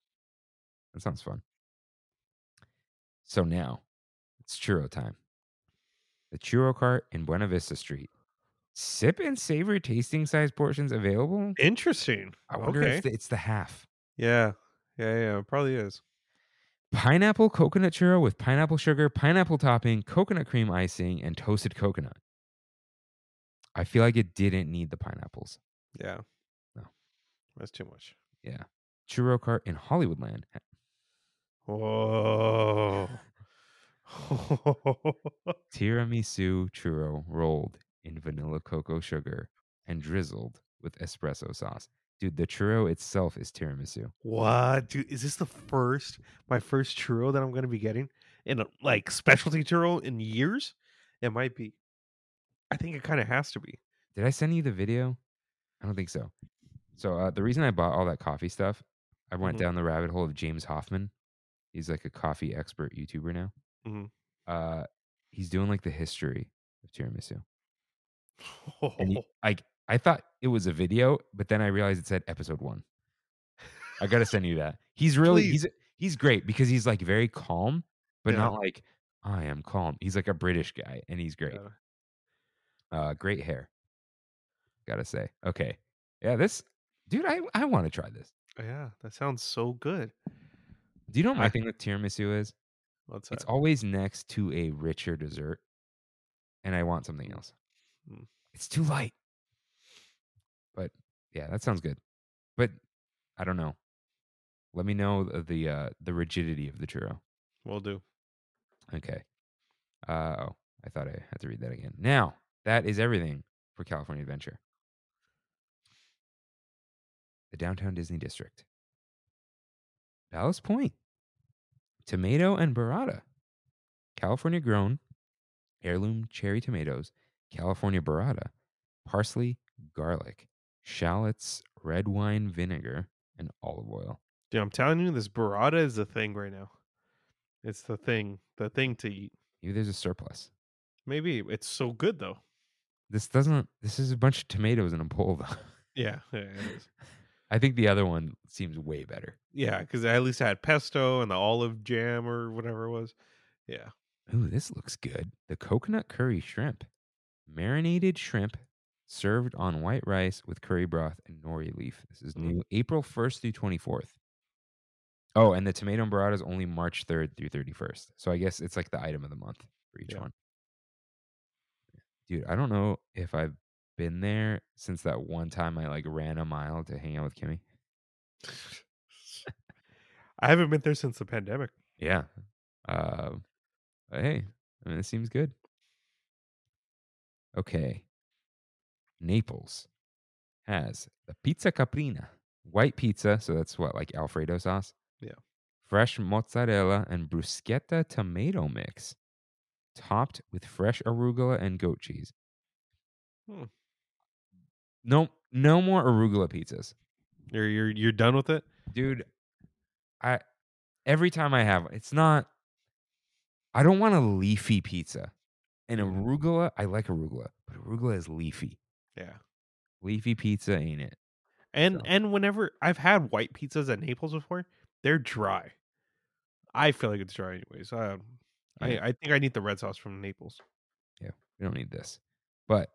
That sounds fun. So now it's churro time. The churro cart in Buena Vista Street. Sip and savor tasting size portions available. interesting. I wonder okay. if it's the half. yeah. Yeah. Yeah. It probably is. Pineapple coconut churro with pineapple sugar, pineapple topping, coconut cream icing, and toasted coconut. I feel like it didn't need the pineapples. Yeah. No. That's too much. Yeah. Churro cart in Hollywoodland. Whoa. Tiramisu churro rolled in vanilla cocoa sugar and drizzled with espresso sauce. Dude, the churro itself is tiramisu. what, dude? Is this the first, my first churro that I'm going to be getting in a like specialty churro in years? It might be. I think it kind of has to be. Did I send you the video? I don't think so. So uh, the reason I bought all that coffee stuff, I went Mhm. down the rabbit hole of James Hoffmann. He's like a coffee expert YouTuber now. Mhm. Uh, he's doing like the history of tiramisu. And he, like I thought it was a video, but then I realized it said episode one. I gotta send you that. He's really Please. he's he's great because he's like very calm, but Yeah. not like I am calm. He's like a British guy, and he's great. Yeah. Uh, great hair. Gotta say. Okay. Yeah, this dude, I I want to try this. Yeah, that sounds so good. Do you know what my I- thing with tiramisu is? What's It's always next to a richer dessert, and I want something else. Mm. It's too light. But yeah, that sounds good. But I don't know. Let me know the the, uh, the rigidity of the churro. We'll do. Okay. Uh, oh, I thought I had to read that again. Now that is everything for California Adventure. The downtown Disney District. Ballast Point. Tomato and burrata. California grown. Heirloom cherry tomatoes. California burrata. Parsley, garlic, shallots, red wine vinegar, and olive oil. Dude, I'm telling you, this burrata is the thing right now. It's the thing, the thing to eat. Maybe there's a surplus. Maybe it's so good though. This doesn't. This is a bunch of tomatoes in a bowl, though. Yeah, yeah, it is. I think the other one seems way better. Yeah, because at least I had pesto and the olive jam or whatever it was. Yeah. Ooh, this looks good. The coconut curry shrimp. Marinated shrimp served on white rice with curry broth and nori leaf. This is Mm. new April 1st through 24th. Oh, and the tomato and burrata is only March 3rd through 31st. So I guess it's like the item of the month for each Yeah. one. Dude, I don't know if I've been there since that one time I like ran a mile to hang out with Kimmy. I haven't been there since the pandemic. Yeah. Uh, hey, I mean, it seems good. Okay. Naples has the pizza caprina, white pizza. So that's what, like Alfredo sauce? Yeah. Fresh mozzarella and bruschetta tomato mix, topped with fresh arugula and goat cheese. Hmm. No, no more arugula pizzas. You're you're you're done with it. dude i every time i have it's not i don't want a leafy pizza and Mhm. arugula i like arugula but arugula is leafy Yeah. leafy pizza ain't it And So- and whenever I've had white pizzas at Naples before, they're dry. I feel like it's dry anyways. Um, Yeah. I I think I need the red sauce from Naples. Yeah, we don't need this. But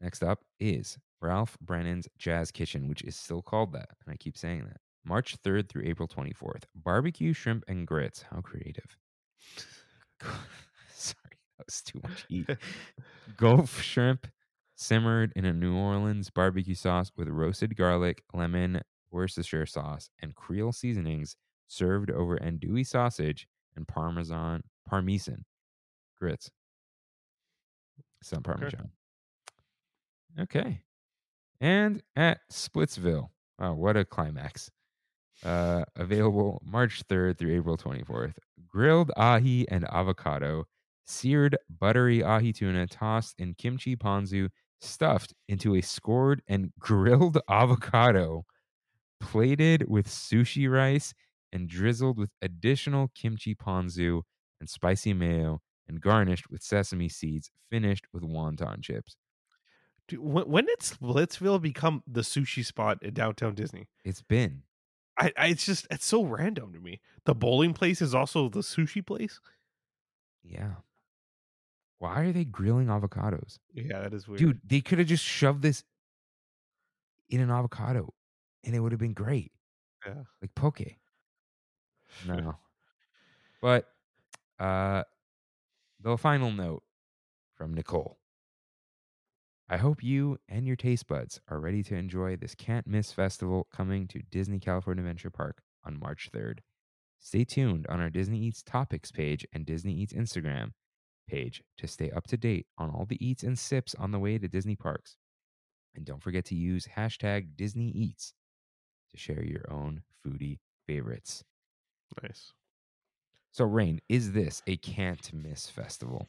next up is ralph brennan's jazz kitchen which is still called that and i keep saying that. March 3rd through april 24th barbecue shrimp and grits. How creative. Sorry that was too much heat. Gulf shrimp simmered in a New Orleans barbecue sauce with roasted garlic, lemon, Worcestershire sauce, and Creole seasonings served over andouille sausage and parmesan parmesan grits. It's not parmesan. Okay. And at Splitsville. Wow, what a climax. Uh, available March 3rd through April 24th. Grilled ahi and avocado, seared buttery ahi tuna tossed in kimchi ponzu, stuffed into a scored and grilled avocado, plated with sushi rice and drizzled with additional kimchi ponzu and spicy mayo, and garnished with sesame seeds, finished with wonton chips. Dude, when, did Splitsville become the sushi spot at downtown Disney? It's been. I, I it's just it's so random to me. The bowling place is also the sushi place. Yeah. Why are they grilling avocados? Yeah, that is weird. Dude, they could have just shoved this in an avocado and it would have been great. Yeah. Like poke. No. but uh the final note from Nicole. I hope you and your taste buds are ready to enjoy this can't miss festival coming to Disney California Adventure Park on March 3rd. Stay tuned on our Disney Eats topics page and Disney Eats Instagram page to stay up to date on all the eats and sips on the way to Disney parks. And don't forget to use hashtag Disney Eats to share your own foodie favorites. nice. So, Rain, is this a can't miss festival?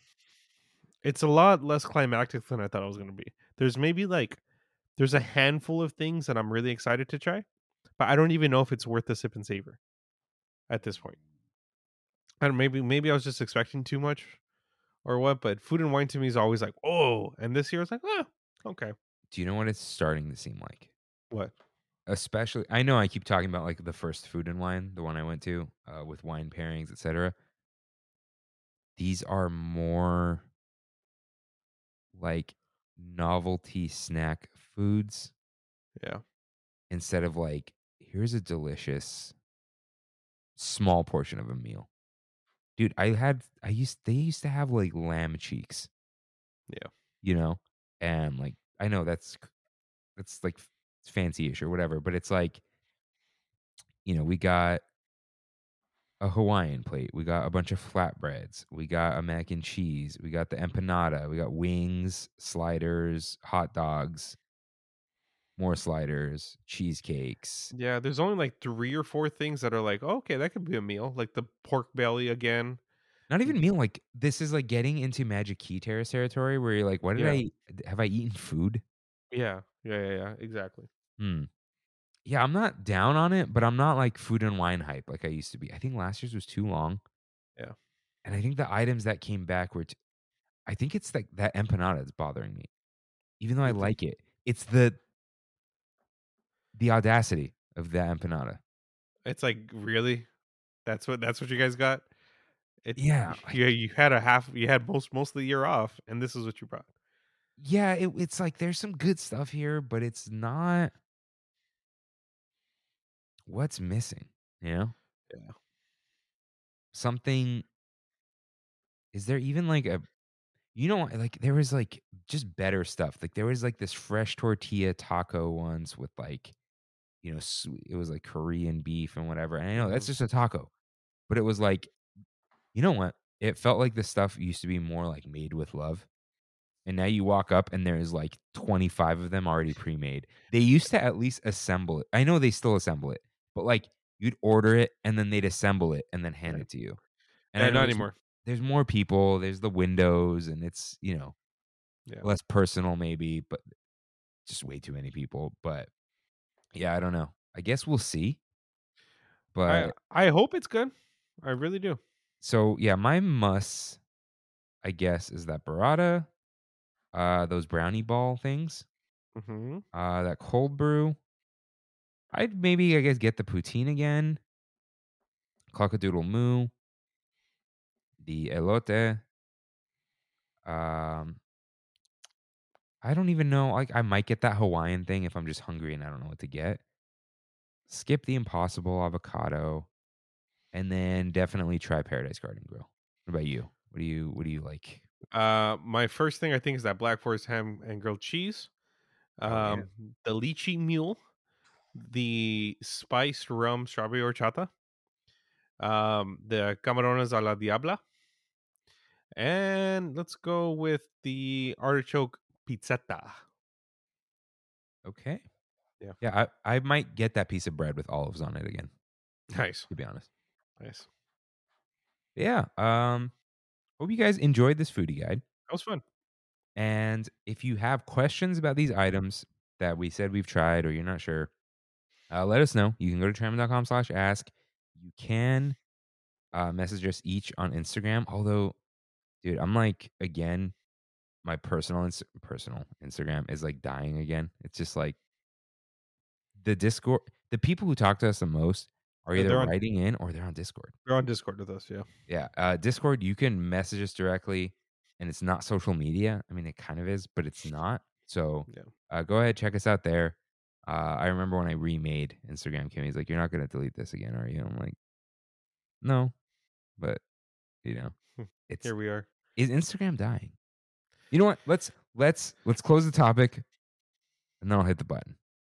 It's a lot less climactic than I thought it was going to be. There's maybe like there's a handful of things that I'm really excited to try, but I don't even know if it's worth the sip and savor at this point. I don't maybe maybe I was just expecting too much or what, but food and wine to me is always like, "Oh." And this year it's like, "Oh, okay." Do you know what it's starting to seem like? What? Especially, I know I keep talking about like the first food and wine, the one I went to uh, with wine pairings, etc. These are more like novelty snack foods Yeah. instead of like here's a delicious small portion of a meal. Dude, I had I used they used to have like lamb cheeks. Yeah. You know? And like I know that's that's like f- fancy-ish or whatever, but it's like you know, we got a Hawaiian plate. We got a bunch of flatbreads. We got a mac and cheese. We got the empanada. We got wings, sliders, hot dogs, more sliders, cheesecakes. Yeah, there's only like 3 or 4 things that are like, oh, "Okay, that could be a meal." Like the pork belly again. Not even meal. Like this is like getting into Magic Key Terrace territory where you're like, what did Yeah. I have I eaten food? Yeah. Yeah, yeah, yeah, exactly. Hmm. Yeah, I'm not down on it, but I'm not like food and wine hype like I used to be. I think last year's was too long. Yeah. And I think the items that came back were, t- I think it's like that empanada that's bothering me, even though I like it. It's the the audacity of that empanada. It's like, really? That's what that's what you guys got? It, Yeah, Yeah, you had a half you had most most of the year off and this is what you brought. Yeah, it, it's like there's some good stuff here, but it's not what's missing. You know? Yeah. Something. Is there even like a, you know, like there was like just better stuff. Like there was like this fresh tortilla taco once with like, you know, sweet, it was like Korean beef and whatever. And I know that's Mhm. just a taco, but it was like You know what? It felt like the stuff used to be more like made with love. And now you walk up and there's like 25 of them already pre-made. They used to at least assemble it. I know they still assemble it, but like you'd order it and then they'd assemble it and then hand Yeah. it to you. And, I not there's- anymore. There's more people, there's the windows and it's, you know, Yeah. less personal maybe, but just way too many people, but yeah, I don't know. I guess we'll see. But I I hope it's good. I really do. So yeah, my must, I guess, is that burrata, uh, those brownie ball things, hmm uh, that cold brew. I'd maybe I guess get the poutine again, cockadoodle moo, the elote. Um, I don't even know. Like I might get that Hawaiian thing if I'm just hungry and I don't know what to get. Skip the impossible avocado, and then definitely try Paradise Garden Grill. What about you? What do you What do you like? Uh, my first thing I think is that Black Forest ham and grilled cheese, Oh, um, the lychee mule, the spiced rum strawberry horchata, um, the camarones a la diabla, and let's go with the artichoke pizzetta. Okay. Yeah. Yeah, I, I might get that piece of bread with olives on it again, Nice, to be honest. nice. Yeah. Um hope you guys enjoyed this foodie guide. That was fun. And if you have questions about these items that we said we've tried or you're not sure, uh, let us know. You can go to trammin.com slash ask. You can uh, message us each on Instagram. Although, dude, I'm like, again, my personal ins- personal Instagram is like dying again. It's just like the Discord, the people who talk to us the most are either on- writing in or they're on Discord. They're on Discord with us, yeah. Yeah. Uh, Discord, you can message us directly and it's not social media. I mean, it kind of is, but it's not. So Yeah. uh, go ahead, check us out there. Uh, I remember when I remade Instagram, Kimmy's like, You're not going to delete this again, are you? I'm like, No, but you know, it's Here we are. is Instagram dying? You know what? Let's let's let's close the topic and then I'll hit the button.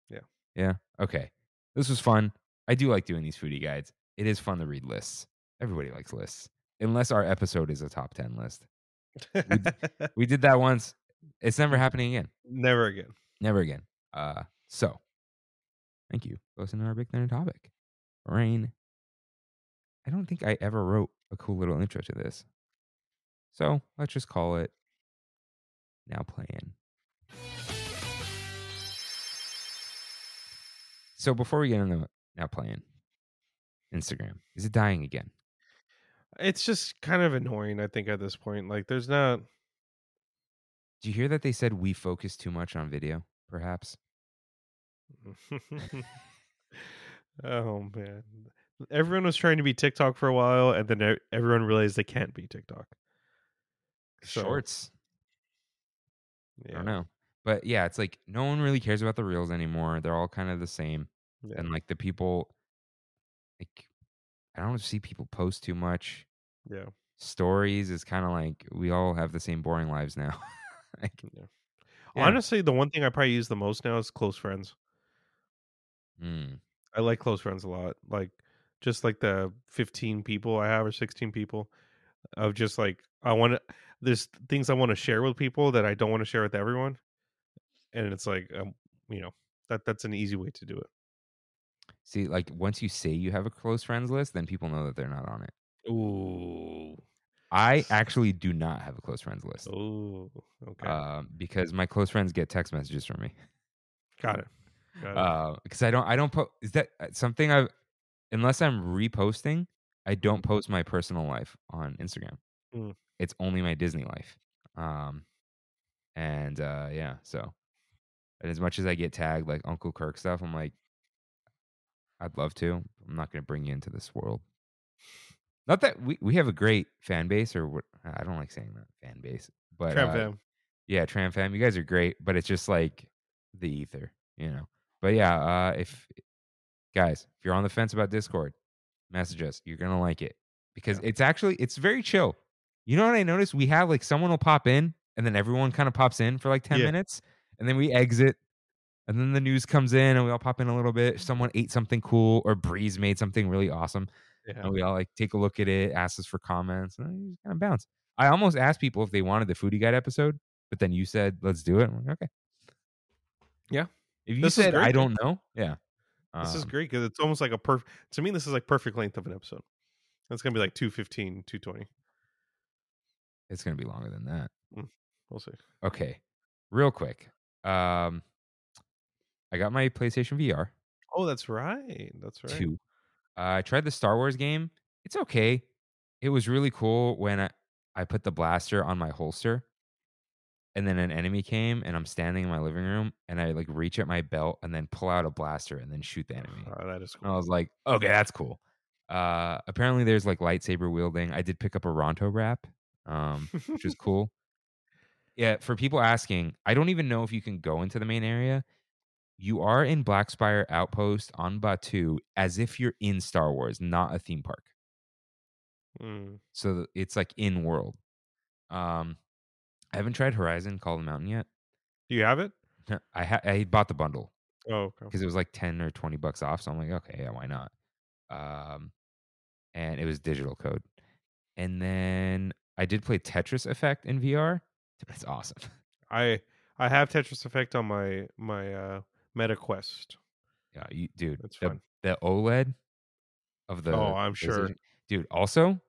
Yeah. Yeah. Okay. This was fun. I do like doing these foodie guides. It is fun to read lists. Everybody likes lists. Unless our episode is a top 10 list. We did that once. It's never happening again. Never again. Never again. Uh so thank you for listening to our big thunder topic. Rain. I don't think I ever wrote a cool little intro to this. So let's just call it now playing. So before we get into now playing, Instagram is it dying again? It's just kind of annoying, I think, at this point. Like, there's not. Do you hear that they said we focus too much on video? Perhaps. oh man, everyone was trying to be TikTok for a while, and then everyone realized they can't be TikTok. So, Shorts. I don't know. But yeah, it's like no one really cares about the reels anymore. They're all kind of the same. Yeah. And like the people like I don't see people post too much. yeah. Stories is kind of like we all have the same boring lives now. like, Yeah. Yeah. Honestly, the one thing I probably use the most now is close friends. Mm, I like close friends a lot. Like just like the 15 people I have or 16 people of just like I want to there's things I want to share with people that I don't want to share with everyone. And it's like um, you know, that that's an easy way to do it. see, like once you say you have a close friends list, then people know that they're not on it. Ooh. I actually do not have a close friends list. Oh, okay. Um, because my close friends get text messages from me. Got it. It. Uh, because I don't, I don't put. Is that uh, something I've? Unless I'm reposting, I don't post my personal life on Instagram. Mm. It's only my Disney life. Um, and uh, yeah, so and as much as I get tagged like Uncle Kirk stuff, I'm like, I'd love to. I'm not going to bring you into this world. Not that we we have a great fan base, or? I don't like saying that fan base, but Tram uh, fam. yeah, Tram fam, you guys are great, but it's just like the ether, you know. But yeah, uh if guys, if you're on the fence about Discord, message us. You're gonna like it because Yeah. it's actually it's very chill. You know what I noticed? We have like someone will pop in, and then everyone kind of pops in for like ten Yeah. minutes, and then we exit, and then the news comes in, and we all pop in a little bit. Someone ate something cool, or Breeze made something really awesome. Yeah. And we all like take a look at it, ask us for comments, and you just kind of bounce. I almost asked people if they wanted the foodie guide episode, but then you said let's do it. I'm like, okay. Yeah. If you This is said I don't know, yeah. This is Um, great because it's almost like a perfect. To me, this is like perfect length of an episode. It's gonna be like 215, 220. It's gonna be longer than that. We'll see. Okay, real quick. Um, I got my PlayStation VR Oh, that's right. That's right. two. Uh, I tried the Star Wars game. It's okay. It was really cool when I, I put the blaster on my holster, and then an enemy came, and I'm standing in my living room, and I like reach at my belt and then pull out a blaster and then shoot the enemy. Oh, that is And I was like, okay, that's cool. Uh, apparently, there's like lightsaber wielding. I did pick up a Ronto wrap, um, which is cool. Yeah, for people asking, I don't even know if you can go into the main area. You are in Blackspire Outpost on Batuu as if you're in Star Wars, not a theme park. Mm. So it's like in world. Um, I haven't tried Horizon Call of the Mountain yet. Do you have it? I ha- I bought the bundle Oh, okay. because it was like 10 or 20 bucks off. So I'm like, okay, yeah, why not? Um, and it was digital code. And then I did play Tetris Effect in VR. It's awesome. I I have Tetris Effect on my my uh Meta Quest. Yeah, you, dude, That's the, fun. the OLED of the. Oh, I'm sure. Dude, also,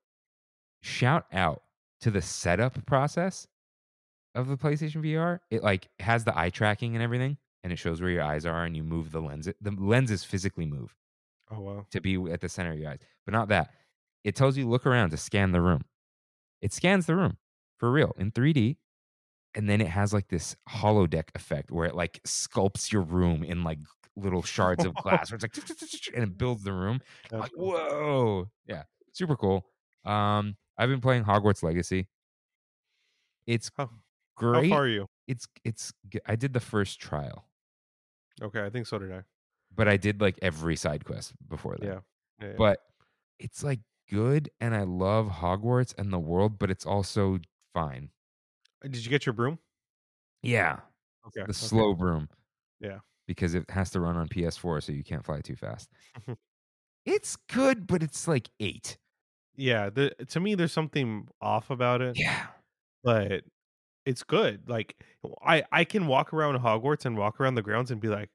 shout out to the setup process of the PlayStation VR. It like has the eye tracking and everything, and it shows where your eyes are, and you move the lens. The lenses physically move. Oh wow. to be at the center of your eyes. But not that. It tells you look around to scan the room. It scans the room for real in 3D. And then it has like this holodeck effect where it like sculpts your room in like little shards of glass. Where it's like and it builds the room. That's like, cool. whoa. Yeah. Super cool. Um, I've been playing Hogwarts Legacy. It's How, how far are you? It's it's I did the first trial, Okay, I think so did I. but I did like every side quest before that. Yeah. yeah, yeah. but it's like good and I love Hogwarts and the world, but it's also fine. Uh, did you get your broom? Yeah. Okay. The slow broom. Yeah. Because it has to run on PS4 so you can't fly too fast. it's good, but it's like eight. Yeah. The, to me, there's something off about it, Yeah. but it's good. Like I I can walk around Hogwarts and walk around the grounds and be like,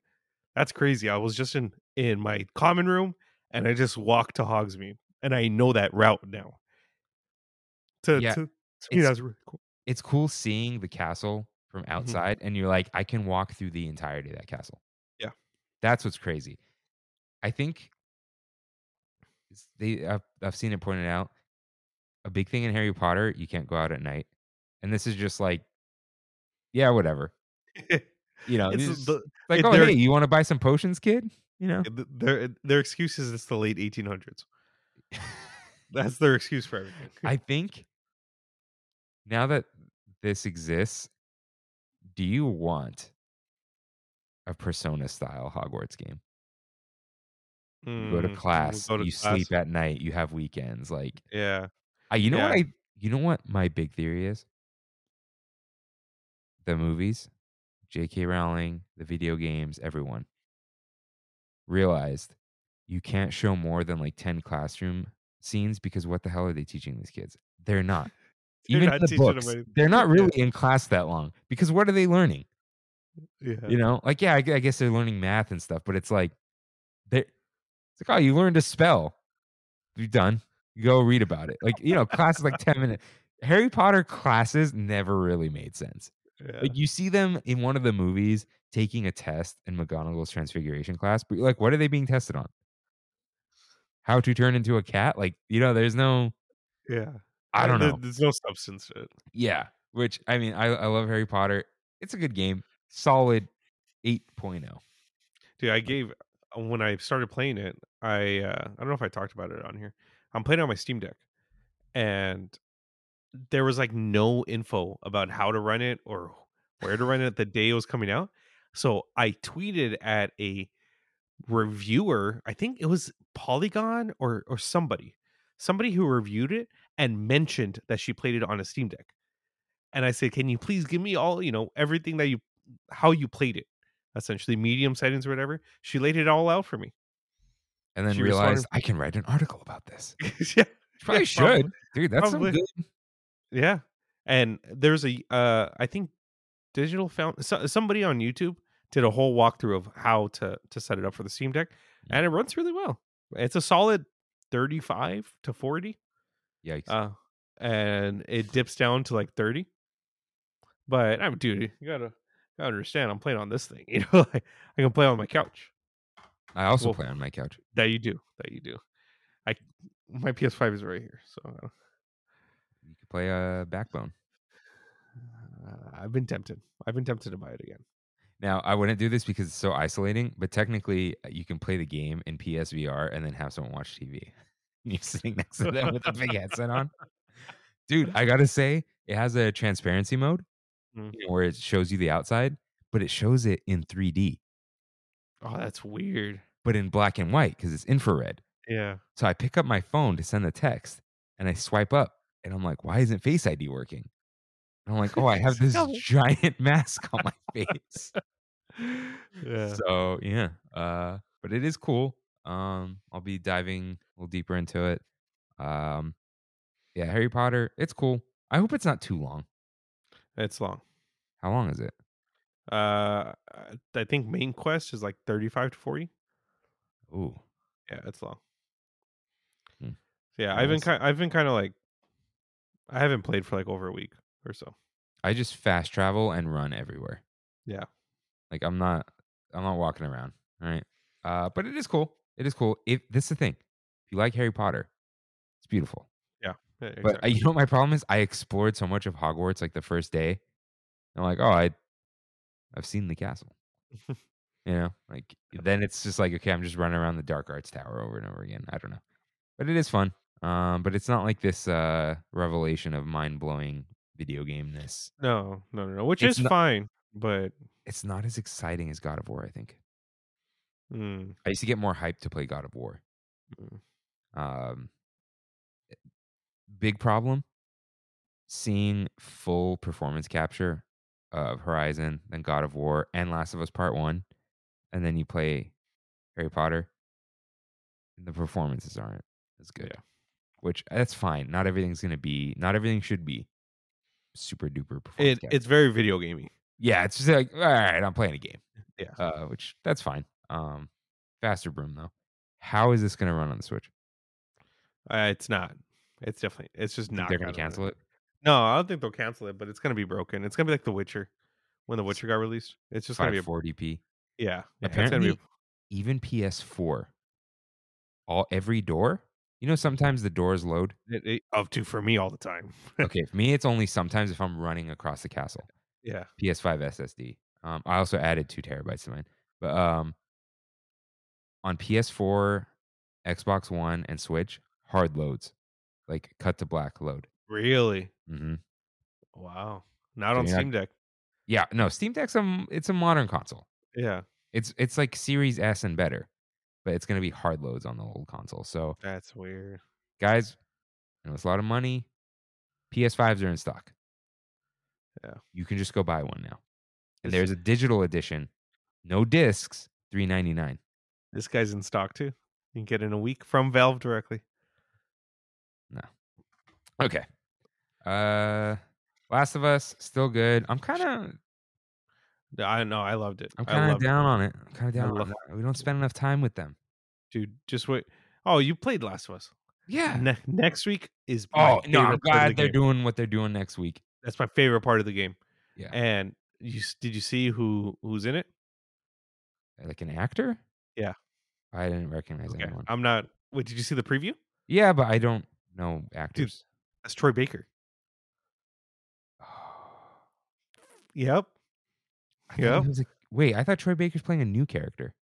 that's crazy. I was just in in my common room and I just walked to Hogsmeade and I know that route now. To, Yeah, to, to me, it's- that's really cool. It's cool seeing the castle from mm-hmm. outside and you're like, I can walk through the entirety of that castle. Yeah. That's what's crazy. I think they I've, I've seen it pointed out. A big thing in Harry Potter, you can't go out at night. And this is just like, yeah, whatever. You know, It's the- like, it- oh, hey, you want to buy some potions, kid? You know, their their excuse is it's the late 1800s. That's their excuse for everything. I think now that this exists, do you want a Persona style Hogwarts game? You go to Mm, class, go to you class. sleep at night, you have weekends. Like, Yeah. I, you know what I, you know what my big theory is? The movies, J.K. Rowling, the video games, everyone realized you can't show more than like 10 classroom scenes because what the hell are they teaching these kids? They're not. They're Even not the books, they're not Yeah. really in class that long because what are they learning? Yeah. You know, like yeah, I, I guess they're learning math and stuff, but it's like they it's like oh, you learned a spell. You're done. You go read about it. Like you know, class is like ten minutes. Harry Potter classes never really made sense. Yeah. Like you see them in one of the movies taking a test in McGonagall's Transfiguration class, but like, what are they being tested on? How to turn into a cat? Like you know, there's no. yeah. I don't There- know. There's no substance to it. Yeah, which I mean, I I love Harry Potter. It's a good game. Solid oh. 8.0. Dude, I gave uh, when I started playing it, I uh, I don't know if I talked about it on here. I'm playing on my Steam Deck, and there was like no info about how to run it or where to run it the day it was coming out. So I tweeted at a reviewer. I think it was Polygon or or somebody, somebody who reviewed it and mentioned that she played it on a Steam Deck. And I said, "Can you please give me all you know everything that you how you played it?" essentially medium settings or whatever. She laid it all out for me. and then She realized I can write an article about this. yeah, Probably Yeah, should, probably. dude. That's some good. Yeah, and there's a uh, I think Digital Foundry so, somebody on YouTube did a whole walkthrough of how to to set it up for the Steam Deck, and it runs really well. It's a solid 35 to 40, Yikes! uh, and it dips down to like 30. But I'm dude, you gotta gotta understand. I'm playing on this thing, you know. Like I can play on my couch. I also well- play on my couch. That you do. That you do. I my PS5 is right here, so You could play a uh, Backbone. uh, I've been tempted. I've been tempted to buy it again. Now, I wouldn't do this because it's so isolating, but technically, uh, you can play the game in PSVR and then have someone watch TV. You're sitting next to them with a big headset on. Dude, I gotta say, it has a transparency mode Mm. you know, where it shows you the outside, but it shows it in 3D, Oh, that's weird. but in black and white because it's infrared. Yeah. So I pick up my phone to send the text and I swipe up and I'm like, why isn't Face ID working? And I'm like, oh, I have this giant mask on my face. Yeah. So yeah, uh, but it is cool. Um, I'll be diving a little deeper into it. Um, yeah, Harry Potter, it's cool. I hope it's not too long. It's long. How long is it? Uh, I think main quest is like 35 to 40. Ooh, Yeah, it's long. Hmm. Yeah, I've been kind. I've been kind of like, I haven't played for like over a week or so. I just fast travel and run everywhere. Yeah. Like I'm not, I'm not walking around. All right. Uh, but it is cool. It is cool. If this is the thing, if you like Harry Potter, it's beautiful. Yeah, But uh, you know what my problem is? I explored so much of Hogwarts like the first day. I'm like, oh, I, I've seen the castle. you know, like then it's just like, okay, I'm just running around the Dark Arts Tower over and over again. I don't know, but it is fun. Um, but it's not like this uh revelation of mind blowing video gameness. no, no, no, no. Which It's is not- fine, but It's not as exciting as God of War. I think mm, I used to get more hyped to play God of War. Mm. Um, big problem seeing full performance capture of Horizon, then God of War, and Last of Us Part One, and then you play Harry Potter. And the performances aren't as good, Yeah. Which that's fine. Not everything's gonna be. Not everything should be super duper it it's very video gamey. yeah, it's just like all right, I'm playing a game. Yeah. uh, which that's fine. Um, faster broom though. How is this gonna run on the Switch? Uh, it's not. It's definitely. It's just not. they're gonna cancel it. No, I don't think they'll cancel it, but it's gonna be broken. It's gonna be like The Witcher when The Witcher got released. It's just gonna be a 4DP. yeah. yeah Apparently, be even PS4, all every door. You know, sometimes the doors load. it, it- up to for me all the time. Okay, for me, it's only sometimes if I'm running across the castle. yeah. PS5 SSD. Um, I also added two terabytes to mine, but um, on PS4, Xbox One, and Switch, hard loads, like cut to black load. Really? hmm Wow. Not So on you're not- Steam Deck. Yeah, no, Steam Deck's a it's a modern console. Yeah. It's it's like Series S and better, but it's gonna be hard loads on the old console. So That's weird. guys, I know it's a lot of money. PS5s are in stock. Yeah. You can just go buy one now. And This- there's a digital edition, no discs, three ninety nine. This guy's in stock too. You can get it in a week from Valve directly. No. Okay. Uh Last of Us, still good. I'm kind of I know. I loved it. I'm kind of loved it. down on it. I'm kind of down on love- that. We don't spend enough time with them. dude. Just wait. Oh, you played Last of Us. Yeah. Ne- next week is Oh no, I'm of the glad they're game. doing what they're doing next week. That's my favorite part of the game. Yeah. And you did you see who who's in it? Uh, like an actor? Yeah. I didn't recognize Okay, anyone. I'm not. Wait, did you see the preview? Yeah, but I don't know actors. That's Troy Baker. Oh. Yep. I thought Yep. he was a- wait, I thought Troy Baker's playing a new character.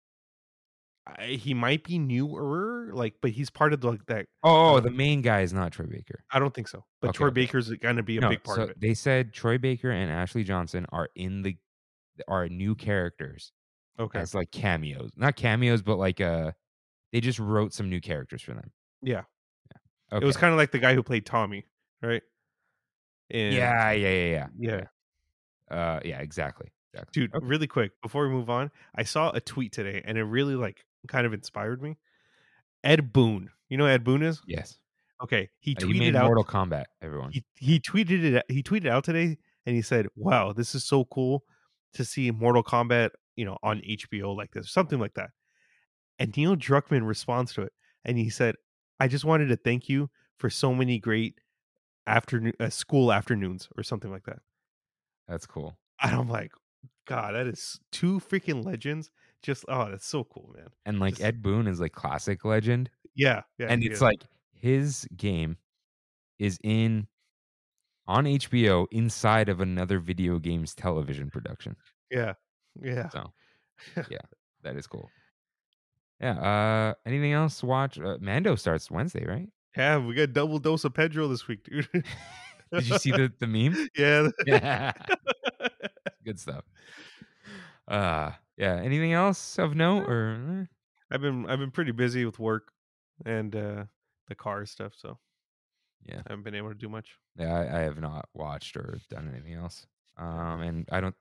I, he might be newer, like, but he's part of the, like that. Oh, Um, the main guy is not Troy Baker. I don't think so, but Okay, Troy. Baker's going to be a No, big part so of it. They said Troy Baker and Ashley Johnson are in the are new characters Okay. as like cameos. Not cameos, but like uh they just wrote some new characters for them. Yeah. Okay. It was kind of like the guy who played Tommy, right? In- yeah, yeah, yeah, yeah. Yeah. Uh yeah, exactly. Dude, Okay. really quick before we move on, I saw a tweet today and it really like kind of inspired me. Ed Boon. You know Ed Boon is? Yes. Okay, he Uh, you made tweeted out. Mortal Kombat, everyone. He, he tweeted it. He tweeted out today, and he said, "Wow, this is so cool to see Mortal Kombat, you know, on HBO like this, something like that." And Neil Druckmann responds to it, and he said, "I just wanted to thank you for so many great afternoon uh, school afternoons or something like that." That's cool. And I'm like, God, that is two freaking legends. Just oh, that's so cool, man. And like Just- Ed Boon is like classic legend. Yeah, yeah. and it's is. like his game is in on HBO inside of another video games television production. yeah, yeah. So yeah, that is cool. Yeah. Uh anything else to watch? Uh, Mando starts Wednesday, right? Yeah, we got double dose of Pedro this week, dude. Did you see the, the meme? yeah. Yeah. Good stuff. Uh yeah. Anything else of note or eh? I've been I've been pretty busy with work and uh the car stuff, so Yeah. I haven't been able to do much. Yeah, I, I have not watched or done anything else. Um and I don't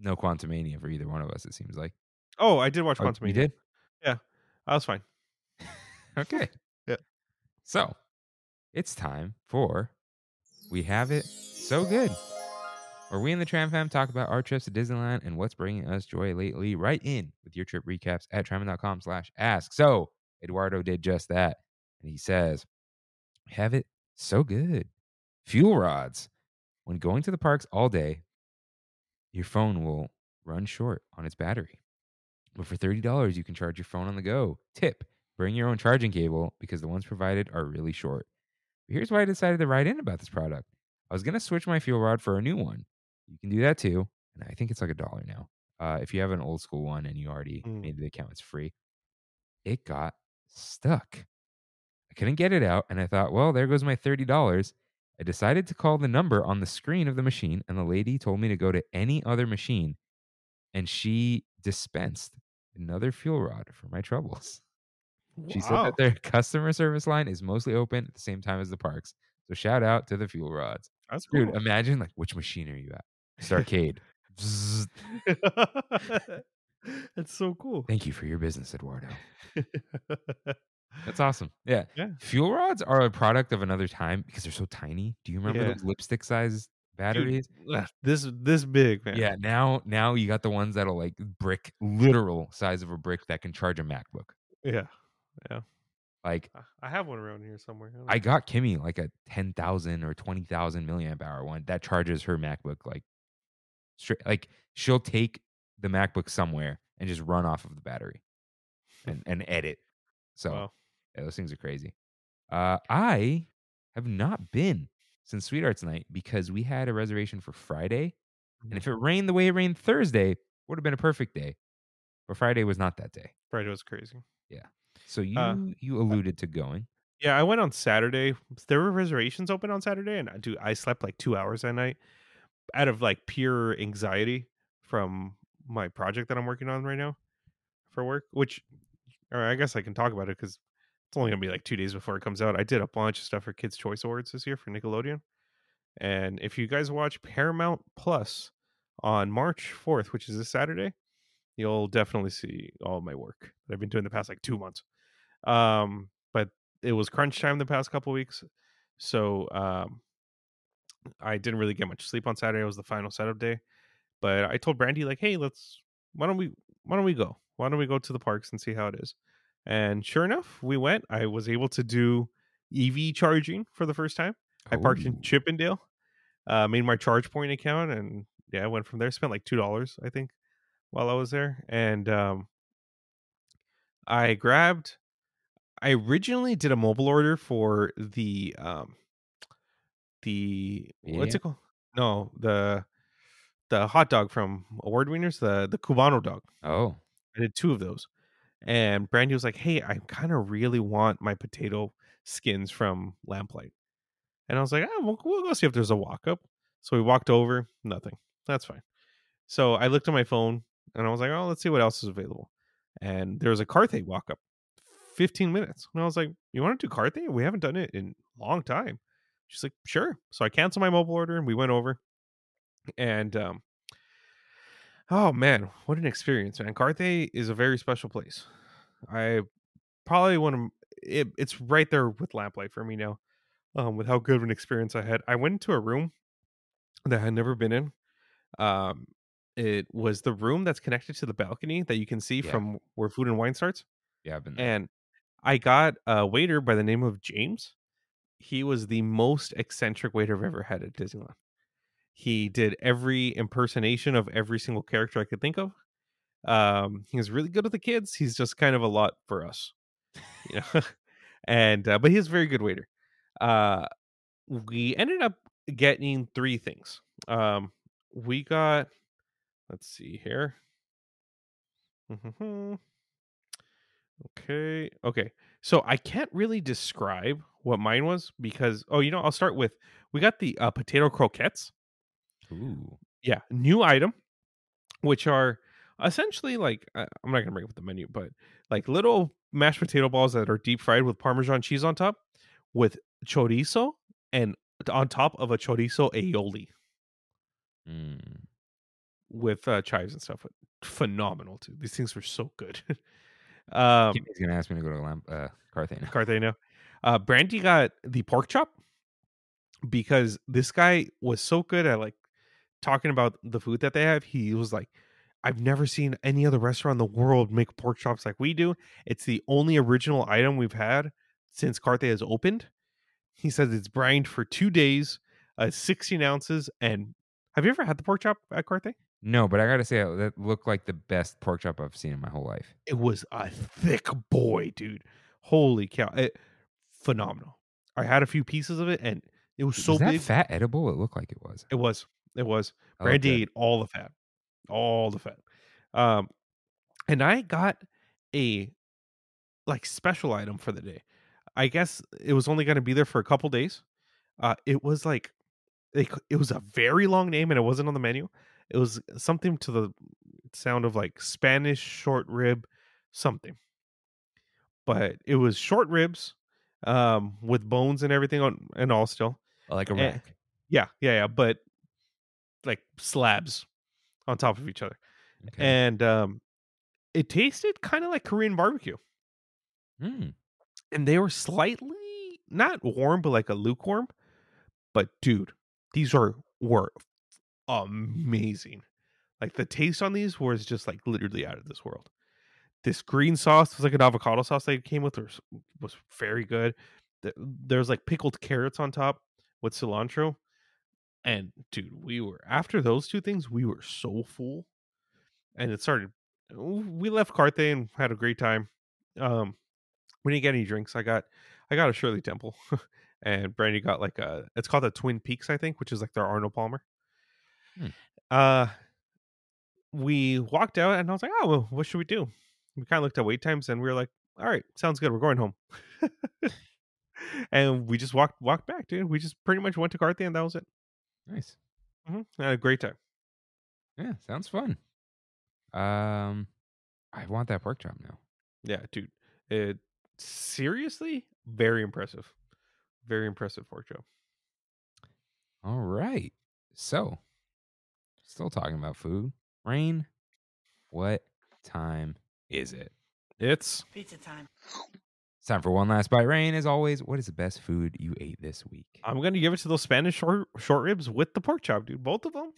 know Quantumania for either one of us, it seems like. Oh, I did watch Oh, Quantum you did? Yeah. I was fine. Okay. Yeah. So it's time for We Have It So Good. Where we in the Tram Fam talk about our trips to Disneyland and what's bringing us joy lately. Right in with your trip recaps at tramfam.com slash ask. So Eduardo did just that. And he says, Have it so good. Fuel rods. When going to the parks all day, your phone will run short on its battery. But for $30, you can charge your phone on the go. Tip bring your own charging cable because the ones provided are really short. But here's why I decided to write in about this product. I was going to switch my fuel rod for a new one. You can do that too. And I think it's like a dollar now. Uh, if you have an old school one and you already Mm. made the account, it's free. It got stuck. I couldn't get it out. And I thought, well, there goes my $30. I decided to call the number on the screen of the machine, and the lady told me to go to any other machine. And she dispensed another fuel rod for my troubles. She said that their customer service line is mostly open at the same time as the parks. So shout out to the fuel rods. That's cool. Dude, imagine like which machine are you at? Starcade. Bzzz. That's so cool. Thank you for your business, Eduardo. That's awesome. Yeah. Yeah. Fuel rods are a product of another time because they're so tiny. Do you remember Yeah. those lipstick sized batteries? ugh, this this big, man. Yeah. Now now you got the ones that'll like brick literal size of a brick that can charge a MacBook. Yeah. Yeah. Like I- I have one around here somewhere. don't I got Kimmy like a ten thousand or twenty thousand milliamp hour one that charges her MacBook like straight. Like she'll take the MacBook somewhere and just run off of the battery and and edit. So Wow. yeah, those things are crazy. Uh, I have not been since Sweethearts Night because we had a reservation for Friday, and if it rained the way it rained Thursday, would have been a perfect day. But Friday was not that day. Friday was crazy. Yeah. So you Uh, you alluded to going. Yeah, I went on Saturday. There were reservations open on Saturday, and I do I slept like two hours that night out of like pure anxiety from my project that I'm working on right now for work. Which, or I guess I can talk about it because it's only gonna be like two days before it comes out. I did a bunch of stuff for Kids Choice Awards this year for Nickelodeon, and if you guys watch Paramount Plus on March 4th, which is this Saturday, you'll definitely see all my work that I've been doing the past like two months. Um, but it was crunch time the past couple weeks, so um, I didn't really get much sleep on Saturday. It was the final setup day, but I told Brandy like, "Hey, let's why don't we why don't we go? Why don't we go to the parks and see how it is?" And sure enough, we went. I was able to do EV charging for the first time. I parked in Chip 'n' Dale, uh, made my charge point account, and yeah, I went from there. Spent like two dollars, I think, while I was there, and um, I grabbed. I originally did a mobile order for the um, the what's it called? No, the the hot dog from Award Wieners, the the Cubano dog. Oh, I did two of those. And Brandy was like, Hey, I kind of really want my potato skins from Lamplight. And I was like, oh, we'll, we'll go see if there's a walk up. So we walked over, nothing. That's fine. So I looked at my phone and I was like, Oh, let's see what else is available. And there was a Carthay walk up, 15 minutes. And I was like, You want to do Carthay? We haven't done it in a long time. She's like, Sure. So I canceled my mobile order and we went over. And um, Oh man, what an experience, man! Carthay is a very special place. I probably one of it, it's right there with lamplight for me now. Um, with how good of an experience I had, I went into a room that I had never been in. Um, it was the room that's connected to the balcony that you can see Yeah. from where food and wine starts. Yeah, I've been there. And I got a waiter by the name of James. He was the most eccentric waiter I've ever had at Disneyland. He did every impersonation of every single character I could think of. Um, he was really good with the kids. He's just kind of a lot for us, you know. and uh, but he's a very good waiter. Uh, we ended up getting three things. Um, we got, let's see here. Mhm. Okay. Okay. So I can't really describe what mine was because oh, you know, I'll start with we got the uh, potato croquettes. Ooh. Yeah, new item, which are essentially like uh, I'm not gonna bring up the menu, but like little mashed potato balls that are deep fried with Parmesan cheese on top, with chorizo and on top of a chorizo aioli Mm. with uh, chives and stuff. Phenomenal too. These things were so good. um, Kimmy's gonna ask me to go to Lamp uh Carthena. Carthena. Uh, Brandy got the pork chop because this guy was so good at like talking about the food that they have. He was like, I've never seen any other restaurant in the world make pork chops like we do. It's the only original item we've had since Carthay has opened. He says it's brined for two days, uh, 16 ounces. And have you ever had the pork chop at Carthay? No, but I gotta say that looked like the best pork chop I've seen in my whole life. It was a thick boy, dude. Holy cow. It, phenomenal. I had a few pieces of it and it was so was big. fat edible? It looked like it was. It was. It was. Brandy ate all the fat. All the fat. Um and I got a like special item for the day. I guess it was only going to be there for a couple days. Uh it was like c- it was a very long name and it wasn't on the menu. It was something to the sound of like Spanish short rib something. But it was short ribs um with bones and everything on and all still. like a Eh, rack. Yeah, yeah, yeah, but like slabs on top of each other. Okay. And um it tasted kind of like Korean barbecue. Mm. And they were slightly not warm but like a lukewarm. But dude, these are were amazing. Like the taste on these was just like literally out of this world. This green sauce was like an avocado sauce they came with was, was very good. There's like pickled carrots on top with cilantro. And dude, we were after those two things, we were so full. And it started we left Carthay and had a great time. Um we didn't get any drinks. I got I got a Shirley Temple. and Brandy got like a it's called the Twin Peaks, I think, which is like their Arnold Palmer. Hmm. Uh we walked out and I was like, oh well, what should we do? We kind of looked at wait times and we were like, all right, sounds good. We're going home. and we just walked walked back, dude. We just pretty much went to Carthay and that was it. Nice. hmm Had a great time. Yeah, sounds fun. Um, I want that pork chop now. Yeah, dude. It seriously very impressive. Very impressive pork chop. All right. So, still talking about food. Rain, what time is it? It's Pizza time. It's time for one last bite. Rain, as always, what is the best food you ate this week? I'm gonna give it to those Spanish short short ribs with the pork chop, dude. Both of them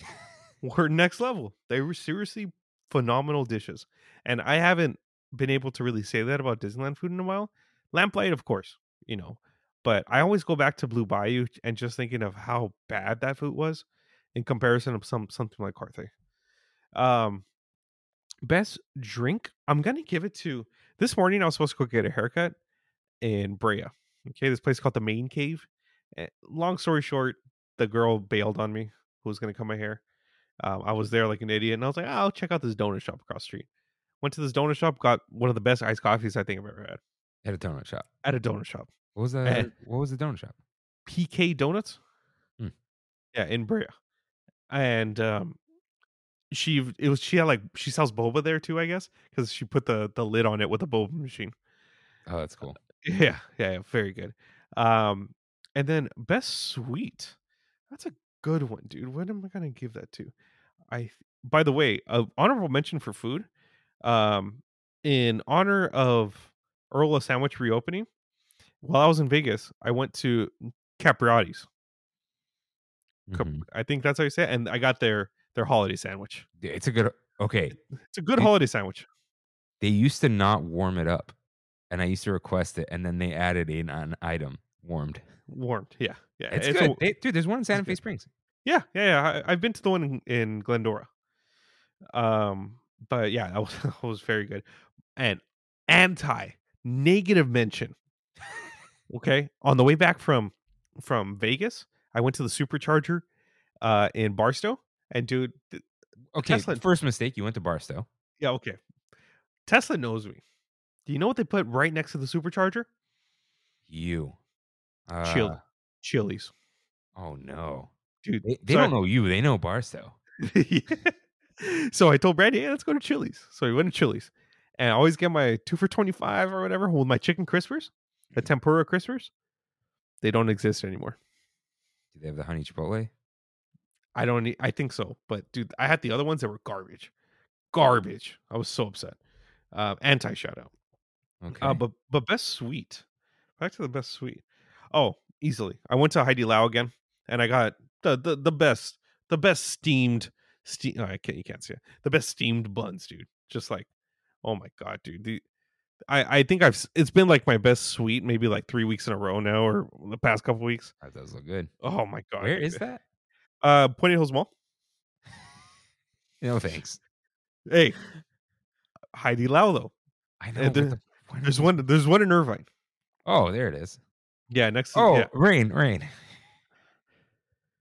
were next level. They were seriously phenomenal dishes, and I haven't been able to really say that about Disneyland food in a while. Lamplight, of course, you know, but I always go back to Blue Bayou and just thinking of how bad that food was in comparison of some something like Carthay. Um, best drink, I'm gonna give it to. This morning, I was supposed to go get a haircut in Brea. Okay, this place called the Main Cave. Eh, long story short, the girl bailed on me who was going to cut my hair. Um, I was there like an idiot, and I was like, oh, "I'll check out this donut shop across the street." Went to this donut shop, got one of the best iced coffees I think I've ever had At a donut shop. at a donut shop. What was that? what was the donut shop? PK Donuts. Hmm. Yeah, in Brea, and um, she it was she had like she sells boba there too, I guess, because she put the the lid on it with a boba machine. Oh, that's cool. Yeah, yeah, yeah, very good. Um, and then best sweet. That's a good one, dude. What am I gonna give that to? I by the way, a honorable mention for food. Um, in honor of Earl of Sandwich reopening, while I was in Vegas, I went to Capriotti's. Mhm. I think that's how you say it. And I got their their holiday sandwich. It's a good. Okay, It's a good Dude. holiday sandwich. they used to not warm it up, and I used to request it, and then they added in an item warmed. Warmed. Yeah. Yeah. It's, a- good, They- dude. There's one in Santa Fe. Springs. yeah. Yeah. Yeah. I, I've been to the one in, in Glendora. Um, but yeah, that was, that was very good. And anti negative mention. okay. On the way back from from Vegas, I went to the supercharger uh in Barstow. And dude, th- Okay, Tesla- first mistake. You went to Barstow. yeah, okay. Tesla knows me. Do you know what they put right next to the supercharger? You. Uh, Chill. Chili's. Oh no. Dude, They, they don't know you. They know Barstow. so I told Brandy, hey, let's go to Chili's. So we went to Chili's. And I always get my two for 25 or whatever with my chicken crispers, the tempura crispers. They don't exist anymore. Do they have the honey chipotle? I don't need, I think so. But dude, I had the other ones that were garbage. Garbage. I was so upset. Uh, anti shout out. Okay. Uh, but but best sweet. Back to the best sweet. Oh, easily. I went to Heidi Lau again, and I got the the, the best the best steamed steam. Oh, I can't you can't see it. The best steamed buns, dude. Just like, oh my god, dude. The, I I think I've it's been like my best sweet maybe like three weeks in a row now or the past couple weeks. that does look good. Oh my god. Where is that? Uh, Puente Hills Mall. No thanks. Hey, Heidi Lau though. I know. There- the- There's one. There's one in Irvine. Oh, there it is. Yeah, next. to Oh, yeah. rain, rain.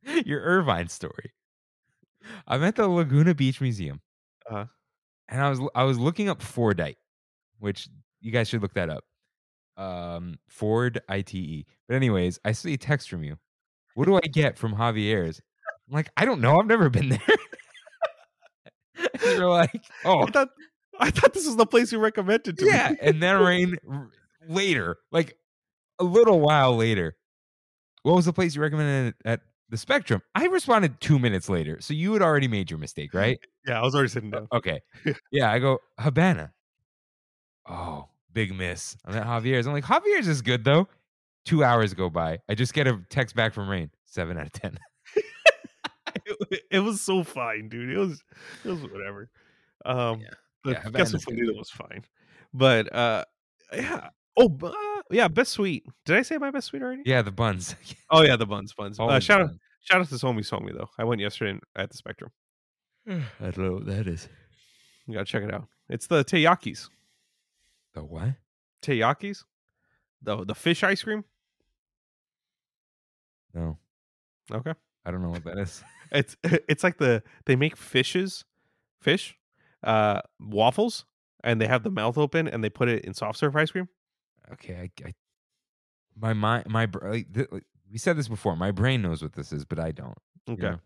Your Irvine story. I'm at the Laguna Beach Museum, Uh-huh. and I was I was looking up Fordite, which you guys should look that up. Um, Ford ITE. But anyways, I see a text from you. What do I get from Javier's? I'm like, I don't know. I've never been there. You're like, oh, I thought I thought this was the place you recommended to me. yeah. And then rain later, like a little while later. What was the place you recommended at the Spectrum? I responded two minutes later. So you had already made your mistake, right? Yeah, I was already sitting down. Okay. Yeah. I go, Habana. Oh, big miss. I'm at Javier's. I'm like, Javier's is good though. Two hours go by. I just get a text back from Rain. Seven out of 10. it, it was so fine, dude. It was it was whatever. Um Yeah. the Yeah, guess Havana's good. was fine. But uh yeah. Oh, uh, yeah, best sweet. Did I say my best sweet already? Yeah, the buns. Oh yeah, the buns, buns. Uh, shout out, shout out to Somi Somi though. I went yesterday at the Spectrum. I don't know what that is. You gotta check it out. It's the taiyakis. The what? taiyakis, the the fish ice cream. No, Okay, I don't know what that is. it's it's like the they make fishes, fish, uh, waffles, and they have the mouth open and they put it in soft serve ice cream. okay, I, I my mind, my br- like, th- like, we said this before. My brain knows what this is, but I don't. you Okay, know?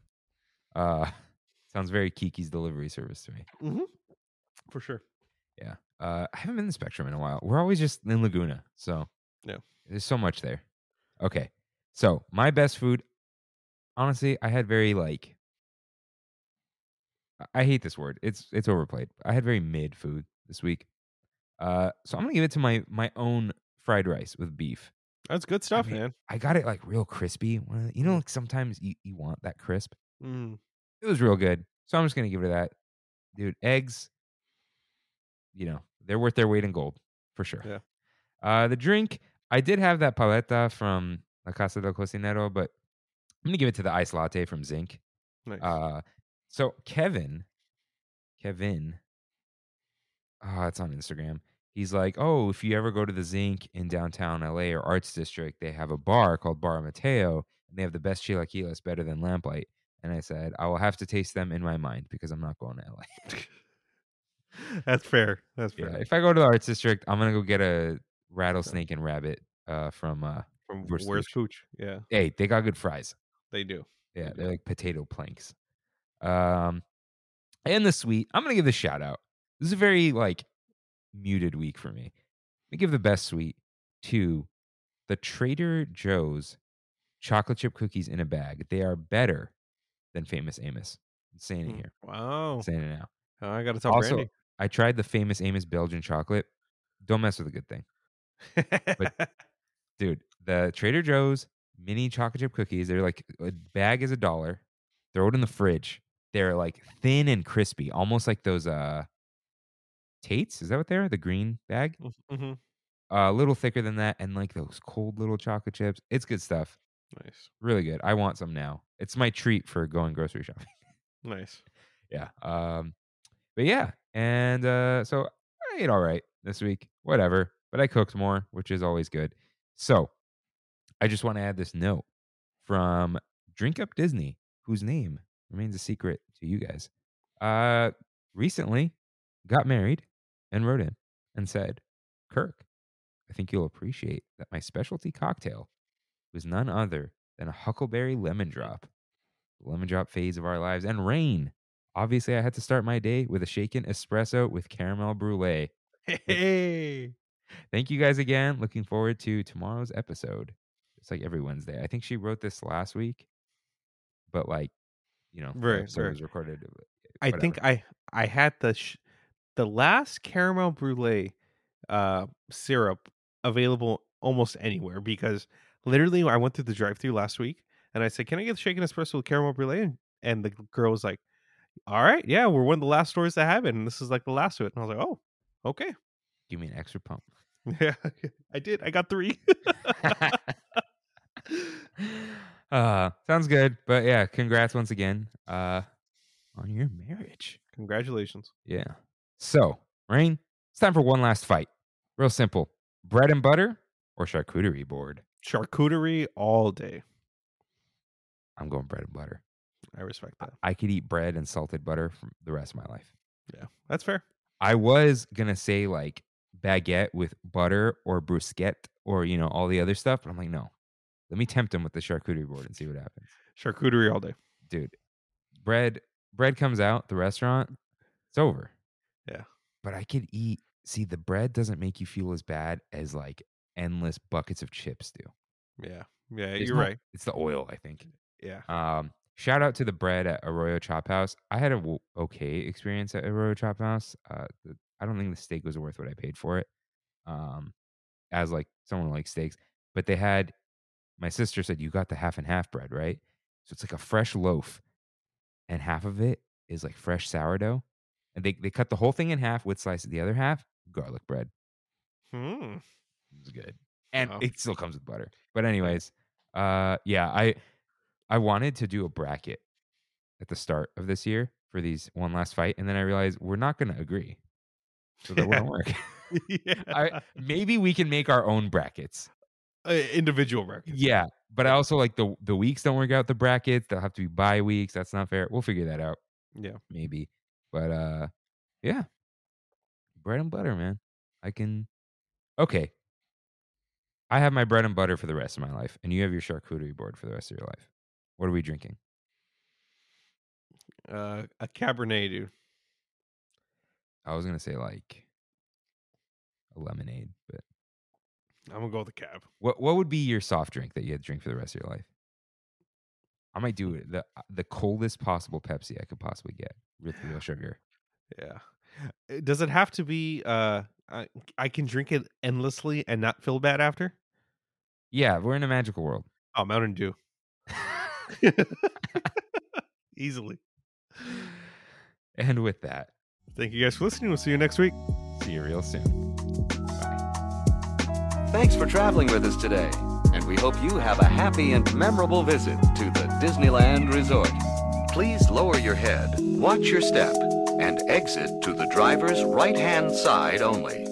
Uh, sounds very Kiki's delivery service to me. for sure. Yeah. Uh, I haven't been in the Spectrum in a while. We're always just in Laguna, so Yeah. there's so much there. Okay, so my best food, honestly, I had very like. I- I hate this word. It's it's overplayed. I had very mid food this week. Uh, so I'm gonna give it to my my own fried rice with beef. That's good stuff, mean, man. I got it like real crispy. One of the- You know, like sometimes you, you want that crisp. Mm. It was real good. So I'm just gonna give it that. Dude, eggs, you know, they're worth their weight in gold for sure. Yeah. Uh the drink, I did have that paleta from La Casa del Cocinero, but I'm gonna give it to the ice latte from Zinc. Nice. Uh so Kevin, Kevin, ah, it's on Instagram. He's like, oh, if you ever go to the Zinc in downtown LA or Arts District, they have a bar called Bar Mateo, and they have the best chilaquiles, better than Lamplight. And I said, I will have to taste them in my mind because I'm not going to LA. That's fair. That's Yeah, fair. if I go to the Arts District, I'm gonna go get a rattlesnake and rabbit uh, from. Uh, From where's. Pooch? Yeah, hey, they got good fries. they do. Yeah, They they're like potato planks. Um, and the sweet. I'm gonna give the shout out. This is a very like muted week for me. Let me give the best sweet to the Trader Joe's chocolate chip cookies in a bag. They are better than Famous Amos. I'm saying it Mm. here. Wow. I'm saying it now. I got to tell Also, Brandy. I tried the Famous Amos Belgian chocolate. Don't mess with a good thing. But dude. The Trader Joe's mini chocolate chip cookies. They're like a bag is a dollar. Throw it in the fridge. They're like thin and crispy, almost like those uh Tates. Is that what they are? The green bag, Mm-hmm. a little thicker than that, and like those cold little chocolate chips. It's good stuff. Nice, Really good. I want some now. It's my treat for going grocery shopping. nice. yeah. Um, but yeah, and uh, so I ate all right this week. Whatever, but I cooked more, which is always good. So I just want to add this note from Drink Up Disney, whose name remains a secret to you guys. Uh, recently got married and wrote in and said, "Kirk, I think you'll appreciate that my specialty cocktail was none other than a Huckleberry Lemon Drop, the lemon drop phase of our lives, and rain." Obviously, I had to start my day with a shaken espresso with caramel brulee. Hey, Thank you guys again. Looking forward to tomorrow's episode. It's like every Wednesday. I think she wrote this last week, but like, you know, Right, right. was recorded. uh, I think I I had the sh- the last caramel brulee uh syrup available almost anywhere because literally I went through the drive-through last week and I said, "Can I get the shaken espresso with caramel brulee?" And, and the girl was like, "All right, yeah, we're one of the last stories that have it, and this is like the last of it." And I was like, "Oh, okay, give me an extra pump. yeah, I did. I got three. uh, sounds good. But yeah, congrats once again uh, on your marriage. Congratulations. Yeah. So, Rain, it's time for one last fight. Real simple bread and butter or charcuterie board? Charcuterie all day. I'm going bread and butter. I respect that. I could eat bread and salted butter for the rest of my life. Yeah, that's fair. I was gonna say like baguette with butter or bruschetta or you know all the other stuff, but I'm like, no. Let me tempt him with the charcuterie board and see what happens, Charcuterie all day. dude. Bread, bread comes out the restaurant, it's over. Yeah. but I could eat. See, the bread doesn't make you feel as bad as like endless buckets of chips do. Yeah, yeah, It's you're not- right. It's the oil, I think. Yeah. Um, shout out to the bread at Arroyo Chop House. I had a w- okay experience at Arroyo Chop House. Uh, the, I don't think the steak was worth what I paid for it. Um, as like someone who likes steaks, but they had. My sister said you got the half and half bread, right? So it's like a fresh loaf, and half of it is like fresh sourdough, and they they cut the whole thing in half with slices. The other half garlic bread. Hmm. It was good, and Wow. it still comes with butter. But anyways, uh, yeah, I I wanted to do a bracket at the start of this year for these one last fight, and then I realized we're not going to agree, so that won't work. yeah. I maybe we can make our own brackets. Uh, individual brackets. Yeah, but I also like the the weeks don't work out. The brackets they'll have to be bye weeks. That's not fair. We'll figure that out Yeah. maybe, but uh, yeah, bread and butter, man. I can. Okay, I have my bread and butter for the rest of my life, and you have your charcuterie board for the rest of your life. What are we drinking? Uh, a Cabernet, dude. I was gonna say like a lemonade, but I'm gonna go with the cab. what what would be your soft drink that you had to drink for the rest of your life? I might do it the the coldest possible Pepsi I could possibly get with real sugar. Yeah. Uh, Does it have to be? Uh, I, I can drink it endlessly and not feel bad after. Yeah, we're in a magical world. Oh, Mountain Dew. Easily. And with that, Thank you guys for listening. We'll see you next week. see you real soon. Thanks for traveling with us today, and we hope you have a happy and memorable visit to the Disneyland Resort. Please lower your head, watch your step, and exit to the driver's right hand side only.